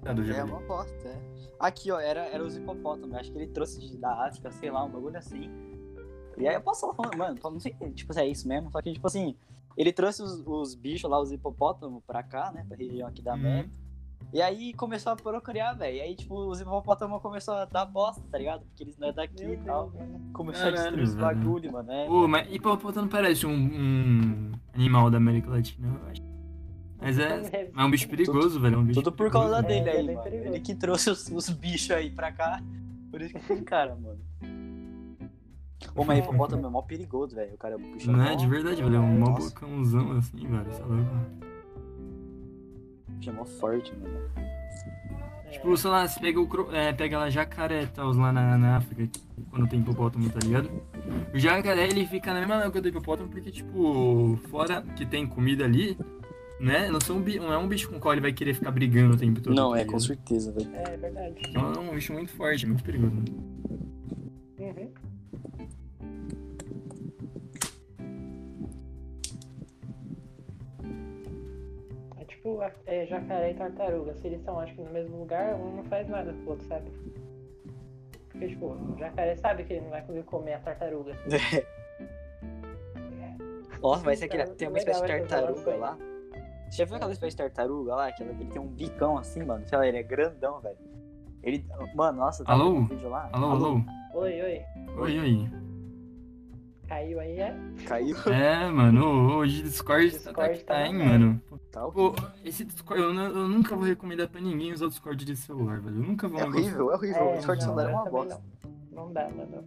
[SPEAKER 3] Tá do
[SPEAKER 2] É
[SPEAKER 3] javali.
[SPEAKER 2] uma bosta, é. Aqui, ó, era, era os hipopótamos. Acho que ele trouxe de, da África, sei lá, um bagulho assim. E aí eu posso falar, mano, não sei tipo, se é isso mesmo, só que, tipo assim, ele trouxe os, os bichos lá, os hipopótamos, pra cá, né, pra região aqui da
[SPEAKER 3] Uhum.
[SPEAKER 2] América. E aí começou a procriar, velho. E aí, tipo, os hipopótamos começou a dar bosta, tá ligado? Porque eles não é daqui
[SPEAKER 1] Meu
[SPEAKER 2] e tal.
[SPEAKER 1] Deus.
[SPEAKER 2] Começou a destruir os
[SPEAKER 3] velho.
[SPEAKER 2] bagulho, mano. É,
[SPEAKER 3] Pô, mas hipopótamo parece um, um animal da América Latina, eu acho. Mas é, mas é um bicho perigoso, velho. É um bicho
[SPEAKER 2] Tudo por causa
[SPEAKER 3] perigoso.
[SPEAKER 2] dele
[SPEAKER 1] É,
[SPEAKER 2] aí,
[SPEAKER 1] bem
[SPEAKER 2] mano.
[SPEAKER 1] perigoso.
[SPEAKER 2] Ele que trouxe os, os bichos aí pra cá. Por isso que tem cara, mano. Ô, mas hipopótamo é mó perigoso, velho. O cara puxa
[SPEAKER 3] Não é de verdade, velho. É um mó bocãozão assim, velho. Você é louco.
[SPEAKER 2] puxa mó forte, mano.
[SPEAKER 1] É,
[SPEAKER 3] Tipo, sei lá, você pega, o, é, pega lá jacaré tal, lá na, na África, quando tem hipopótamo, tá ligado? O jacaré, ele fica na mesma época do hipopótamo, porque, tipo, fora que tem comida ali, né? Não, são, não é um bicho com o qual ele vai querer ficar brigando o tempo todo.
[SPEAKER 2] Não,
[SPEAKER 3] tá
[SPEAKER 2] é, com certeza, velho.
[SPEAKER 1] é verdade.
[SPEAKER 3] É um, é um bicho muito forte, muito perigoso.
[SPEAKER 1] Tipo é, jacaré e tartaruga. Se eles estão, acho que, no mesmo lugar, um não faz nada pro outro, sabe? Porque, tipo, o jacaré sabe que ele não vai conseguir comer a tartaruga.
[SPEAKER 2] Nossa, vai ser aquele. Tem uma espécie de tartaruga lá. Você já viu aquela espécie de tartaruga lá? Que ele tem um bicão assim, mano. Sei lá, ele é grandão, velho. Ele. Mano, nossa, tá
[SPEAKER 3] Alô?
[SPEAKER 2] vendo um vídeo lá?
[SPEAKER 3] Alô, alô?
[SPEAKER 1] Oi, oi.
[SPEAKER 3] Oi, oi.
[SPEAKER 1] Caiu aí, é?
[SPEAKER 2] Caiu.
[SPEAKER 3] É, mano, hoje Discord, tá,
[SPEAKER 1] Discord
[SPEAKER 3] tá,
[SPEAKER 1] tá
[SPEAKER 3] tá, hein, mano.
[SPEAKER 2] Tá
[SPEAKER 3] Pô, esse Discord, eu, eu nunca vou recomendar pra ninguém usar o Discord de celular, velho. Eu nunca vou
[SPEAKER 2] É horrível, é horrível. o Discord
[SPEAKER 1] não,
[SPEAKER 2] celular é uma bosta.
[SPEAKER 1] Não. não dá, mano.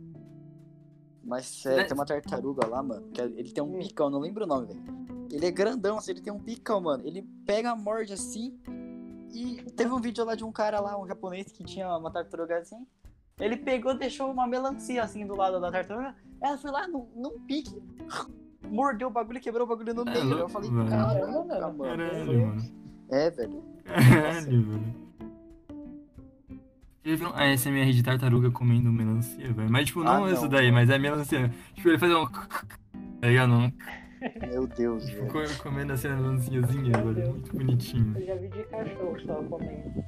[SPEAKER 2] Mas é, tem uma tartaruga lá, mano. Que ele tem um
[SPEAKER 1] Hum.
[SPEAKER 2] bicão, não lembro o nome, velho. Ele é grandão, assim, ele tem um bicão, mano. Ele pega, morde assim. E teve um vídeo lá de um cara lá, um japonês, que tinha uma tartaruga assim. Ele pegou, deixou uma melancia assim do lado da tartaruga. Ela foi lá num, num pique, mordeu o bagulho e quebrou o bagulho no
[SPEAKER 3] É
[SPEAKER 2] meio. Eu
[SPEAKER 3] louco,
[SPEAKER 2] falei, caraca,
[SPEAKER 1] Caramba,
[SPEAKER 2] mano.
[SPEAKER 3] Caralho, mano.
[SPEAKER 2] É, velho.
[SPEAKER 3] Caralho, velho. Teve um ASMR de tartaruga comendo melancia, velho. Mas, tipo, não
[SPEAKER 2] Ah,
[SPEAKER 3] isso
[SPEAKER 2] não,
[SPEAKER 3] daí,
[SPEAKER 2] mano.
[SPEAKER 3] mas é melancia. Tipo, ele faz um. Tá ligado? Um...
[SPEAKER 2] Meu Deus, velho.
[SPEAKER 3] co- Comendo assim a melanciazinha, velho.
[SPEAKER 1] Deus.
[SPEAKER 3] Muito bonitinho.
[SPEAKER 1] Eu já vi de cachorro só comendo.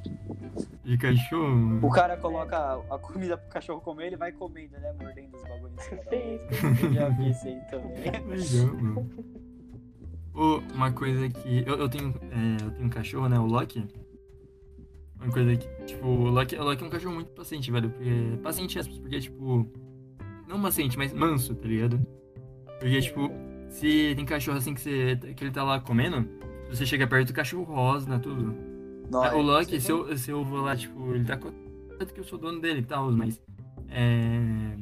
[SPEAKER 3] De cachorro.
[SPEAKER 2] O cara coloca a- comida pro cachorro comer, ele vai comendo, né? Mordendo os bagulhos
[SPEAKER 1] Sim,
[SPEAKER 2] Eu já vi isso aí também.
[SPEAKER 3] Legal, mano. Ô, uma coisa que. Eu, eu tenho. é, eu tenho um cachorro, né? O Loki. Uma coisa que. Tipo, o Loki, o Loki é um cachorro muito paciente, velho. Porque, paciente, aspas, porque, tipo. Não paciente, mas manso, tá ligado? Porque, tipo, se tem cachorro assim que, você, que ele tá lá comendo, você chega perto, o cachorro rosna, tudo.
[SPEAKER 2] Nossa,
[SPEAKER 3] o Loki, se eu, se eu vou lá, tipo, ele tá com. Tanto que eu sou dono dele e tal, mas. É...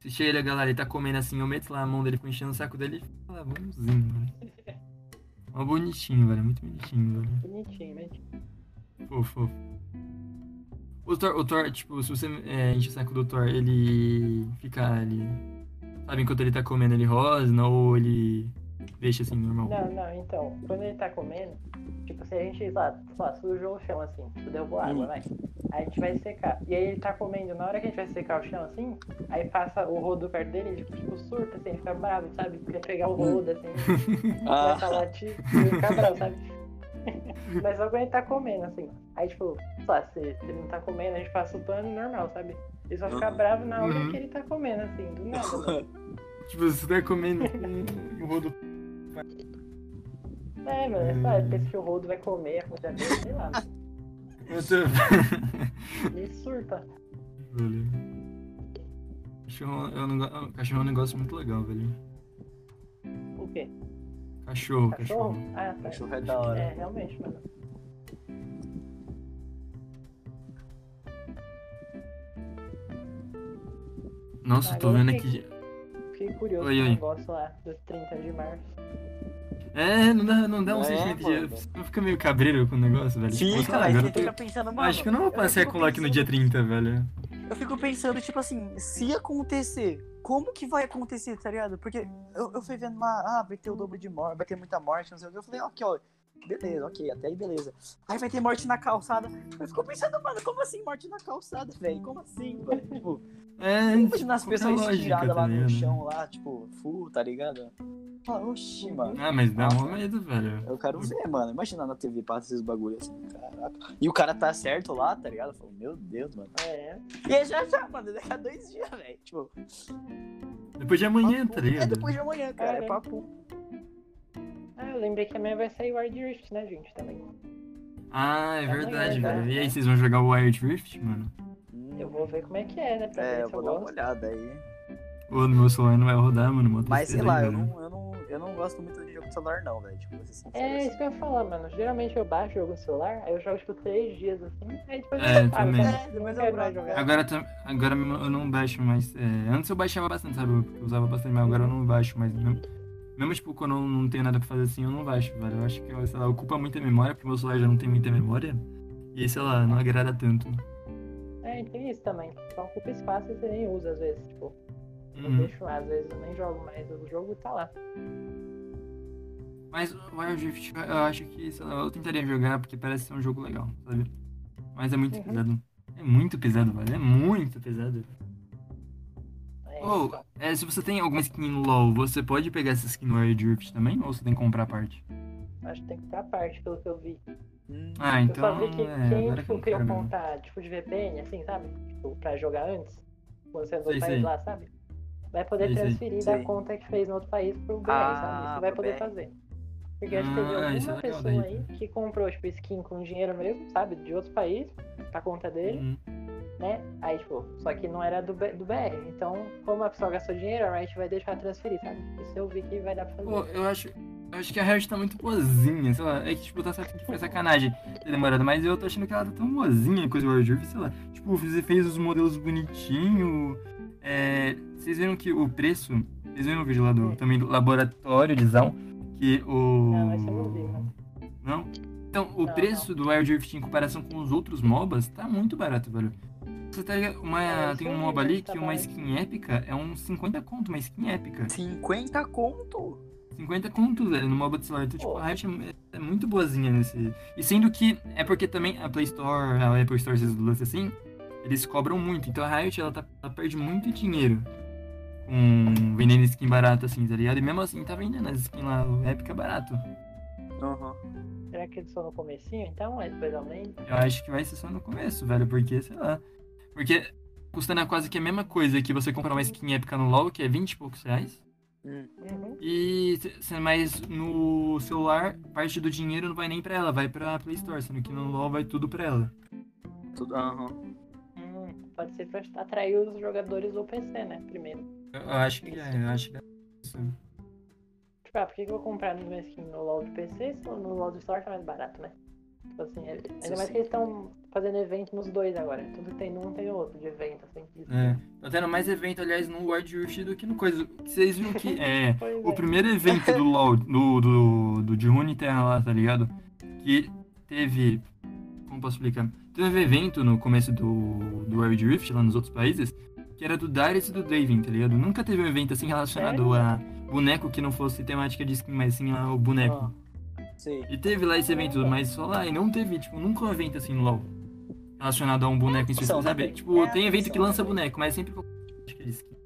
[SPEAKER 3] Se chega a galera e tá comendo assim, eu meto lá a mão dele, fico enchendo o saco dele e fala, bonzinho, mano. Ó, bonitinho, velho. Muito bonitinho, velho.
[SPEAKER 1] Bonitinho, né?
[SPEAKER 3] Fofo, fofo. O Thor, o Thor, tipo, se você é, enche o saco do Thor, ele fica ali. Sabe, enquanto ele tá comendo, ele rosna ou ele deixa assim, normal?
[SPEAKER 1] Não, não, então, quando ele tá comendo, tipo, se a gente, sei lá, lá, sujou o chão assim, tipo, derrubou água,
[SPEAKER 2] Hum.
[SPEAKER 1] vai. Aí a gente vai secar. E aí ele tá comendo, na hora que a gente vai secar o chão assim, aí passa o rodo perto dele, ele tipo, surta assim, ele fica bravo, sabe? Quer pegar o rodo assim,
[SPEAKER 2] Ah.
[SPEAKER 1] começa a latir ele fica bravo, sabe? Mas só quando ele tá comendo, assim. Aí, tipo, sei lá, se ele não tá comendo, a gente passa o pano normal, sabe? Ele só fica bravo na hora
[SPEAKER 3] Uhum.
[SPEAKER 1] que ele tá comendo, assim, do nada.
[SPEAKER 3] tipo, você tá comendo um o rodo.
[SPEAKER 1] É, mano, é só, ele pensa que o rodo vai comer a comida dele, sei lá.
[SPEAKER 3] Eu tô...
[SPEAKER 1] Ele surta.
[SPEAKER 3] velho. Cachorro é, um nego- cachorro é um negócio muito legal, velho.
[SPEAKER 1] O quê?
[SPEAKER 3] Cachorro,
[SPEAKER 1] Cachorro?
[SPEAKER 3] cachorro.
[SPEAKER 1] Ah, tá.
[SPEAKER 2] Cachorro é da hora.
[SPEAKER 1] É, realmente, mano.
[SPEAKER 3] Nossa,
[SPEAKER 1] Ah,
[SPEAKER 3] tô vendo aqui.
[SPEAKER 1] Fiquei curioso
[SPEAKER 3] Oi,
[SPEAKER 1] com o
[SPEAKER 3] oi.
[SPEAKER 1] negócio lá do 30 de março.
[SPEAKER 3] É, não dá, não dá um
[SPEAKER 2] É,
[SPEAKER 3] sentimento de. Não fica meio cabreiro com o negócio, velho. Tipo,
[SPEAKER 2] Fica, velho.
[SPEAKER 3] agora
[SPEAKER 2] Você
[SPEAKER 3] eu
[SPEAKER 2] fica
[SPEAKER 3] tô-
[SPEAKER 2] pensando,
[SPEAKER 3] eu
[SPEAKER 2] mano.
[SPEAKER 3] Acho que eu não vou passear
[SPEAKER 2] fico
[SPEAKER 3] com o Loki no dia
[SPEAKER 2] pensando-
[SPEAKER 3] 30, velho.
[SPEAKER 2] Eu fico pensando, tipo assim, se acontecer, como que vai acontecer, tá ligado? Porque eu, eu fui vendo lá, ah, vai ter o dobro de morte, vai ter muita morte, não sei o que. Eu falei, ok, ó, beleza, ok, até aí beleza. Aí vai ter morte na calçada. Eu fico pensando, mano, como assim morte na calçada, velho? Como assim, velho? Tipo,
[SPEAKER 3] É,
[SPEAKER 2] imagina as
[SPEAKER 3] é
[SPEAKER 2] pessoas
[SPEAKER 3] lógica,
[SPEAKER 2] estiradas
[SPEAKER 3] tá
[SPEAKER 2] lá no
[SPEAKER 3] ligado?
[SPEAKER 2] chão, lá, tipo, full, tá ligado? Fala, oxi, mano.
[SPEAKER 3] Ah, mas dá um medo, velho.
[SPEAKER 2] Eu quero ver, mano. Imagina na TV passa esses bagulho assim, caraca. E o cara tá certo lá, tá ligado? Eu falo, meu Deus, mano.
[SPEAKER 1] É,
[SPEAKER 2] E é já já, mano, daqui a dois dias, velho. Tipo,
[SPEAKER 3] Depois de amanhã,
[SPEAKER 2] papo-
[SPEAKER 3] tá ligado?
[SPEAKER 2] É depois de amanhã, cara. É
[SPEAKER 1] Caramba.
[SPEAKER 2] papo.
[SPEAKER 1] Ah, eu lembrei que amanhã vai sair o Wild Rift, né, gente, também.
[SPEAKER 3] Ah, é
[SPEAKER 1] Amanhã,
[SPEAKER 3] verdade,
[SPEAKER 1] né?
[SPEAKER 3] velho. E aí, vocês vão jogar o Wild Rift, mano?
[SPEAKER 1] Eu vou ver como é que é, né, pra
[SPEAKER 2] É,
[SPEAKER 1] ver
[SPEAKER 2] eu vou
[SPEAKER 1] eu
[SPEAKER 2] dar uma
[SPEAKER 1] gosto.
[SPEAKER 2] olhada aí.
[SPEAKER 3] Pô, no meu celular não vai rodar, mano.
[SPEAKER 2] Mas sei lá,
[SPEAKER 3] aí,
[SPEAKER 2] eu
[SPEAKER 3] velho.
[SPEAKER 2] não, eu, não, eu não gosto muito de jogo de celular, não, velho. Tipo, vou
[SPEAKER 1] É,
[SPEAKER 2] assim.
[SPEAKER 1] isso que eu ia falar, mano. Geralmente eu baixo jogo no celular, aí eu jogo tipo três dias assim, aí depois
[SPEAKER 3] É,
[SPEAKER 1] eu paro?
[SPEAKER 2] É, depois eu
[SPEAKER 1] mais
[SPEAKER 2] broto.
[SPEAKER 1] jogar.
[SPEAKER 3] Agora, agora eu não baixo mais. é, antes eu baixava bastante, sabe? Eu usava bastante, mas agora eu não baixo mais. Mesmo, mesmo tipo, quando eu não tenho nada pra fazer assim, eu não baixo, velho. Eu acho que, sei lá, ocupa muita memória, porque meu celular já não tem muita memória. E aí, sei lá, não agrada tanto.
[SPEAKER 1] É, tem isso também. Só ocupa espaço e você nem usa às vezes, tipo. Eu
[SPEAKER 3] Uhum.
[SPEAKER 1] deixo lá, às vezes eu nem jogo mais, o jogo tá lá.
[SPEAKER 3] Mas o Wild eu acho que, sei lá, eu tentaria jogar porque parece ser um jogo legal, sabe? Mas é muito
[SPEAKER 1] Uhum.
[SPEAKER 3] pesado. É muito pesado, velho. É muito pesado.
[SPEAKER 1] É,
[SPEAKER 3] Oh,
[SPEAKER 1] então.
[SPEAKER 3] é, se você tem alguma skin LoL, você pode pegar essa skin no Wild Rift também? Ou você tem que comprar a parte?
[SPEAKER 1] Acho que tem que ter a parte, pelo que eu vi.
[SPEAKER 2] Hum,
[SPEAKER 3] Ah,
[SPEAKER 1] eu
[SPEAKER 3] então.
[SPEAKER 1] só vi que
[SPEAKER 3] é,
[SPEAKER 1] quem
[SPEAKER 3] que eu
[SPEAKER 1] tipo,
[SPEAKER 3] mesmo.
[SPEAKER 1] conta tipo de VPN, assim, sabe? Tipo, pra jogar antes, quando você é do
[SPEAKER 3] Sei,
[SPEAKER 1] país
[SPEAKER 3] sei.
[SPEAKER 1] lá, sabe? Vai poder
[SPEAKER 3] Sei, sei.
[SPEAKER 1] transferir da conta que fez no outro país pro BR,
[SPEAKER 2] Ah,
[SPEAKER 1] sabe? Isso vai
[SPEAKER 2] pro
[SPEAKER 1] poder
[SPEAKER 2] BR.
[SPEAKER 1] fazer. Porque acho que teve
[SPEAKER 3] Ah, é
[SPEAKER 1] alguma
[SPEAKER 3] legal
[SPEAKER 1] pessoa
[SPEAKER 3] daí,
[SPEAKER 1] aí que comprou, tipo, skin com dinheiro mesmo, sabe? De outro país, pra conta dele,
[SPEAKER 3] Uhum.
[SPEAKER 1] né? Aí, tipo, só que não era do, B- do BR. Então, como a pessoa gastou dinheiro, a Riot vai deixar transferir, sabe? Isso eu vi que vai dar pra fazer.
[SPEAKER 3] Pô, eu acho. Eu acho que a Riot tá muito boazinha, sei lá. É que, tipo, tá certo que foi sacanagem ter demorado, mas eu tô achando que ela tá tão boazinha com o Wild Rift, sei lá. Tipo, você fez os modelos bonitinho. É, vocês viram que o preço. Vocês viram o vídeo lá do, também do laboratório de Zaun? Que o.
[SPEAKER 1] Não, esse eu não vi.
[SPEAKER 3] Não? Então, o
[SPEAKER 1] Não,
[SPEAKER 3] preço do Wild Rift em comparação com os outros MOBAs tá muito barato, velho. Você tá ligado? Uma,
[SPEAKER 1] É,
[SPEAKER 3] tem um
[SPEAKER 1] aí,
[SPEAKER 3] MOBA
[SPEAKER 1] né,
[SPEAKER 3] ali
[SPEAKER 1] tá
[SPEAKER 3] que uma
[SPEAKER 1] barato.
[SPEAKER 3] skin épica é uns 50 conto, uma skin épica.
[SPEAKER 2] 50 conto?
[SPEAKER 3] 50 conto, velho, no MOBA de celular. Então, tipo, a Riot é, é muito boazinha nesse. E sendo que é porque também a Play Store, a Apple Store, esses lance assim, eles cobram muito. Então a Riot, ela, tá, ela perde muito dinheiro com vendendo skin barata assim, tá ligado? E mesmo assim tá vendendo as skins lá, o épica barato.
[SPEAKER 2] Aham.
[SPEAKER 1] Será que eles são no comecinho, então? Aí depois aumenta?
[SPEAKER 3] Eu acho que vai ser só no começo, velho, porque, sei lá. Porque custando quase que a mesma coisa que você comprar uma skin épica no LoL, que é 20 e poucos reais.
[SPEAKER 2] Hum.
[SPEAKER 1] Uhum.
[SPEAKER 3] E mas no celular, parte do dinheiro não vai nem pra ela, vai pra Play Store, sendo que no LoL vai tudo pra ela.
[SPEAKER 2] Tudo, aham.
[SPEAKER 1] Hum, pode ser pra atrair os jogadores do PC, né? Primeiro.
[SPEAKER 3] Eu, acho que é, eu acho que é isso.
[SPEAKER 1] Tipo, ah, por que que eu vou comprar uma skin no LoL do PC se no LoL do Store tá mais barato, né? Tipo assim, é- ainda mais que eles estão fazendo evento nos dois agora. Tudo que tem num tem outro de evento, assim. Isso.
[SPEAKER 3] É, tá tendo mais evento, aliás, no World Rift do que no coisa. Vocês viram que é. O
[SPEAKER 1] é.
[SPEAKER 3] primeiro evento do LoL, do, do, do de Runeterra lá, tá ligado? Que teve. Como posso explicar? Teve evento no começo do, do World Rift, lá nos outros países, que era do Darius e do Draven, tá ligado? Nunca teve um evento assim relacionado a boneco que não fosse temática de skin, mas sim ao boneco.
[SPEAKER 2] Sei.
[SPEAKER 3] E teve lá esse evento, mas só lá, e não teve, tipo, nunca um evento assim no LoL. Relacionado a um boneco em específico, sabe?
[SPEAKER 2] tem-
[SPEAKER 3] Tipo,
[SPEAKER 2] é,
[SPEAKER 3] tem evento que lança
[SPEAKER 2] né?
[SPEAKER 3] boneco, mas sempre com temática de skin.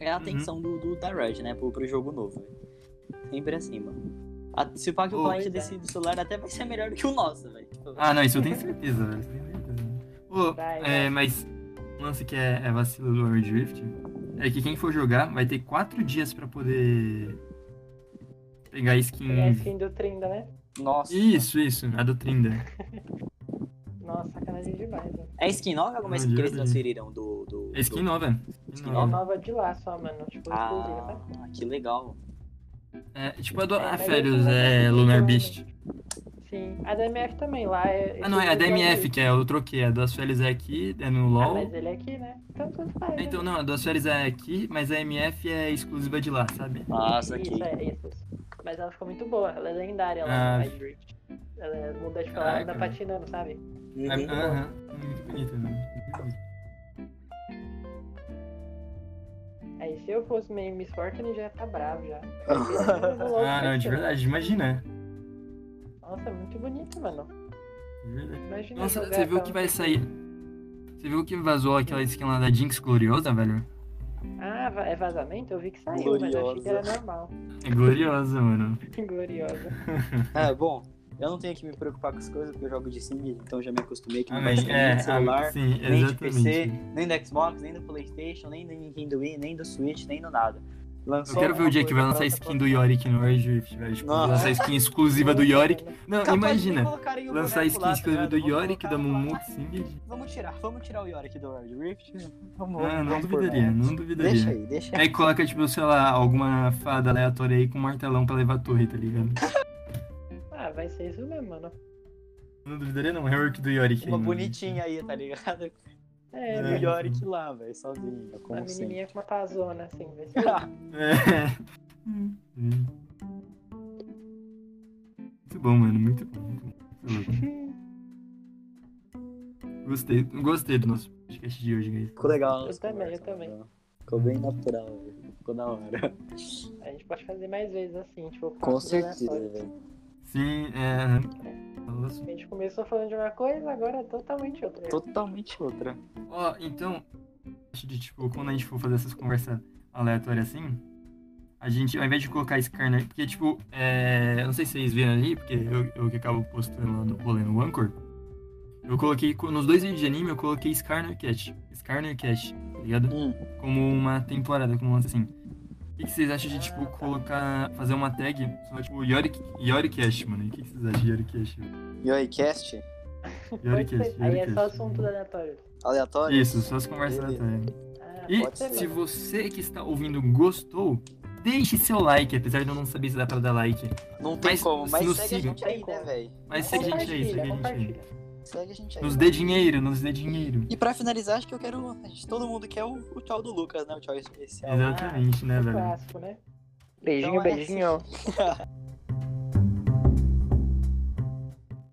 [SPEAKER 2] É a atenção do, do da Riot, né? Pro, pro jogo novo. velho. Sempre assim, mano. A, se o que o
[SPEAKER 3] Pô.
[SPEAKER 2] cliente desse do celular até vai ser melhor do que o nosso, velho. Tipo,
[SPEAKER 3] Ah, não, isso eu tenho certeza, velho. isso. Pô,
[SPEAKER 1] Vai,
[SPEAKER 3] é, mas um lance que é, é vacilo do World Rift é que quem for jogar vai ter quatro dias pra poder pegar skin.
[SPEAKER 1] Tem a skin do Trinda, né?
[SPEAKER 2] Nossa.
[SPEAKER 3] Isso, isso, a do Trinda.
[SPEAKER 1] Nossa, sacanagem demais, né?
[SPEAKER 2] É skin nova ou alguma
[SPEAKER 3] Ah,
[SPEAKER 2] skin que eles transferiram do. do
[SPEAKER 3] É skin
[SPEAKER 2] do...
[SPEAKER 3] nova. Skin
[SPEAKER 2] Skin
[SPEAKER 1] É
[SPEAKER 3] nova.
[SPEAKER 1] nova de lá só, mano. Tipo, exclusiva, sabe?
[SPEAKER 2] Ah, que legal.
[SPEAKER 3] É, tipo a do
[SPEAKER 1] É,
[SPEAKER 3] ah, Férios, é
[SPEAKER 1] não
[SPEAKER 3] Lunar
[SPEAKER 1] tá
[SPEAKER 3] Beast.
[SPEAKER 1] Sim. A DMF também lá é.
[SPEAKER 3] Ah, não, é a DMF, que é eu troquei. A das Férias é aqui, é no
[SPEAKER 1] Ah,
[SPEAKER 3] LoL.
[SPEAKER 1] mas ele é aqui, né? Então tudo faz. né?
[SPEAKER 3] Então, não, a das Férias é aqui, mas a MF é exclusiva de lá, sabe?
[SPEAKER 2] Nossa, aqui.
[SPEAKER 1] Isso, é isso. Mas ela ficou muito boa. Ela é lendária
[SPEAKER 3] Ah.
[SPEAKER 1] lá no Wild Rift. Ela é- muda, tipo, ela anda patinando, sabe?
[SPEAKER 2] Uhum.
[SPEAKER 3] Ah, Aham, muito bonita, né?
[SPEAKER 1] Aí se eu fosse meio Miss Fortune, já ia tá bravo já.
[SPEAKER 3] Ah, não, de verdade, imagina.
[SPEAKER 1] Nossa, muito bonito, mano.
[SPEAKER 3] De verdade.
[SPEAKER 1] Imagina
[SPEAKER 3] Nossa, você viu
[SPEAKER 1] essa-
[SPEAKER 3] que vai sair. Você viu que vazou aquela skin lá da Jinx Gloriosa, velho?
[SPEAKER 1] Ah, va- é vazamento? Eu vi que saiu, mas eu achei que era normal.
[SPEAKER 3] É gloriosa, mano.
[SPEAKER 1] Gloriosa.
[SPEAKER 2] Ah, bom, eu não tenho que me preocupar com as coisas porque eu jogo de sim, então já me acostumei que não vai
[SPEAKER 3] Amém.
[SPEAKER 2] sair nem
[SPEAKER 3] É,
[SPEAKER 2] do celular,
[SPEAKER 3] ah, sim,
[SPEAKER 2] nem de PC, nem do Xbox, nem do Playstation, nem do Nintendo Wii, nem do Switch, nem do nada. Lançou
[SPEAKER 3] Eu quero ver o dia que vai lançar skin do Yorick no World Rift, velho. Tipo,
[SPEAKER 2] Nossa.
[SPEAKER 3] lançar a skin exclusiva do Yorick. Não,
[SPEAKER 2] Capaz
[SPEAKER 3] imagina. Lançar skin
[SPEAKER 2] lá, tá
[SPEAKER 3] exclusiva do Yorick, da
[SPEAKER 2] lá.
[SPEAKER 3] Mumut Singed.
[SPEAKER 2] Vamos tirar, vamos tirar o Yorick do World Rift. Vamos,
[SPEAKER 3] Ah, não duvidaria, não duvidaria.
[SPEAKER 2] Deixa aí, deixa aí.
[SPEAKER 3] Aí coloca, tipo, sei lá, alguma fada aleatória aí com um martelão pra levar a torre, tá ligado?
[SPEAKER 1] Ah, vai ser isso mesmo, mano.
[SPEAKER 3] Não duvidaria não, é o work do Yorick.
[SPEAKER 2] Uma
[SPEAKER 3] aí, mano.
[SPEAKER 2] bonitinha aí, tá ligado?
[SPEAKER 1] É,
[SPEAKER 3] É.
[SPEAKER 2] O Yorick lá, velho, sozinho,
[SPEAKER 1] uma
[SPEAKER 2] como sempre.
[SPEAKER 1] menininha com uma pazona, assim, ser.
[SPEAKER 3] É. Muito bom, mano, muito bom. Muito bom. Gostei, gostei do nosso podcast de hoje, guys.
[SPEAKER 2] Ficou legal.
[SPEAKER 1] Eu também, eu também.
[SPEAKER 2] Ficou bem natural, velho. Ficou da hora.
[SPEAKER 1] A gente pode fazer mais vezes assim, tipo,
[SPEAKER 2] Com certeza, velho.
[SPEAKER 3] Sim, é. Nossa.
[SPEAKER 1] A gente começou falando de uma coisa, agora é totalmente outra.
[SPEAKER 2] Totalmente outra.
[SPEAKER 3] Ó, então, acho de tipo, quando a gente for fazer essas conversas aleatórias assim, a gente, ao invés de colocar Skarner, porque tipo, é, eu não sei se vocês viram ali, porque eu, eu que acabo postando lá no rolê no Anchor, eu coloquei, nos dois vídeos de anime, eu coloquei Skarner Cat, Skarner Cat, tá ligado?
[SPEAKER 2] Hum,
[SPEAKER 3] Como uma temporada, como um lance assim. O que, que vocês acham de, tipo, colocar, fazer uma tag, só tipo, Yorick, Yoricast, mano? O que, que vocês acham de Yoricast? Yoricast,
[SPEAKER 1] ser. Aí é só
[SPEAKER 3] Yoricast.
[SPEAKER 1] assunto aleatório.
[SPEAKER 2] aleatório.
[SPEAKER 3] Isso, só as conversas aleatórias.
[SPEAKER 1] Ah,
[SPEAKER 3] E
[SPEAKER 1] ser,
[SPEAKER 3] se
[SPEAKER 1] mano.
[SPEAKER 3] você que está ouvindo gostou, deixe seu like, apesar de eu não saber se dá pra dar like.
[SPEAKER 2] Não tem
[SPEAKER 3] Mas
[SPEAKER 2] como, mas segue
[SPEAKER 3] siga.
[SPEAKER 2] a gente aí, né, velho?
[SPEAKER 3] Mas segue a gente aí, segue a gente aí.
[SPEAKER 2] Segue a gente aí.
[SPEAKER 3] Nos dê dinheiro, nos dê dinheiro.
[SPEAKER 2] E pra finalizar, acho que eu quero. a gente- Todo mundo quer o, o tchau do Lucas, né? O tchau especial.
[SPEAKER 3] Exatamente, né, velho?
[SPEAKER 1] Clássico, né? Beijinho,
[SPEAKER 2] Então é
[SPEAKER 1] beijinho.